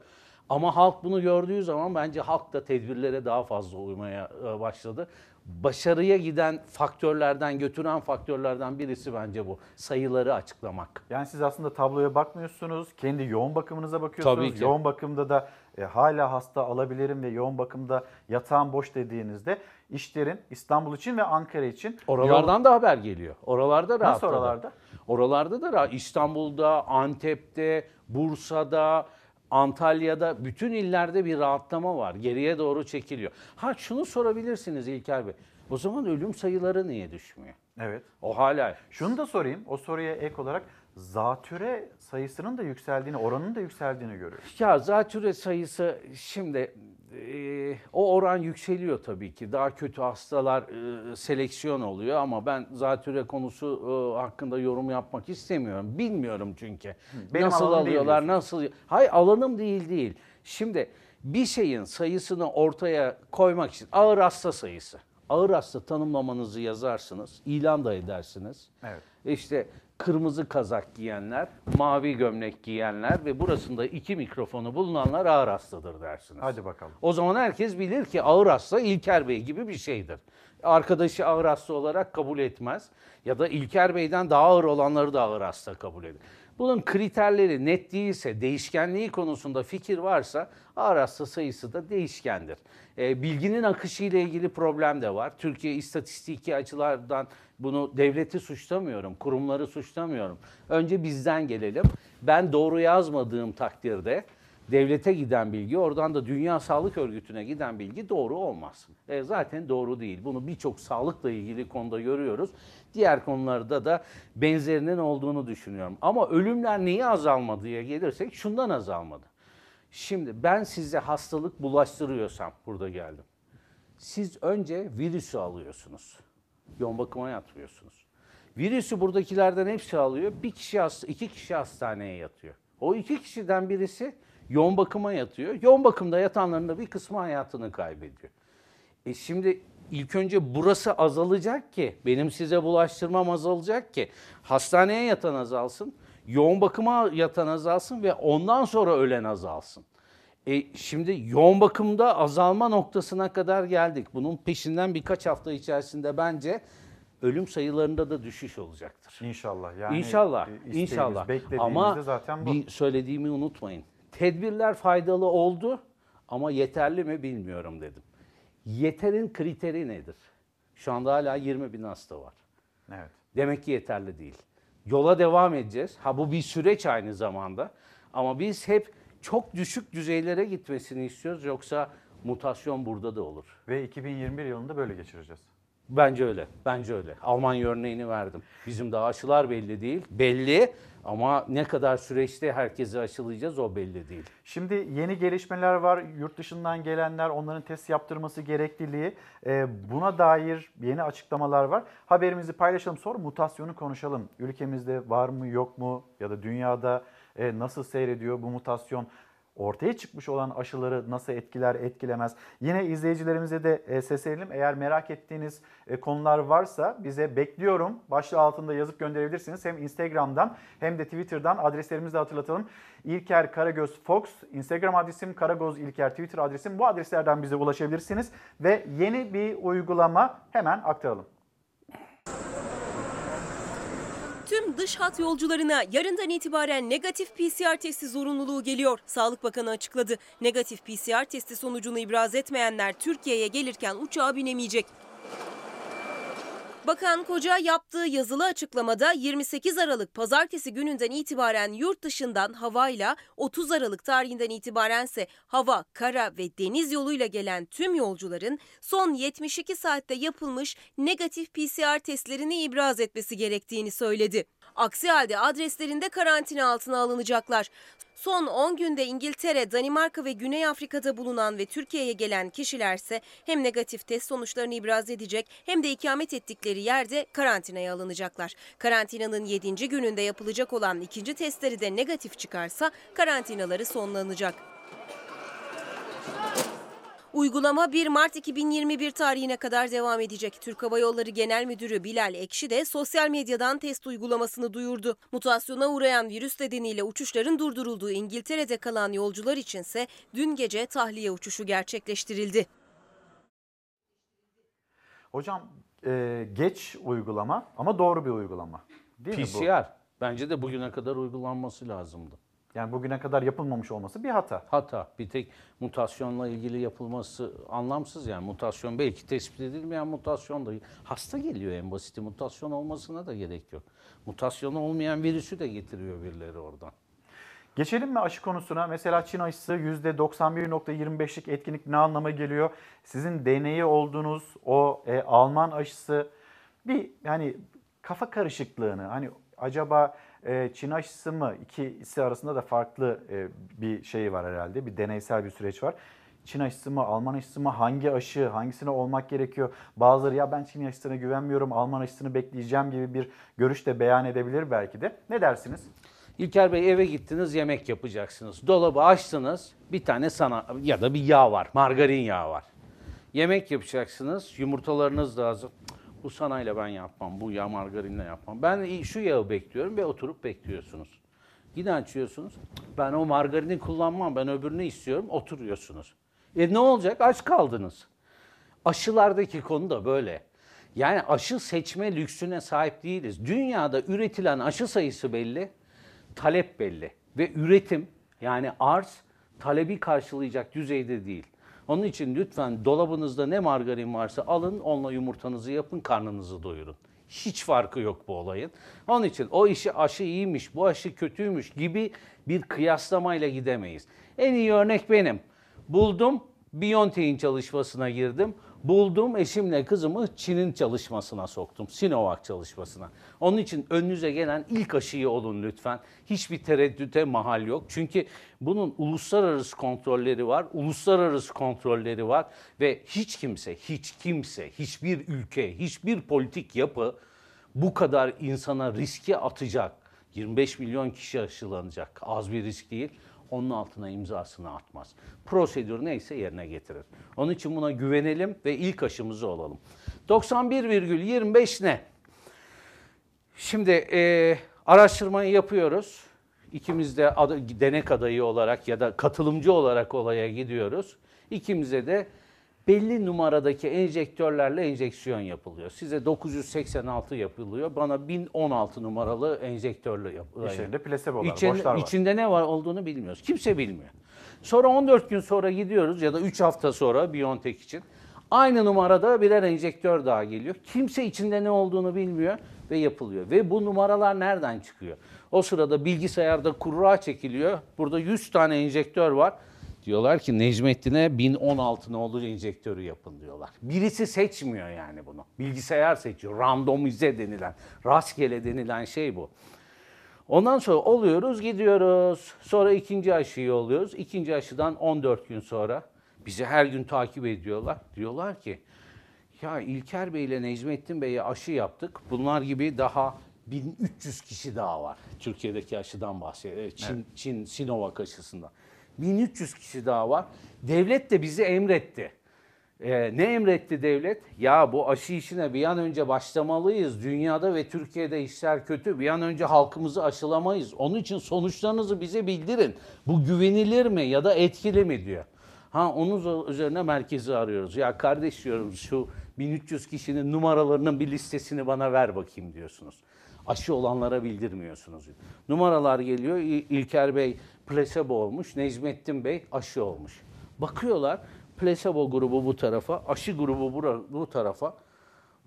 Ama halk bunu gördüğü zaman bence halk da tedbirlere daha fazla uymaya e, başladı. Başarıya giden faktörlerden, götüren faktörlerden birisi bence bu. Sayıları açıklamak. Yani siz aslında tabloya bakmıyorsunuz, kendi yoğun bakımınıza bakıyorsunuz. Tabii ki. Yoğun bakımda da e, hala hasta alabilirim ve yoğun bakımda yatağım boş dediğinizde işlerin İstanbul için ve Ankara için Oralardan da haber geliyor. Oralarda Nasıl rahatladı. oralarda? Oralarda da rahat. İstanbul'da, Antep'te, Bursa'da, Antalya'da bütün illerde bir rahatlama var. Geriye doğru çekiliyor. Ha şunu sorabilirsiniz İlker Bey. O zaman ölüm sayıları niye düşmüyor? Evet. O hala. Şunu da sorayım. O soruya ek olarak zatüre sayısının da yükseldiğini, oranının da yükseldiğini görüyoruz. Ya zatüre sayısı şimdi e, o oran yükseliyor tabii ki. Daha kötü hastalar e, seleksiyon oluyor ama ben zatüre konusu e, hakkında yorum yapmak istemiyorum. Bilmiyorum çünkü. benim nasıl alıyorlar, nasıl... Hayır alanım değil değil. Şimdi bir şeyin sayısını ortaya koymak için ağır hasta sayısı. Ağır hasta tanımlamanızı yazarsınız, ilan da edersiniz. Evet. İşte kırmızı kazak giyenler, mavi gömlek giyenler ve burasında iki mikrofonu bulunanlar ağır hastadır dersiniz. Hadi bakalım. O zaman herkes bilir ki ağır hasta İlker Bey gibi bir şeydir. Arkadaşı ağır hasta olarak kabul etmez ya da İlker Bey'den daha ağır olanları da ağır hasta kabul eder. Bunun kriterleri net değilse, değişkenliği konusunda fikir varsa ağır sayısı da değişkendir. E, bilginin akışı ile ilgili problem de var. Türkiye istatistiki açılardan bunu devleti suçlamıyorum, kurumları suçlamıyorum. Önce bizden gelelim. Ben doğru yazmadığım takdirde devlete giden bilgi, oradan da Dünya Sağlık Örgütü'ne giden bilgi doğru olmaz. E, zaten doğru değil. Bunu birçok sağlıkla ilgili konuda görüyoruz. Diğer konularda da benzerinin olduğunu düşünüyorum. Ama ölümler niye azalmadıya gelirsek şundan azalmadı. Şimdi ben size hastalık bulaştırıyorsam burada geldim. Siz önce virüsü alıyorsunuz. Yoğun bakıma yatırıyorsunuz. Virüsü buradakilerden hepsi alıyor. Bir kişi hasta, iki kişi hastaneye yatıyor. O iki kişiden birisi yoğun bakıma yatıyor. Yoğun bakımda yatanların da bir kısmı hayatını kaybediyor. E şimdi ilk önce burası azalacak ki, benim size bulaştırmam azalacak ki, hastaneye yatan azalsın, yoğun bakıma yatan azalsın ve ondan sonra ölen azalsın. E şimdi yoğun bakımda azalma noktasına kadar geldik. Bunun peşinden birkaç hafta içerisinde bence ölüm sayılarında da düşüş olacaktır. İnşallah. Yani inşallah, isteğimiz, inşallah. Ama zaten bu. bir söylediğimi unutmayın. Tedbirler faydalı oldu ama yeterli mi bilmiyorum dedim. Yeterin kriteri nedir? Şu anda hala 20 bin hasta var. Evet. Demek ki yeterli değil. Yola devam edeceğiz. Ha bu bir süreç aynı zamanda. Ama biz hep çok düşük düzeylere gitmesini istiyoruz. Yoksa mutasyon burada da olur. Ve 2021 yılında böyle geçireceğiz. Bence öyle. Bence öyle. Almanya örneğini verdim. Bizim daha aşılar belli değil. Belli ama ne kadar süreçte herkese aşılayacağız o belli değil. Şimdi yeni gelişmeler var. Yurt dışından gelenler onların test yaptırması gerekliliği. Ee, buna dair yeni açıklamalar var. Haberimizi paylaşalım sonra mutasyonu konuşalım. Ülkemizde var mı yok mu ya da dünyada e, nasıl seyrediyor bu mutasyon? Ortaya çıkmış olan aşıları nasıl etkiler, etkilemez? Yine izleyicilerimize de e, seslenelim. Eğer merak ettiğiniz e, konular varsa bize bekliyorum. Başlığı altında yazıp gönderebilirsiniz. Hem Instagram'dan hem de Twitter'dan adreslerimizi de hatırlatalım. İlker Karagöz Fox, Instagram adresim Karagöz İlker, Twitter adresim. Bu adreslerden bize ulaşabilirsiniz. Ve yeni bir uygulama hemen aktaralım. Dış hat yolcularına yarından itibaren negatif PCR testi zorunluluğu geliyor. Sağlık Bakanı açıkladı. Negatif PCR testi sonucunu ibraz etmeyenler Türkiye'ye gelirken uçağa binemeyecek. Bakan Koca yaptığı yazılı açıklamada 28 Aralık pazartesi gününden itibaren yurt dışından havayla 30 Aralık tarihinden itibarense hava, kara ve deniz yoluyla gelen tüm yolcuların son 72 saatte yapılmış negatif PCR testlerini ibraz etmesi gerektiğini söyledi. Aksi halde adreslerinde karantina altına alınacaklar. Son 10 günde İngiltere, Danimarka ve Güney Afrika'da bulunan ve Türkiye'ye gelen kişilerse hem negatif test sonuçlarını ibraz edecek hem de ikamet ettikleri yerde karantinaya alınacaklar. Karantinanın 7. gününde yapılacak olan ikinci testleri de negatif çıkarsa karantinaları sonlanacak. Uygulama 1 Mart 2021 tarihine kadar devam edecek. Türk Hava Yolları Genel Müdürü Bilal Ekşi de sosyal medyadan test uygulamasını duyurdu. Mutasyona uğrayan virüs nedeniyle uçuşların durdurulduğu İngiltere'de kalan yolcular içinse dün gece tahliye uçuşu gerçekleştirildi. Hocam e, geç uygulama ama doğru bir uygulama. Değil mi bu? PCR bence de bugüne kadar uygulanması lazımdı. Yani bugüne kadar yapılmamış olması bir hata. Hata. Bir tek mutasyonla ilgili yapılması anlamsız yani. Mutasyon belki tespit edilmeyen mutasyon da hasta geliyor en basiti. Mutasyon olmasına da gerek yok. Mutasyonu olmayan virüsü de getiriyor birileri oradan. Geçelim mi aşı konusuna? Mesela Çin aşısı %91.25'lik etkinlik ne anlama geliyor? Sizin deneyi olduğunuz o e, Alman aşısı bir yani kafa karışıklığını hani acaba e, Çin aşısı mı ikisi arasında da farklı e, bir şey var herhalde bir deneysel bir süreç var. Çin aşısı mı, Alman aşısı mı, hangi aşı, hangisine olmak gerekiyor? Bazıları ya ben Çin aşısına güvenmiyorum, Alman aşısını bekleyeceğim gibi bir görüş de beyan edebilir belki de. Ne dersiniz? İlker Bey eve gittiniz yemek yapacaksınız. Dolabı açtınız bir tane sana ya da bir yağ var. Margarin yağı var. Yemek yapacaksınız. Yumurtalarınız da hazır. Bu sanayla ben yapmam, bu yağ margarinle yapmam. Ben şu yağı bekliyorum ve oturup bekliyorsunuz. Yine açıyorsunuz. Ben o margarini kullanmam, ben öbürünü istiyorum, oturuyorsunuz. E ne olacak? Aç kaldınız. Aşılardaki konu da böyle. Yani aşı seçme lüksüne sahip değiliz. Dünyada üretilen aşı sayısı belli, talep belli. Ve üretim yani arz talebi karşılayacak düzeyde değil. Onun için lütfen dolabınızda ne margarin varsa alın, onunla yumurtanızı yapın, karnınızı doyurun. Hiç farkı yok bu olayın. Onun için o işi aşı iyiymiş, bu aşı kötüymüş gibi bir kıyaslamayla gidemeyiz. En iyi örnek benim. Buldum, Biontech'in çalışmasına girdim. Buldum eşimle kızımı Çin'in çalışmasına soktum. Sinovac çalışmasına. Onun için önünüze gelen ilk aşıyı olun lütfen. Hiçbir tereddüte mahal yok. Çünkü bunun uluslararası kontrolleri var, uluslararası kontrolleri var ve hiç kimse, hiç kimse, hiçbir ülke, hiçbir politik yapı bu kadar insana riske atacak. 25 milyon kişi aşılanacak. Az bir risk değil onun altına imzasını atmaz. Prosedür neyse yerine getirir. Onun için buna güvenelim ve ilk aşımızı olalım. 91,25 ne? Şimdi e, araştırmayı yapıyoruz. İkimiz de adı, denek adayı olarak ya da katılımcı olarak olaya gidiyoruz. İkimize de belli numaradaki enjektörlerle enjeksiyon yapılıyor. Size 986 yapılıyor. Bana 1016 numaralı enjektörle yapılıyor. İçinde plasebolar, İçinde, boşlar var. İçinde ne var olduğunu bilmiyoruz. Kimse bilmiyor. Sonra 14 gün sonra gidiyoruz ya da 3 hafta sonra BioNTech için. Aynı numarada birer enjektör daha geliyor. Kimse içinde ne olduğunu bilmiyor ve yapılıyor. Ve bu numaralar nereden çıkıyor? O sırada bilgisayarda kurra çekiliyor. Burada 100 tane enjektör var. Diyorlar ki Necmettin'e 1016 nolu enjektörü yapın diyorlar. Birisi seçmiyor yani bunu. Bilgisayar seçiyor. Randomize denilen, rastgele denilen şey bu. Ondan sonra oluyoruz, gidiyoruz. Sonra ikinci aşıyı oluyoruz. İkinci aşıdan 14 gün sonra bizi her gün takip ediyorlar. Diyorlar ki ya İlker Bey ile Necmettin Bey'e aşı yaptık. Bunlar gibi daha 1300 kişi daha var. Türkiye'deki aşıdan bahsediyor. Çin, evet. Çin Sinovac aşısından. 1300 kişi daha var. Devlet de bizi emretti. Ee, ne emretti devlet? Ya bu aşı işine bir an önce başlamalıyız. Dünyada ve Türkiye'de işler kötü. Bir an önce halkımızı aşılamayız. Onun için sonuçlarınızı bize bildirin. Bu güvenilir mi ya da etkili mi diyor. Ha onun üzerine merkezi arıyoruz. Ya kardeş diyoruz şu 1300 kişinin numaralarının bir listesini bana ver bakayım diyorsunuz. Aşı olanlara bildirmiyorsunuz. Numaralar geliyor. İlker Bey plasebo olmuş. Necmettin Bey aşı olmuş. Bakıyorlar plasebo grubu bu tarafa, aşı grubu bu tarafa.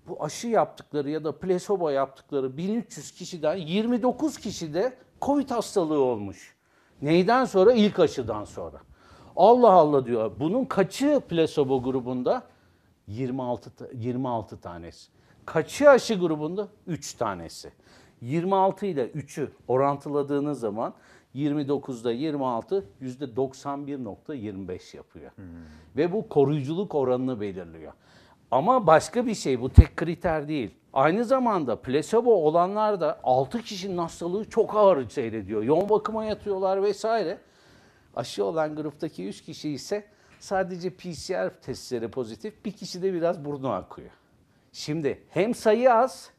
Bu aşı yaptıkları ya da plasebo yaptıkları 1300 kişiden 29 kişi de Covid hastalığı olmuş. Neyden sonra? İlk aşıdan sonra. Allah Allah diyor. Bunun kaçı plasebo grubunda? 26 26 tanesi. Kaçı aşı grubunda? 3 tanesi. 26 ile 3'ü orantıladığınız zaman 29'da 26 %91.25 yapıyor. Hmm. Ve bu koruyuculuk oranını belirliyor. Ama başka bir şey bu tek kriter değil. Aynı zamanda plasebo olanlar da 6 kişinin hastalığı çok ağır seyrediyor. Yoğun bakıma yatıyorlar vesaire. Aşı olan gruptaki 3 kişi ise sadece PCR testleri pozitif, bir kişi de biraz burnu akıyor. Şimdi hem sayı az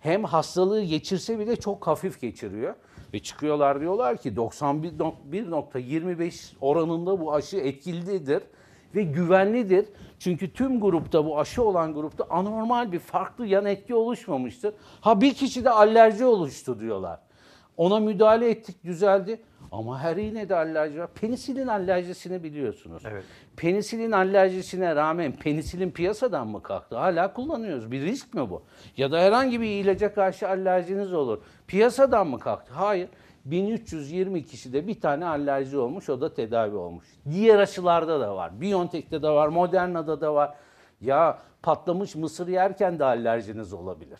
hem hastalığı geçirse bile çok hafif geçiriyor. Ve çıkıyorlar diyorlar ki 91.25 oranında bu aşı etkilidir ve güvenlidir. Çünkü tüm grupta bu aşı olan grupta anormal bir farklı yan etki oluşmamıştır. Ha bir kişi de alerji oluştu diyorlar. Ona müdahale ettik düzeldi. Ama her yine de alerji var. Penisilin alerjisini biliyorsunuz. Evet. Penisilin alerjisine rağmen penisilin piyasadan mı kalktı? Hala kullanıyoruz. Bir risk mi bu? Ya da herhangi bir ilaca karşı alerjiniz olur. Piyasadan mı kalktı? Hayır. 1320 kişide bir tane alerji olmuş, o da tedavi olmuş. Diğer aşılarda da var. BioNTech'te de var, Moderna'da da var. Ya patlamış mısır yerken de alerjiniz olabilir.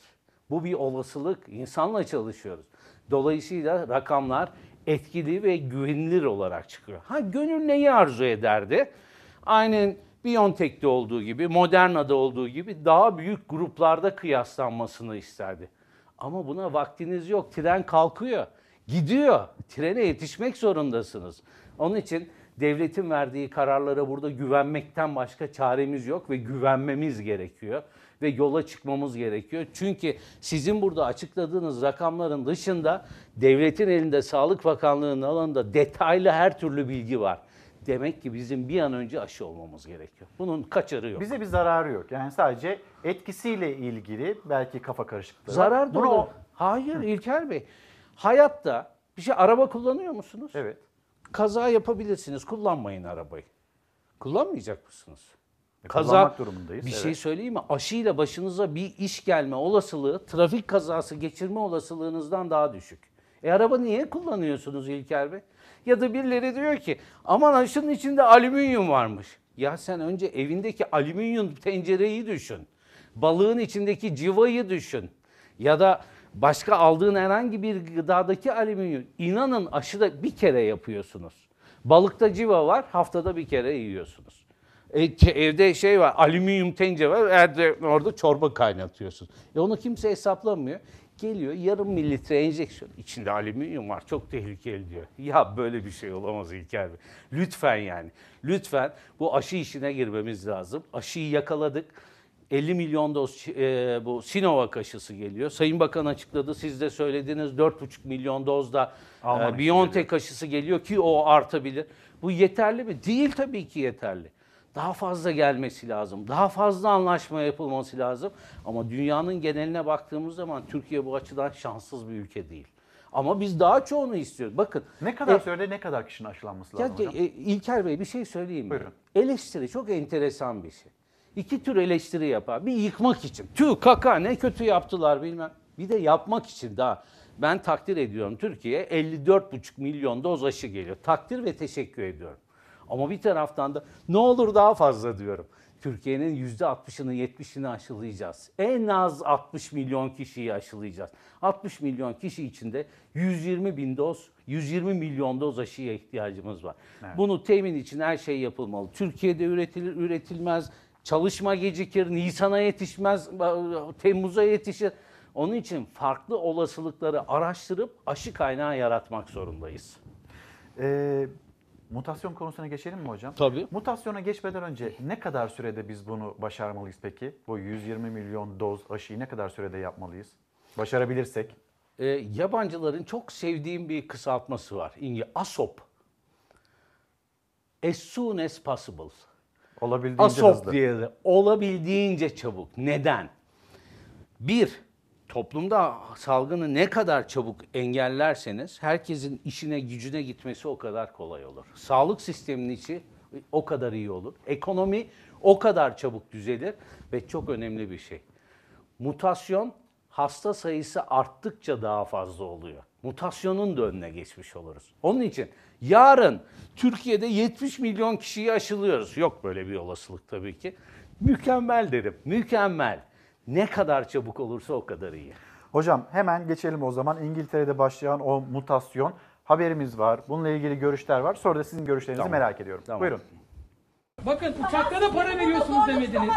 Bu bir olasılık. İnsanla çalışıyoruz. Dolayısıyla rakamlar etkili ve güvenilir olarak çıkıyor. Ha gönül neyi arzu ederdi? Aynen BioNTech'te olduğu gibi, Moderna'da olduğu gibi daha büyük gruplarda kıyaslanmasını isterdi. Ama buna vaktiniz yok. Tren kalkıyor. Gidiyor. Trene yetişmek zorundasınız. Onun için devletin verdiği kararlara burada güvenmekten başka çaremiz yok ve güvenmemiz gerekiyor. ve yola çıkmamız gerekiyor. Çünkü sizin burada açıkladığınız rakamların dışında devletin elinde Sağlık Bakanlığı'nın alanında detaylı her türlü bilgi var. Demek ki bizim bir an önce aşı olmamız gerekiyor. Bunun kaçarı yok. Bize bir zararı yok. Yani sadece etkisiyle ilgili belki kafa karışıklığı. Zarar olur. o- Hayır İlker Bey. Hayatta bir şey araba kullanıyor musunuz? Evet. Kaza yapabilirsiniz. Kullanmayın arabayı. Kullanmayacak mısınız? E, kullanmak durumundayız, Bir evet. şey söyleyeyim mi? Aşıyla başınıza bir iş gelme olasılığı, trafik kazası geçirme olasılığınızdan daha düşük. E araba niye kullanıyorsunuz İlker Bey? Ya da birileri diyor ki aman aşının içinde alüminyum varmış. Ya sen önce evindeki alüminyum tencereyi düşün. Balığın içindeki civayı düşün. Ya da başka aldığın herhangi bir gıdadaki alüminyum. İnanın aşıda bir kere yapıyorsunuz. Balıkta civa var haftada bir kere yiyorsunuz. E, evde şey var alüminyum tencere var orada çorba kaynatıyorsun. E onu kimse hesaplamıyor. Geliyor yarım mililitre enjeksiyon içinde alüminyum var çok tehlikeli diyor. Ya böyle bir şey olamaz İlker Bey. Lütfen yani lütfen bu aşı işine girmemiz lazım. Aşıyı yakaladık. 50 milyon doz e, bu Sinovac aşısı geliyor. Sayın Bakan açıkladı, siz de söylediniz 4,5 milyon doz da Alman e, BioNTech aşısı geliyor ki o artabilir. Bu yeterli mi? Değil tabii ki yeterli. Daha fazla gelmesi lazım. Daha fazla anlaşma yapılması lazım. Ama dünyanın geneline baktığımız zaman Türkiye bu açıdan şanssız bir ülke değil. Ama biz daha çoğunu istiyoruz. Bakın. Ne kadar e, sürede ne kadar kişinin aşılanması ya, lazım hocam? e, İlker Bey bir şey söyleyeyim mi? Buyurun. Eleştiri çok enteresan bir şey. İki tür eleştiri yapar. Bir yıkmak için. Tüh kaka ne kötü yaptılar bilmem. Bir de yapmak için daha. Ben takdir ediyorum Türkiye 54,5 milyon doz aşı geliyor. Takdir ve teşekkür ediyorum. Ama bir taraftan da ne olur daha fazla diyorum. Türkiye'nin %60'ını 70'ini aşılayacağız. En az 60 milyon kişiyi aşılayacağız. 60 milyon kişi içinde 120 bin doz, 120 milyon doz aşıya ihtiyacımız var. Evet. Bunu temin için her şey yapılmalı. Türkiye'de üretilir, üretilmez. Çalışma gecikir, Nisan'a yetişmez, Temmuz'a yetişir. Onun için farklı olasılıkları araştırıp aşı kaynağı yaratmak zorundayız. Ee, mutasyon konusuna geçelim mi hocam? Tabii. Mutasyona geçmeden önce ne kadar sürede biz bunu başarmalıyız peki? Bu 120 milyon doz aşıyı ne kadar sürede yapmalıyız? Başarabilirsek. Ee, yabancıların çok sevdiğim bir kısaltması var. İngiliz ASOP. As soon as possible. Olabildiğince ASOP hızlı. diye de olabildiğince çabuk. Neden? Bir, toplumda salgını ne kadar çabuk engellerseniz herkesin işine gücüne gitmesi o kadar kolay olur. Sağlık sisteminin içi o kadar iyi olur. Ekonomi o kadar çabuk düzelir ve çok önemli bir şey. Mutasyon hasta sayısı arttıkça daha fazla oluyor. Mutasyonun da önüne geçmiş oluruz. Onun için yarın Türkiye'de 70 milyon kişiyi aşılıyoruz. Yok böyle bir olasılık tabii ki. Mükemmel derim. Mükemmel. Ne kadar çabuk olursa o kadar iyi. Hocam hemen geçelim o zaman. İngiltere'de başlayan o mutasyon haberimiz var. Bununla ilgili görüşler var. Sonra da sizin görüşlerinizi Tamam. merak ediyorum. Tamam. Buyurun. Bakın uçakta da para veriyorsunuz demediniz.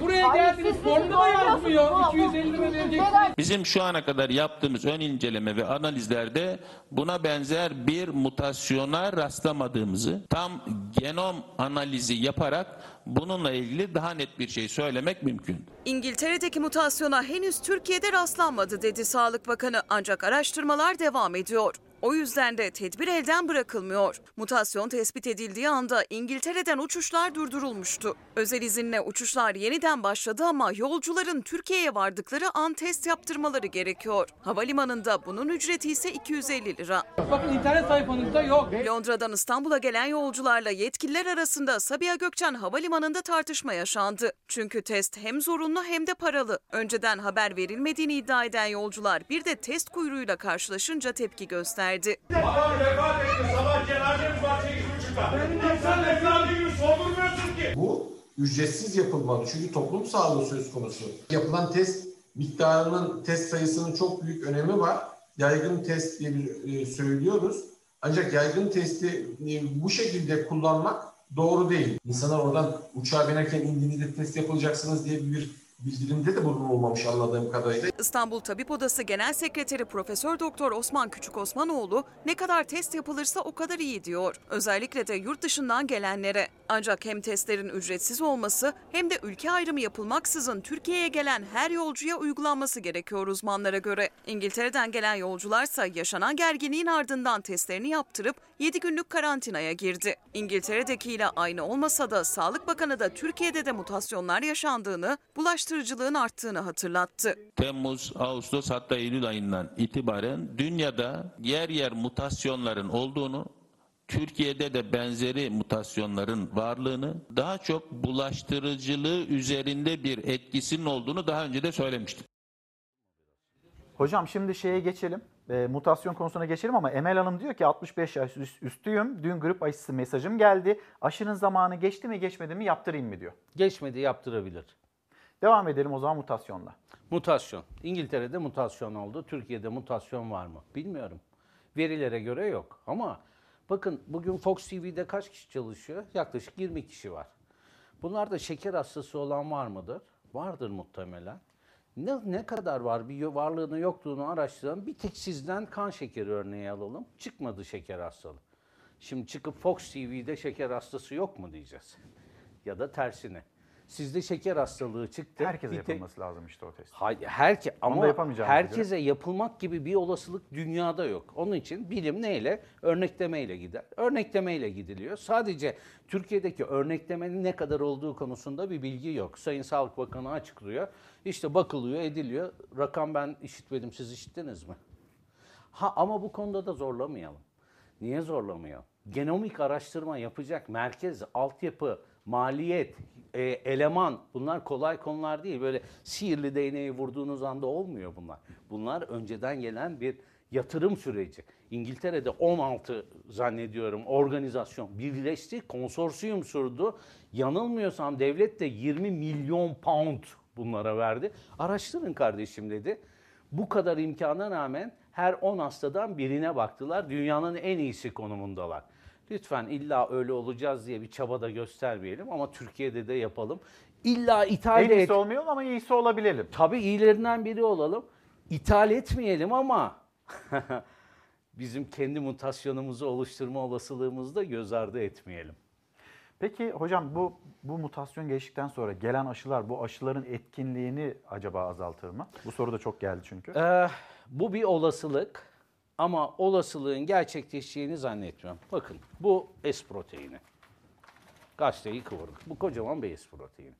Buraya geldiniz formda da yazmıyor. 250 lira vereceksiniz. Bizim şu ana kadar yaptığımız ön inceleme ve analizlerde buna benzer bir mutasyona rastlamadığımızı tam genom analizi yaparak bununla ilgili daha net bir şey söylemek mümkün. İngiltere'deki mutasyona henüz Türkiye'de rastlanmadı dedi Sağlık Bakanı ancak araştırmalar devam ediyor. O yüzden de tedbir elden bırakılmıyor. Mutasyon tespit edildiği anda İngiltere'den uçuşlar durdurulmuştu. Özel izinle uçuşlar yeniden başladı ama yolcuların Türkiye'ye vardıkları an test yaptırmaları gerekiyor. Havalimanında bunun ücreti ise 250 lira. Bakın internet sayfanızda yok. Londra'dan İstanbul'a gelen yolcularla yetkililer arasında Sabiha Gökçen Havalimanı'nda tartışma yaşandı. Çünkü test hem zorunlu hem de paralı. Önceden haber verilmediğini iddia eden yolcular bir de test kuyruğuyla karşılaşınca tepki gösterdi. Baba vefat etti. Sabah cenazemiz var 8.30'da. Sen evladı gibi soldurmuyorsun ki. Bu ücretsiz yapılmalı çünkü toplum sağlığı söz konusu. Yapılan test miktarının, test sayısının çok büyük önemi var. Yaygın test diye bir e, söylüyoruz. Ancak yaygın testi e, bu şekilde kullanmak doğru değil. İnsanlar oradan uçağa binerken indiğinizde test yapılacaksınız diye bir bildirimde de bulunulmamış anladığım kadarıyla. İstanbul Tabip Odası Genel Sekreteri Profesör Doktor Osman Küçük Osmanoğlu ne kadar test yapılırsa o kadar iyi diyor. Özellikle de yurt dışından gelenlere. Ancak hem testlerin ücretsiz olması hem de ülke ayrımı yapılmaksızın Türkiye'ye gelen her yolcuya uygulanması gerekiyor uzmanlara göre. İngiltere'den gelen yolcularsa yaşanan gerginliğin ardından testlerini yaptırıp 7 günlük karantinaya girdi. İngiltere'dekiyle aynı olmasa da Sağlık Bakanı da Türkiye'de de mutasyonlar yaşandığını, bulaştırıcılığın arttığını hatırlattı. Temmuz, Ağustos hatta Eylül ayından itibaren dünyada yer yer mutasyonların olduğunu, Türkiye'de de benzeri mutasyonların varlığını, daha çok bulaştırıcılığı üzerinde bir etkisinin olduğunu daha önce de söylemiştim. Hocam şimdi şeye geçelim. E, mutasyon konusuna geçelim ama Emel Hanım diyor ki 65 yaş üst- üstüyüm. Dün grip aşısı mesajım geldi. Aşının zamanı geçti mi geçmedi mi yaptırayım mı diyor. Geçmedi yaptırabilir. Devam edelim o zaman mutasyonla. Mutasyon. İngiltere'de mutasyon oldu. Türkiye'de mutasyon var mı? Bilmiyorum. Verilere göre yok. Ama bakın bugün Fox TV'de kaç kişi çalışıyor? Yaklaşık 20 kişi var. Bunlarda şeker hastası olan var mıdır? Vardır muhtemelen. Ne, ne kadar var bir varlığını yokluğunu araştıralım. Bir tek sizden kan şekeri örneği alalım. Çıkmadı şeker hastalığı. Şimdi çıkıp Fox TV'de şeker hastası yok mu diyeceğiz. Ya da tersine. Sizde şeker hastalığı çıktı. Herkese Bir tek- yapılması lazım işte o test. Hayır, herke Onu ama yapamayacağımıza herkese yapılmak gibi bir olasılık dünyada yok. Onun için bilim neyle? Örneklemeyle gider. Örneklemeyle gidiliyor. Sadece Türkiye'deki örneklemenin ne kadar olduğu konusunda bir bilgi yok. Sayın Sağlık Bakanı açıklıyor. İşte bakılıyor, ediliyor. Rakam ben işitmedim, siz işittiniz mi? Ha ama bu konuda da zorlamayalım. Niye zorlamayalım? Genomik araştırma yapacak merkez, altyapı, maliyet, e, eleman bunlar kolay konular değil. Böyle sihirli değneği vurduğunuz anda olmuyor bunlar. Bunlar önceden gelen bir yatırım süreci. İngiltere'de 16 zannediyorum organizasyon birleşti, konsorsiyum sürdü. Yanılmıyorsam devlet de 20 milyon pound bunlara verdi. Araştırın kardeşim dedi. Bu kadar imkana rağmen her 10 hastadan birine baktılar. Dünyanın en iyisi konumundalar. Lütfen illa öyle olacağız diye bir çaba da göstermeyelim ama Türkiye'de de yapalım. İlla ithal En et. iyisi olmayalım ama iyisi olabilelim. Tabii iyilerinden biri olalım. İthal etmeyelim ama bizim kendi mutasyonumuzu oluşturma olasılığımızı da göz ardı etmeyelim. Peki hocam bu bu mutasyon geçtikten sonra gelen aşılar bu aşıların etkinliğini acaba azaltır mı? Bu soru da çok geldi çünkü. Ee, bu bir olasılık ama olasılığın gerçekleşeceğini zannetmiyorum. Bakın bu S proteini. Gazeteyi kıvırdık. Bu kocaman bir S proteini.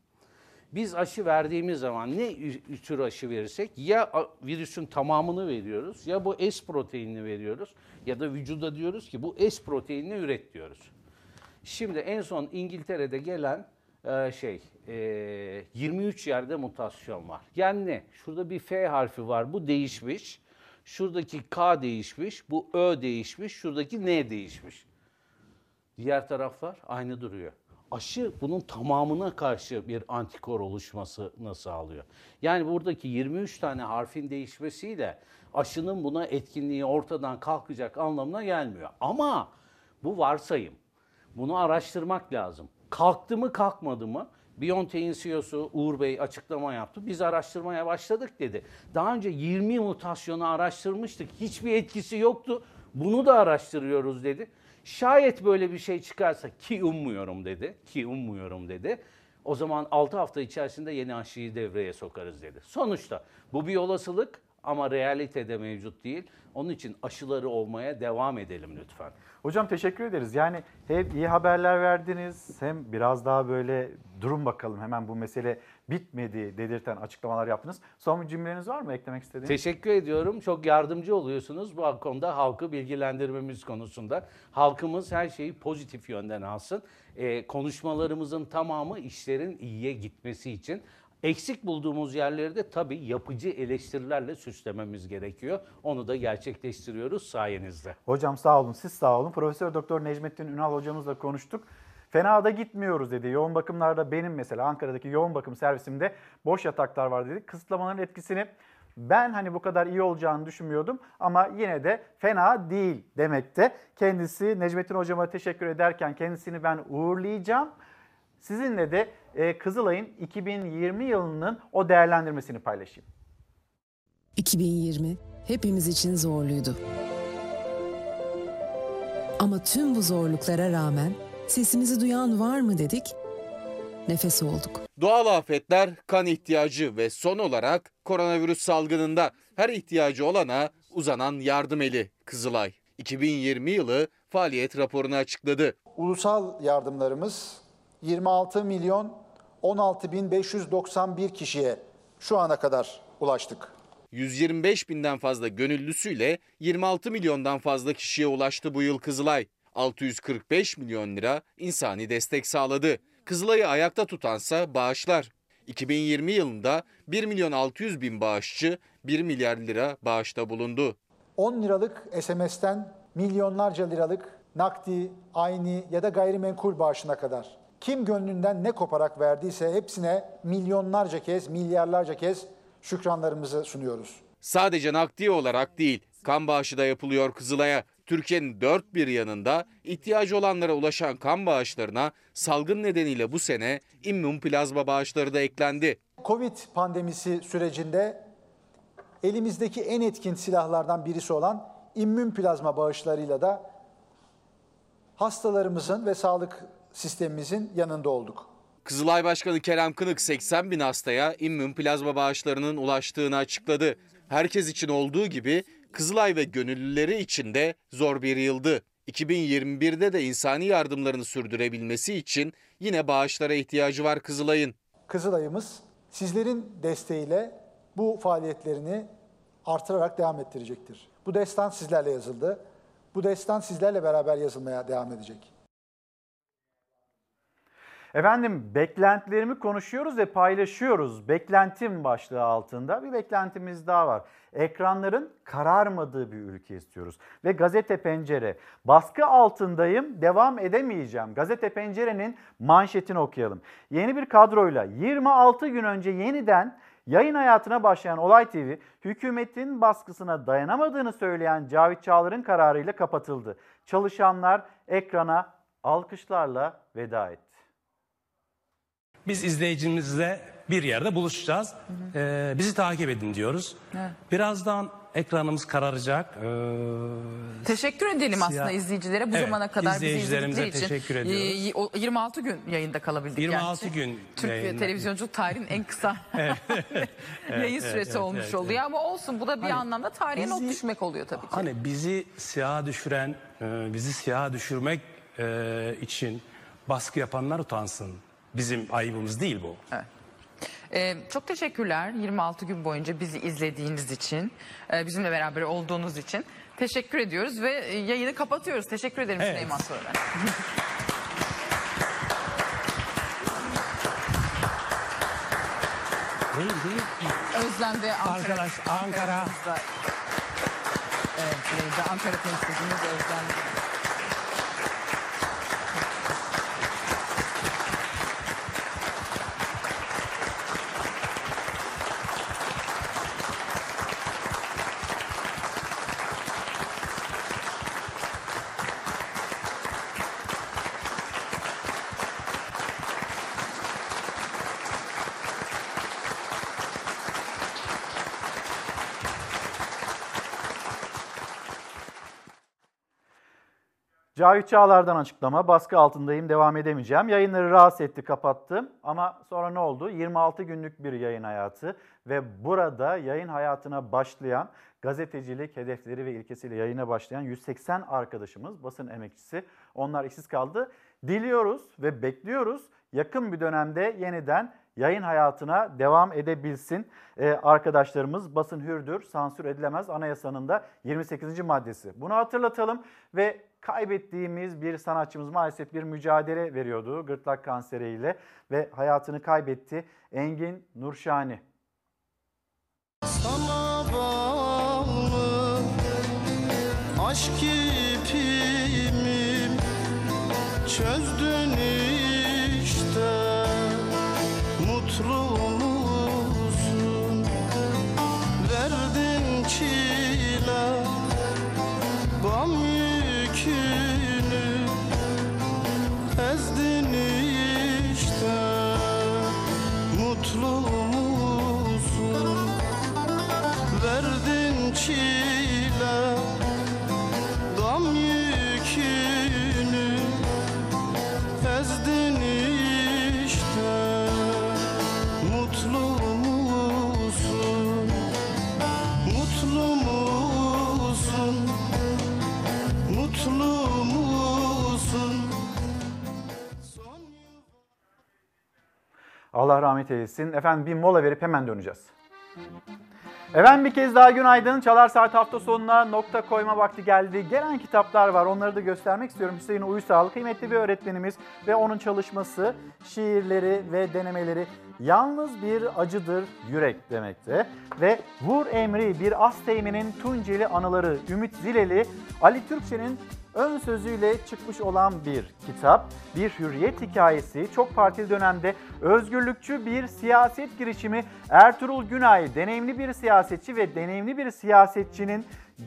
Biz aşı verdiğimiz zaman ne tür aşı verirsek ya virüsün tamamını veriyoruz ya bu S proteinini veriyoruz ya da vücuda diyoruz ki bu S proteinini üret diyoruz. Şimdi en son İngiltere'de gelen e, şey e, 23 yerde mutasyon var. Yani ne? Şurada bir F harfi var. Bu değişmiş. Şuradaki K değişmiş. Bu Ö değişmiş. Şuradaki N değişmiş. Diğer taraflar aynı duruyor. Aşı bunun tamamına karşı bir antikor oluşmasını sağlıyor. Yani buradaki 23 tane harfin değişmesiyle aşının buna etkinliği ortadan kalkacak anlamına gelmiyor. Ama bu varsayım. Bunu araştırmak lazım. Kalktı mı kalkmadı mı? BioNTech'in CEO'su Uğur Bey açıklama yaptı. Biz araştırmaya başladık dedi. Daha önce 20 mutasyonu araştırmıştık. Hiçbir etkisi yoktu. Bunu da araştırıyoruz dedi. Şayet böyle bir şey çıkarsa ki ummuyorum dedi. Ki ummuyorum dedi. O zaman 6 hafta içerisinde yeni aşıyı devreye sokarız dedi. Sonuçta bu bir olasılık ama realitede mevcut değil. Onun için aşıları olmaya devam edelim lütfen. Hocam teşekkür ederiz. Yani hem iyi haberler verdiniz hem biraz daha böyle durun bakalım hemen bu mesele bitmedi dedirten açıklamalar yaptınız. Son bir cümleniz var mı eklemek istediğiniz? Teşekkür ediyorum. Çok yardımcı oluyorsunuz bu konuda halkı bilgilendirmemiz konusunda. Halkımız her şeyi pozitif yönden alsın. Ee, konuşmalarımızın tamamı işlerin iyiye gitmesi için. Eksik bulduğumuz yerleri de tabii yapıcı eleştirilerle süslememiz gerekiyor. Onu da gerçekleştiriyoruz sayenizde. Hocam sağ olun, siz sağ olun. Profesör Doktor Necmettin Ünal hocamızla konuştuk. Fena da gitmiyoruz dedi. Yoğun bakımlarda benim mesela Ankara'daki yoğun bakım servisimde boş yataklar var dedi. Kısıtlamaların etkisini ben hani bu kadar iyi olacağını düşünmüyordum ama yine de fena değil demekte. Kendisi Necmettin hocama teşekkür ederken kendisini ben uğurlayacağım. Sizinle de e, Kızılay'ın 2020 yılının o değerlendirmesini paylaşayım. 2020 hepimiz için zorluydu. Ama tüm bu zorluklara rağmen sesimizi duyan var mı dedik, nefes olduk. Doğal afetler, kan ihtiyacı ve son olarak koronavirüs salgınında her ihtiyacı olana uzanan yardım eli Kızılay. 2020 yılı faaliyet raporunu açıkladı. Ulusal yardımlarımız 26 milyon 16 bin 591 kişiye şu ana kadar ulaştık. 125 binden fazla gönüllüsüyle 26 milyondan fazla kişiye ulaştı bu yıl Kızılay. 645 milyon lira insani destek sağladı. Kızılay'ı ayakta tutansa bağışlar. 2020 yılında 1 milyon 600 bin bağışçı 1 milyar lira bağışta bulundu. 10 liralık SMS'ten milyonlarca liralık nakdi, ayni ya da gayrimenkul bağışına kadar. Kim gönlünden ne koparak verdiyse hepsine milyonlarca kez, milyarlarca kez şükranlarımızı sunuyoruz. Sadece nakdi olarak değil, kan bağışı da yapılıyor Kızılay'a. Türkiye'nin dört bir yanında ihtiyacı olanlara ulaşan kan bağışlarına salgın nedeniyle bu sene immün plazma bağışları da eklendi. Covid pandemisi sürecinde elimizdeki en etkin silahlardan birisi olan immün plazma bağışlarıyla da hastalarımızın ve sağlık sistemimizin yanında olduk. Kızılay Başkanı Kerem Kınık 80 bin hastaya immün plazma bağışlarının ulaştığını açıkladı. Herkes için olduğu gibi Kızılay ve gönüllüleri için de zor bir yıldı. 2021'de de insani yardımlarını sürdürebilmesi için yine bağışlara ihtiyacı var Kızılay'ın. Kızılay'ımız sizlerin desteğiyle bu faaliyetlerini artırarak devam ettirecektir. Bu destan sizlerle yazıldı. Bu destan sizlerle beraber yazılmaya devam edecek. Efendim beklentilerimi konuşuyoruz ve paylaşıyoruz. Beklentim başlığı altında bir beklentimiz daha var. Ekranların kararmadığı bir ülke istiyoruz. Ve Gazete Pencere, baskı altındayım, devam edemeyeceğim. Gazete Pencere'nin manşetini okuyalım. Yeni bir kadroyla 26 gün önce yeniden Yayın hayatına başlayan Olay TV, hükümetin baskısına dayanamadığını söyleyen Cavit Çağlar'ın kararıyla kapatıldı. Çalışanlar ekrana alkışlarla veda etti. Biz izleyicimizle bir yerde buluşacağız. Ee, bizi takip edin diyoruz. Evet. Birazdan ekranımız kararacak. Ee, Teşekkür edelim Siyah- aslında izleyicilere bu Evet, zamana kadar bizi izledikleri için. teşekkür ediyoruz. Ee, y- o 26 gün yayında kalabildik 26 gerçi. gün Türk yayında. televizyonculuk tarihinin en kısa yayın evet, süresi evet, olmuş evet, oluyor evet. ama olsun bu da bir Hani anlamda tarihe not bizi- düşmek oluyor tabii ki. Hani bizi siyaha düşüren, e, bizi siyaha düşürmek e, için baskı yapanlar utansın. Bizim ayıbımız değil bu. Evet. Ee, çok teşekkürler 26 gün boyunca bizi izlediğiniz için, e, bizimle beraber olduğunuz için. Teşekkür ediyoruz ve e, yayını kapatıyoruz. Teşekkür ederim Evet. Süleyman Soylu. Değil değil. Özlem de Ankara. Arkadaş, Ankara. Ankara'mızda. Evet, Ankara temsilcimiz Özlem. Cavit Çağlar'dan açıklama. Baskı altındayım, devam edemeyeceğim. Yayınları rahatsız etti, kapattım. Ama sonra ne oldu? 26 günlük bir yayın hayatı ve burada yayın hayatına başlayan, gazetecilik hedefleri ve ilkesiyle yayına başlayan 180 arkadaşımız, basın emekçisi, onlar işsiz kaldı. Diliyoruz ve bekliyoruz yakın bir dönemde yeniden yayın hayatına devam edebilsin. Ee, arkadaşlarımız basın hürdür, sansür edilemez anayasanın da 28. maddesi. Bunu hatırlatalım ve kaybettiğimiz bir sanatçımız maalesef bir mücadele veriyordu gırtlak kanseriyle ve hayatını kaybetti. Engin Nurşani. Sana bağlı aşk ipimi çözdün Allah rahmet eylesin. Efendim bir mola verip hemen döneceğiz. Efendim bir kez daha günaydın. Çalar Saat hafta sonuna nokta koyma vakti geldi. Gelen kitaplar var. Onları da göstermek istiyorum. Hüseyin Uysal kıymetli bir öğretmenimiz ve onun çalışması, şiirleri ve denemeleri yalnız bir acıdır yürek demekte. Ve Vur Emri bir Asteğmen'in Tunceli anıları, Ümit Zileli, Ali Türkçe'nin ön sözüyle çıkmış olan bir kitap, bir hürriyet hikayesi, çok partili dönemde özgürlükçü bir siyaset girişimi Ertuğrul Günay, deneyimli bir siyasetçi ve deneyimli bir siyasetçinin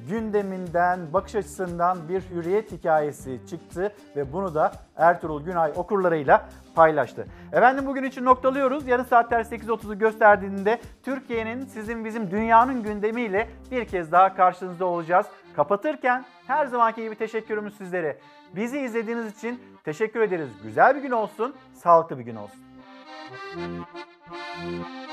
gündeminden, bakış açısından bir hürriyet hikayesi çıktı ve bunu da Ertuğrul Günay okurlarıyla paylaştı. Efendim bugün için noktalıyoruz. Yarın saatler 8.30'u gösterdiğinde Türkiye'nin, sizin bizim dünyanın gündemiyle bir kez daha karşınızda olacağız. Kapatırken her zamanki gibi teşekkürümüz sizlere. Bizi izlediğiniz için teşekkür ederiz. Güzel bir gün olsun, sağlıklı bir gün olsun.